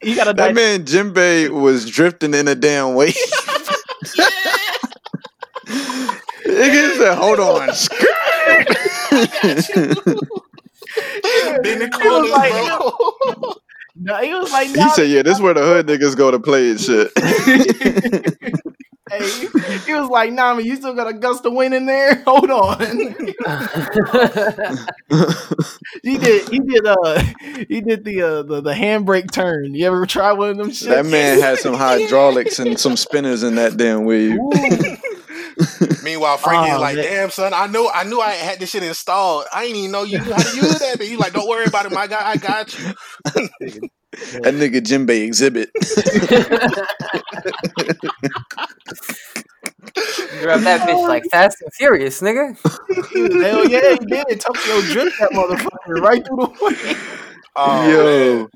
He got a That 98 man Jinbei was drifting in a damn wave. (laughs) Nigga said, hold on. (laughs) Been the (laughs) He was like- bro. No, he was like, he said, yeah, this where the hood niggas go to play and shit. Hey, he was like, nah, man, you still got a gust of wind in there. (laughs) Hold on. (laughs) He did. He did. Uh, he did the uh the, the handbrake turn. You ever try one of them shit? that man had some hydraulics and some spinners in that damn wave. (laughs) Meanwhile, Franky Oh, is like, man. "Damn, son, I know, I knew I had this shit installed. I didn't even know you knew how to use that." But he's like, "Don't worry about it, my guy. I got you." That nigga Jinbei exhibit. Grab that bitch like Fast and Furious, nigga. Hell yeah, he did. Tokyo drift that motherfucker right through the way. Oh, Yo. man.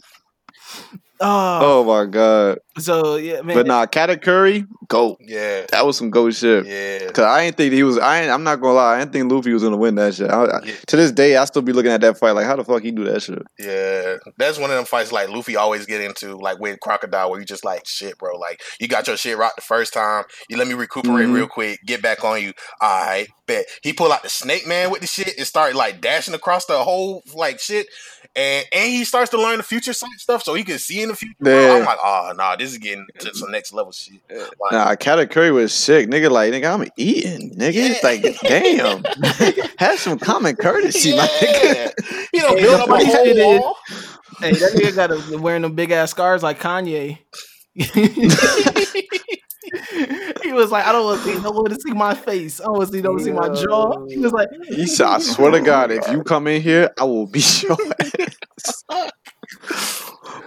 Oh, Oh my god. so yeah, man. But nah, Katakuri, go. yeah, That was some goat shit. yeah. Cause I ain't think he was. I ain't, I'm not gonna lie. I didn't think Luffy was gonna win that shit. I, I- Yeah. to this day, I still be looking at that fight like, how the fuck he do that shit? Yeah, that's one of them fights like Luffy always get into, like with Crocodile, where you just like shit, bro. Like you got your shit rocked the first time, you let me recuperate Mhm. real quick, get back on you. All right, bet he pull out the Snake Man with the shit and start like dashing across the whole like shit, and and he starts to learn the future sight stuff, so he can see in the future. bro. Yeah. I'm like, oh nah, this is getting to some next level shit. Like, Nah, Katakuri was sick, nigga. Like, nigga, I'm eating, nigga. Yeah. It's like, damn, (laughs) have some common courtesy, my nigga. you know, Hey, build up a funny whole shit wall. hey, that nigga got a, wearing them big ass scars like Kanye. (laughs) he was like, I don't want to see no one to see my face. I don't want to see no one to see my jaw. He was like, He said, I swear to God, if you come in here, I will beat your (laughs) ass.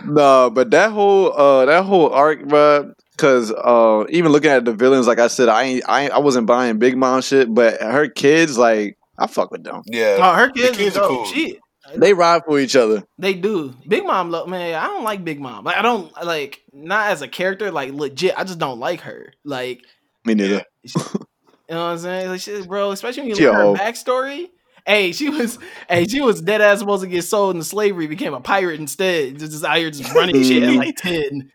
no, but that whole uh that whole arc, bro. Cause uh, even looking at the villains, like I said, I ain't, I ain't, I wasn't buying Big Mom shit, but her kids, like, I fuck with them. Yeah, oh, her kids, kids are cool. She, They ride for each other. They do. Big Mom, look, man. I don't like Big Mom. Like, I don't like not as a character. Like, legit, I just don't like her. Like, Me neither. (laughs) you know what I'm saying? Like, she, bro, especially when you She look at her backstory. Hey, she was, hey, she was dead ass supposed to get sold into slavery, became a pirate instead. Just, just out here just running shit at like (laughs) ten.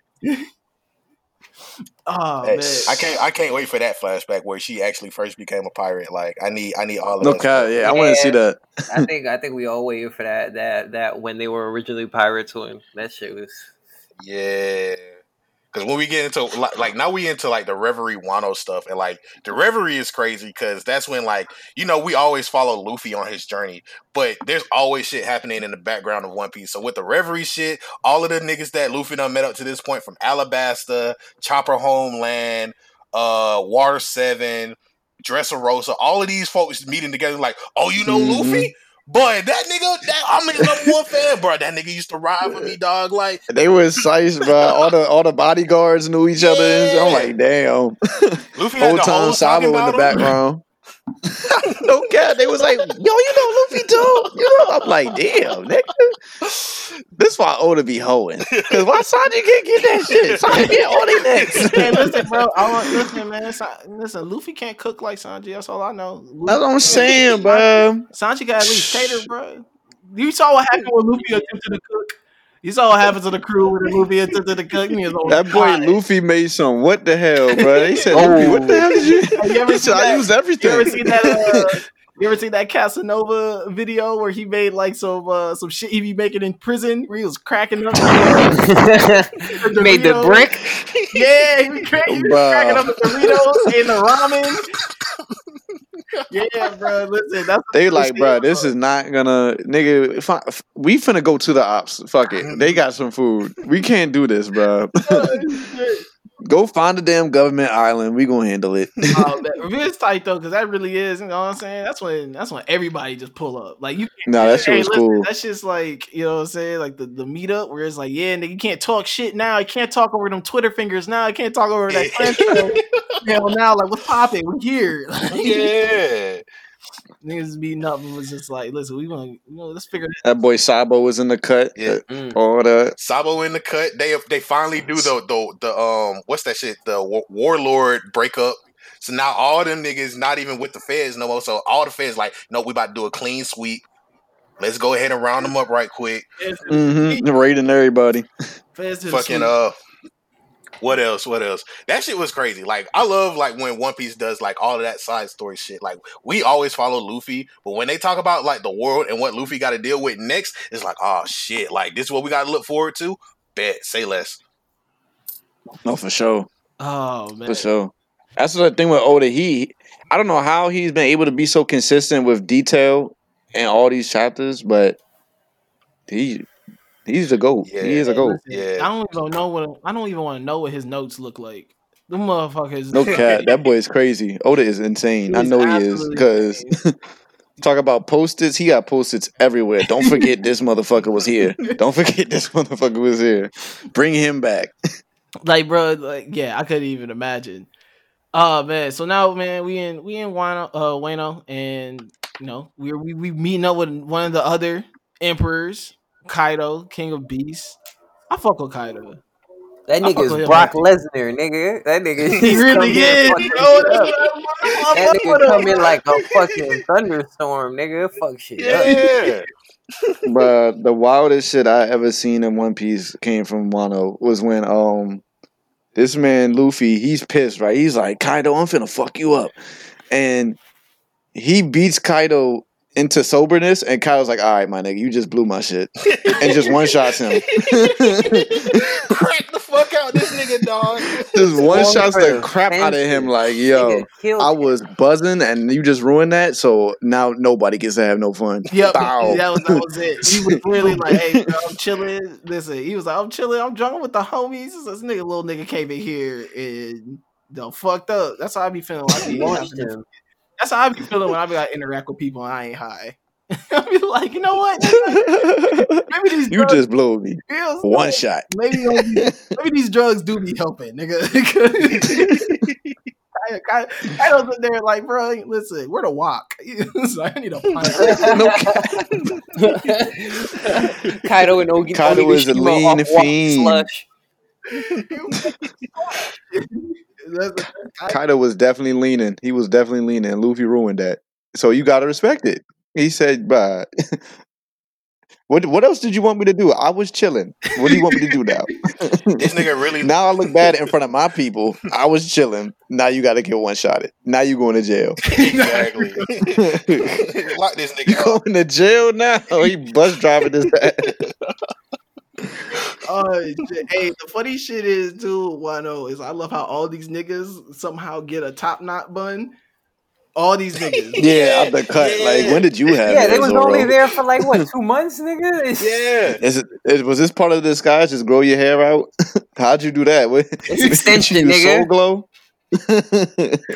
Oh Hey, man. I can't I can't wait for that flashback where she actually first became a pirate. Like I need I need all of No that. cap. Yeah, I want to see that. I think (laughs) I think we all waited for that that that when they were originally pirates when that shit was Yeah. Because when we get into like, like now we into like the Reverie Wano stuff and like the Reverie is crazy because that's when like you know we always follow Luffy on his journey, but there's always shit happening in the background of One Piece. So with the Reverie shit, all of the niggas that Luffy done met up to this point from Alabasta, Chopper Homeland, uh, Water Seven, Dressrosa, all of these folks meeting together like, oh, you know Mhm. Luffy. Boy, that nigga, that, I'm his number one fan, bro. That nigga used to ride with me, dog. Like, They were sized, bro. All the all the bodyguards knew each other. I'm like, damn. Luffy had Whole the time Sabo in the him. background. (laughs) no cap. They was like, yo, you know Luffy too. You know, I'm like, damn, nigga. This why Oda be hoeing. Cause why Sanji can't get that shit? Sanji get all they necks. (laughs) Hey, listen, bro. I want listen, man. Listen, Luffy can't cook like Sanji. That's all I know. That's what I'm saying, bro. Sanji got at least cater, bro. You saw what happened when Luffy attempted to cook. You saw what happened to the crew when Luffy attempted to cook. He was on That boy fire. Luffy made some. What the hell, bro? They said, Luffy, what the hell did you? You ever (laughs) He seen said, I that? used You ever seen that? Uh, (laughs) you ever seen that Casanova video where he made like some uh, some shit he be making in prison where he was cracking up the (laughs) made the brick. Yeah, he was, crack, he was cracking up the Doritos and the ramen. Yeah, bro. Listen, that's They like, bro, this is not gonna, nigga. If I, if we finna go to the ops. Fuck it. They got some food. We can't do this, bro. (laughs) (laughs) go find a damn government island. We gonna handle it. Oh. It's (laughs) tight though, because that really is. You know what I'm saying? That's when that's when everybody just pull up. Like you, no, that shit hey, was listen, cool. that's just like you know what I'm saying, like the, the meetup where it's like, yeah, nigga, you can't talk shit now. You can't talk over them Twitter fingers now. You can't talk over that. (laughs) Hell, now like what's popping? We're here. (laughs) yeah. Niggas beating up and was just like, listen, we gonna, you know, let's figure this. That boy Sabo was in the cut. Yeah. Mm. All that. Sabo in the cut. They they finally do the the the um what's that shit? The wa- warlord breakup. So now all them niggas not even with the feds no more. So all the feds like, no, we about to do a clean sweep. Let's go ahead and round them up right quick. Mm-hmm. Raiding everybody. Feds to the Fucking sweep. uh, what else? What else? That shit was crazy. Like I love like when One Piece does like all of that side story shit. Like we always follow Luffy, but when they talk about like the world and what Luffy got to deal with next, it's like oh shit, like this is what we got to look forward to. Bet say less. No, for sure. Oh man, For sure. That's the thing with Oda. He, I don't know how he's been able to be so consistent with detail in all these chapters, but he, he's a goat. Yeah. He is a goat. Yeah. I don't even know what I don't even want to know what his notes look like. The motherfuckers. No cat. That boy is crazy. (laughs) Oda is insane. I know he is because (laughs) talk about post-its. He got post-its everywhere. Don't forget this motherfucker was here. (laughs) Don't forget this motherfucker was here. Bring him back. like bro like yeah i couldn't even imagine oh man so now man we in we in Wano, uh Wano and you know we're we, we meeting up with one of the other emperors kaido king of beasts i fuck with kaido That nigga fuck with nigga's him, Brock Lesnar, nigga. That nigga. he (laughs) he's really come here is fucking you know shit up. (laughs) I That nigga come in like a fucking thunderstorm, nigga. Fuck shit up. Yeah. (laughs) Bruh, the wildest shit I ever seen in One Piece came from Wano was when um this man Luffy, he's pissed, right? He's like, Kaido, I'm finna fuck you up. And he beats Kaido into soberness, and Kaido's like, all right, my nigga, you just blew my shit. And just one shots him. (laughs) Crack the fuck out this nigga, dog. just one Going shots for the the crap out of him, like, yo. I was buzzing and you just ruined that, so now nobody gets to have no fun. Yep, Bow. that was that was it. He was really like, "Hey, (laughs) bro, I'm chilling." Listen, he was like, "I'm chilling. I'm drunk with the homies." This nigga, little nigga, came in here and done fucked up. That's how I be feeling. When I be Launched having- him. That's how I be feeling when I be like interact with people and I ain't high. (laughs) I be like, you know what? (laughs) Maybe these you drugs just blew me. feels One like- shot. Maybe (laughs) maybe these drugs do be helping, nigga. I, I, I was in there like, bro, listen, where to walk? so I need a pint. No Kaido and Ogi. Kaido is a Onigashima lean off fiend. Kaido was definitely leaning. He was definitely leaning. Luffy ruined that. So you gotta respect it. He said, "Bye." (laughs) What what else did you want me to do? I was chilling. What do you want me to do now? (laughs) This nigga really (laughs) now I look bad in front of my people. I was chilling. Now you got to get one shot. It. Now you going to jail. exactly lock this nigga going to jail now? He bus driving this ass. Oh, hey, the funny shit is too, Wano, is I love how all these niggas somehow get a top knot bun. All these (laughs) niggas. Yeah, out the cut. Yeah. Like when did you have Yeah, it, they was Zoro? only there for like what two months, nigga. (laughs) It's, Yeah. Is it is, was this part of the disguise? Just grow your hair out? (laughs) How'd you do that? What, It's extension, you use nigga. Soul glow.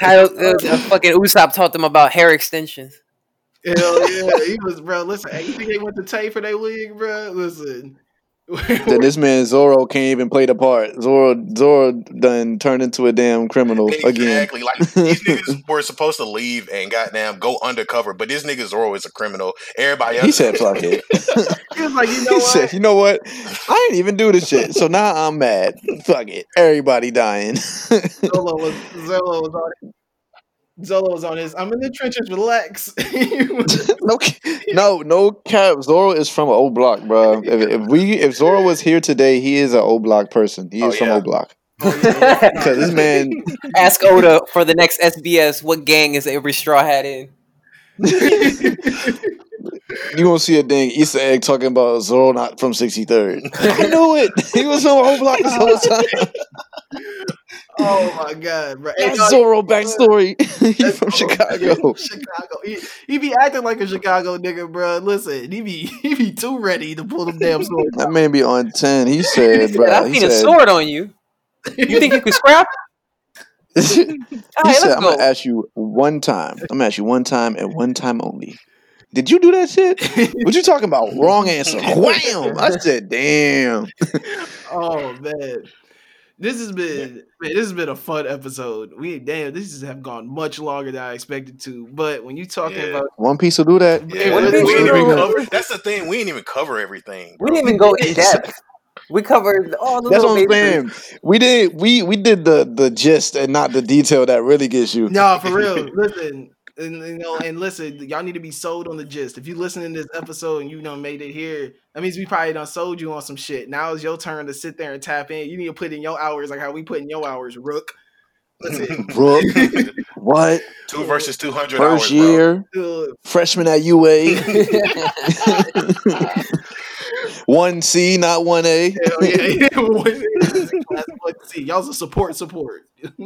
How uh, uh, fucking Usopp taught them about hair extensions. Hell yeah, he was, bro. Listen, hey, you think they went to Tay for their wig, bro? Listen. Then (laughs) this man Zoro can't even play the part. Zoro Zoro done turned into a damn criminal again. Exactly. Like (laughs) these niggas were supposed to leave and goddamn go undercover, but this nigga Zoro is a criminal. Everybody else He said, "Fuck it." (laughs) he was like, you know he what? said, "You know what? I ain't even do the shit. So now I'm mad. Fuck it. Everybody dying." Was was on Zolo was on his. I'm in the trenches. Relax. (laughs) (laughs) no, no, no cap. Zoro is from an old block, bro. (laughs) If, if we, if Zoro was here today, he is an old block person. He Oh, is from yeah. old block. Oh, because this man, Ask Oda for the next SBS what gang is every straw hat in. you won't see a dang Easter egg talking about Zoro not from 63rd. I knew it. He was from old block this whole time. Oh (laughs) my god, bro. Hey, That's no, Zoro backstory. (laughs) He That's from Chicago. (laughs) Chicago. He, he be acting like a Chicago nigga, bro. Listen, he be he be too ready to pull them damn swords. That man be on 10. He said, Said, bro. I've He seen a sword on you. You think you could scrap? he All right, said, I'm go. gonna ask you one time. I'm gonna ask you one time and one time only. Did you do that shit? What you talking about? Wrong answer. Wham! I said, damn. oh man. This has been man, this has been a fun episode. We damn, this has have gone much longer than I expected to. But when you talking Yeah. about One piece will do that. Yeah, What we, did we you didn't even cover. That's the thing. We didn't even cover everything. We didn't even go in depth. We covered all the That's little what I'm saying. We did we we did the the gist and not the detail that really gets you. No, for real. Listen, and you know, and listen, y'all need to be sold on the gist. If you listen to this episode and you done made it here, that means we probably done sold you on some shit. Now it's your turn to sit there and tap in. You need to put in your hours like how we put in your hours, Rook. Listen, (laughs) Brooke, (laughs) what? Two versus two hundred hours, First year, uh, freshman at UA. (laughs) one C, not one A. hell yeah. (laughs) One C. Y'all's a support support. (laughs)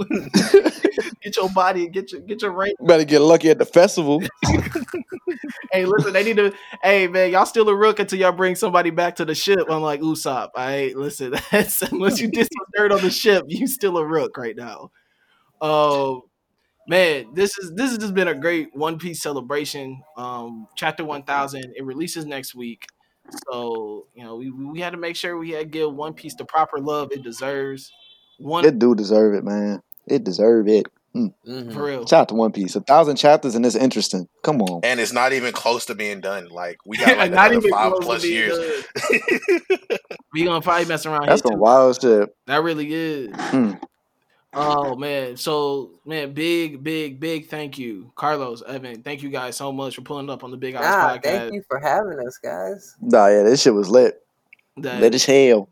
get your body, get your get your rank. Better get lucky at the festival. (laughs) Hey, listen, they need to. Hey, man, y'all still a rook until y'all bring somebody back to the ship. Unlike Usopp, all right. Listen, that's, unless you did some dirt on the ship, you still a rook right now. Um, man, this is this has just been a great One Piece celebration. Um, chapter one thousand. It releases next week, so you know we we had to make sure we had to give One Piece the proper love it deserves. One It do deserve it, man. It deserve it. Mhm. for real. Shout out to One Piece. A thousand chapters and it's interesting. Come on. and it's not even close to being done. Like we got (laughs) like Not another even five plus years. (laughs) We gonna probably mess around. That's here some wild shit. That really is. Mm. Oh man, so man, big, big, big thank you, Carlos, Evan. Thank you guys so much for pulling up on the Big Eyes Ah, podcast. thank you for having us, guys. Nah, yeah, this shit was lit. That- Lit as hell.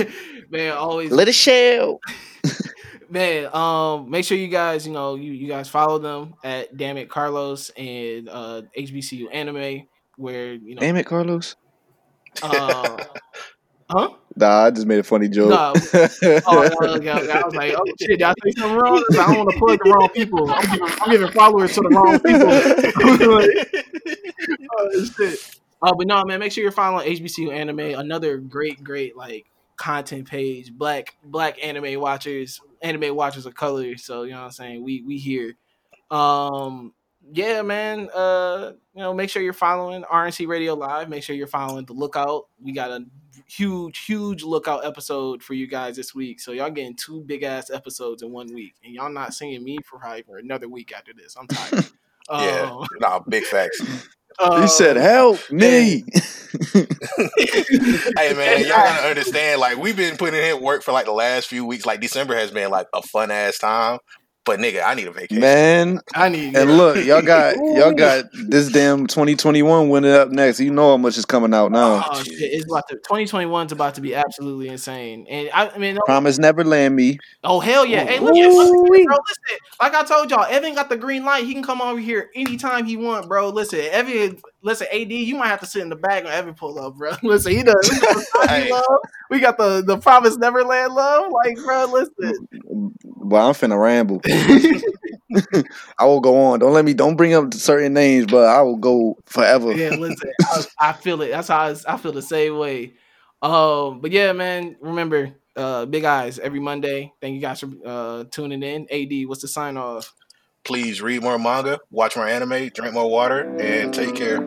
(laughs) man, always Lit as hell. (laughs) man. Um, make sure you guys, you know, you you guys follow them at Damn It Carlos and uh HBCU Anime, where you know, Damn it, Carlos. uh, (laughs) huh? Nah, I just made a funny joke. No. (laughs) Oh, no, okay, okay. I was like, oh shit, did I say something wrong? I don't want to plug the wrong people. I'm giving, I'm giving followers to the wrong people. (laughs) (laughs) oh, shit. Uh, but no, man, make sure you're following HBCU Anime, another great, great like content page. Black Black anime watchers, anime watchers of color. So you know what I'm saying. We we here. Um, yeah, man. Uh, you know, make sure you're following RNC Radio Live. Make sure you're following the Lookout. We got a huge, huge Lookout episode for you guys this week. So y'all getting two big ass episodes in one week, and y'all not seeing me for probably for another week after this. I'm tired. (laughs) yeah, Um, nah, big facts. (laughs) he said, um, "Help me." (laughs) hey man, y'all gotta understand. Like we've been putting in work for like the last few weeks. Like December has been like a fun ass time. But nigga, I need a vacation. Man, I need. and look, y'all (laughs) got y'all got this damn 2021 winning up next. You know how much is coming out now. Oh shit! It's about to 2021 is about to be absolutely insane, and I, I mean, no- Promise Neverland me. oh hell yeah! Hey, look at bro. Listen, like I told y'all, Evan got the green light. He can come over here anytime he want, bro. Listen, Evan. Listen, AD, you might have to sit in the back on every pull up, bro. (laughs) Listen, he does. We got, love. we got the the Promise Neverland love. Like, bro, listen. Well, I'm finna ramble. (laughs) I will go on. Don't let me. Don't bring up certain names, but I will go forever. yeah, (laughs) listen, I, I feel it. That's how I, I feel the same way. Um, but yeah, man, remember, uh, big eyes every Monday. Thank you guys for uh tuning in. AD, what's the sign off? Please read more manga, watch more anime, drink more water, and take care.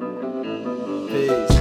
Peace.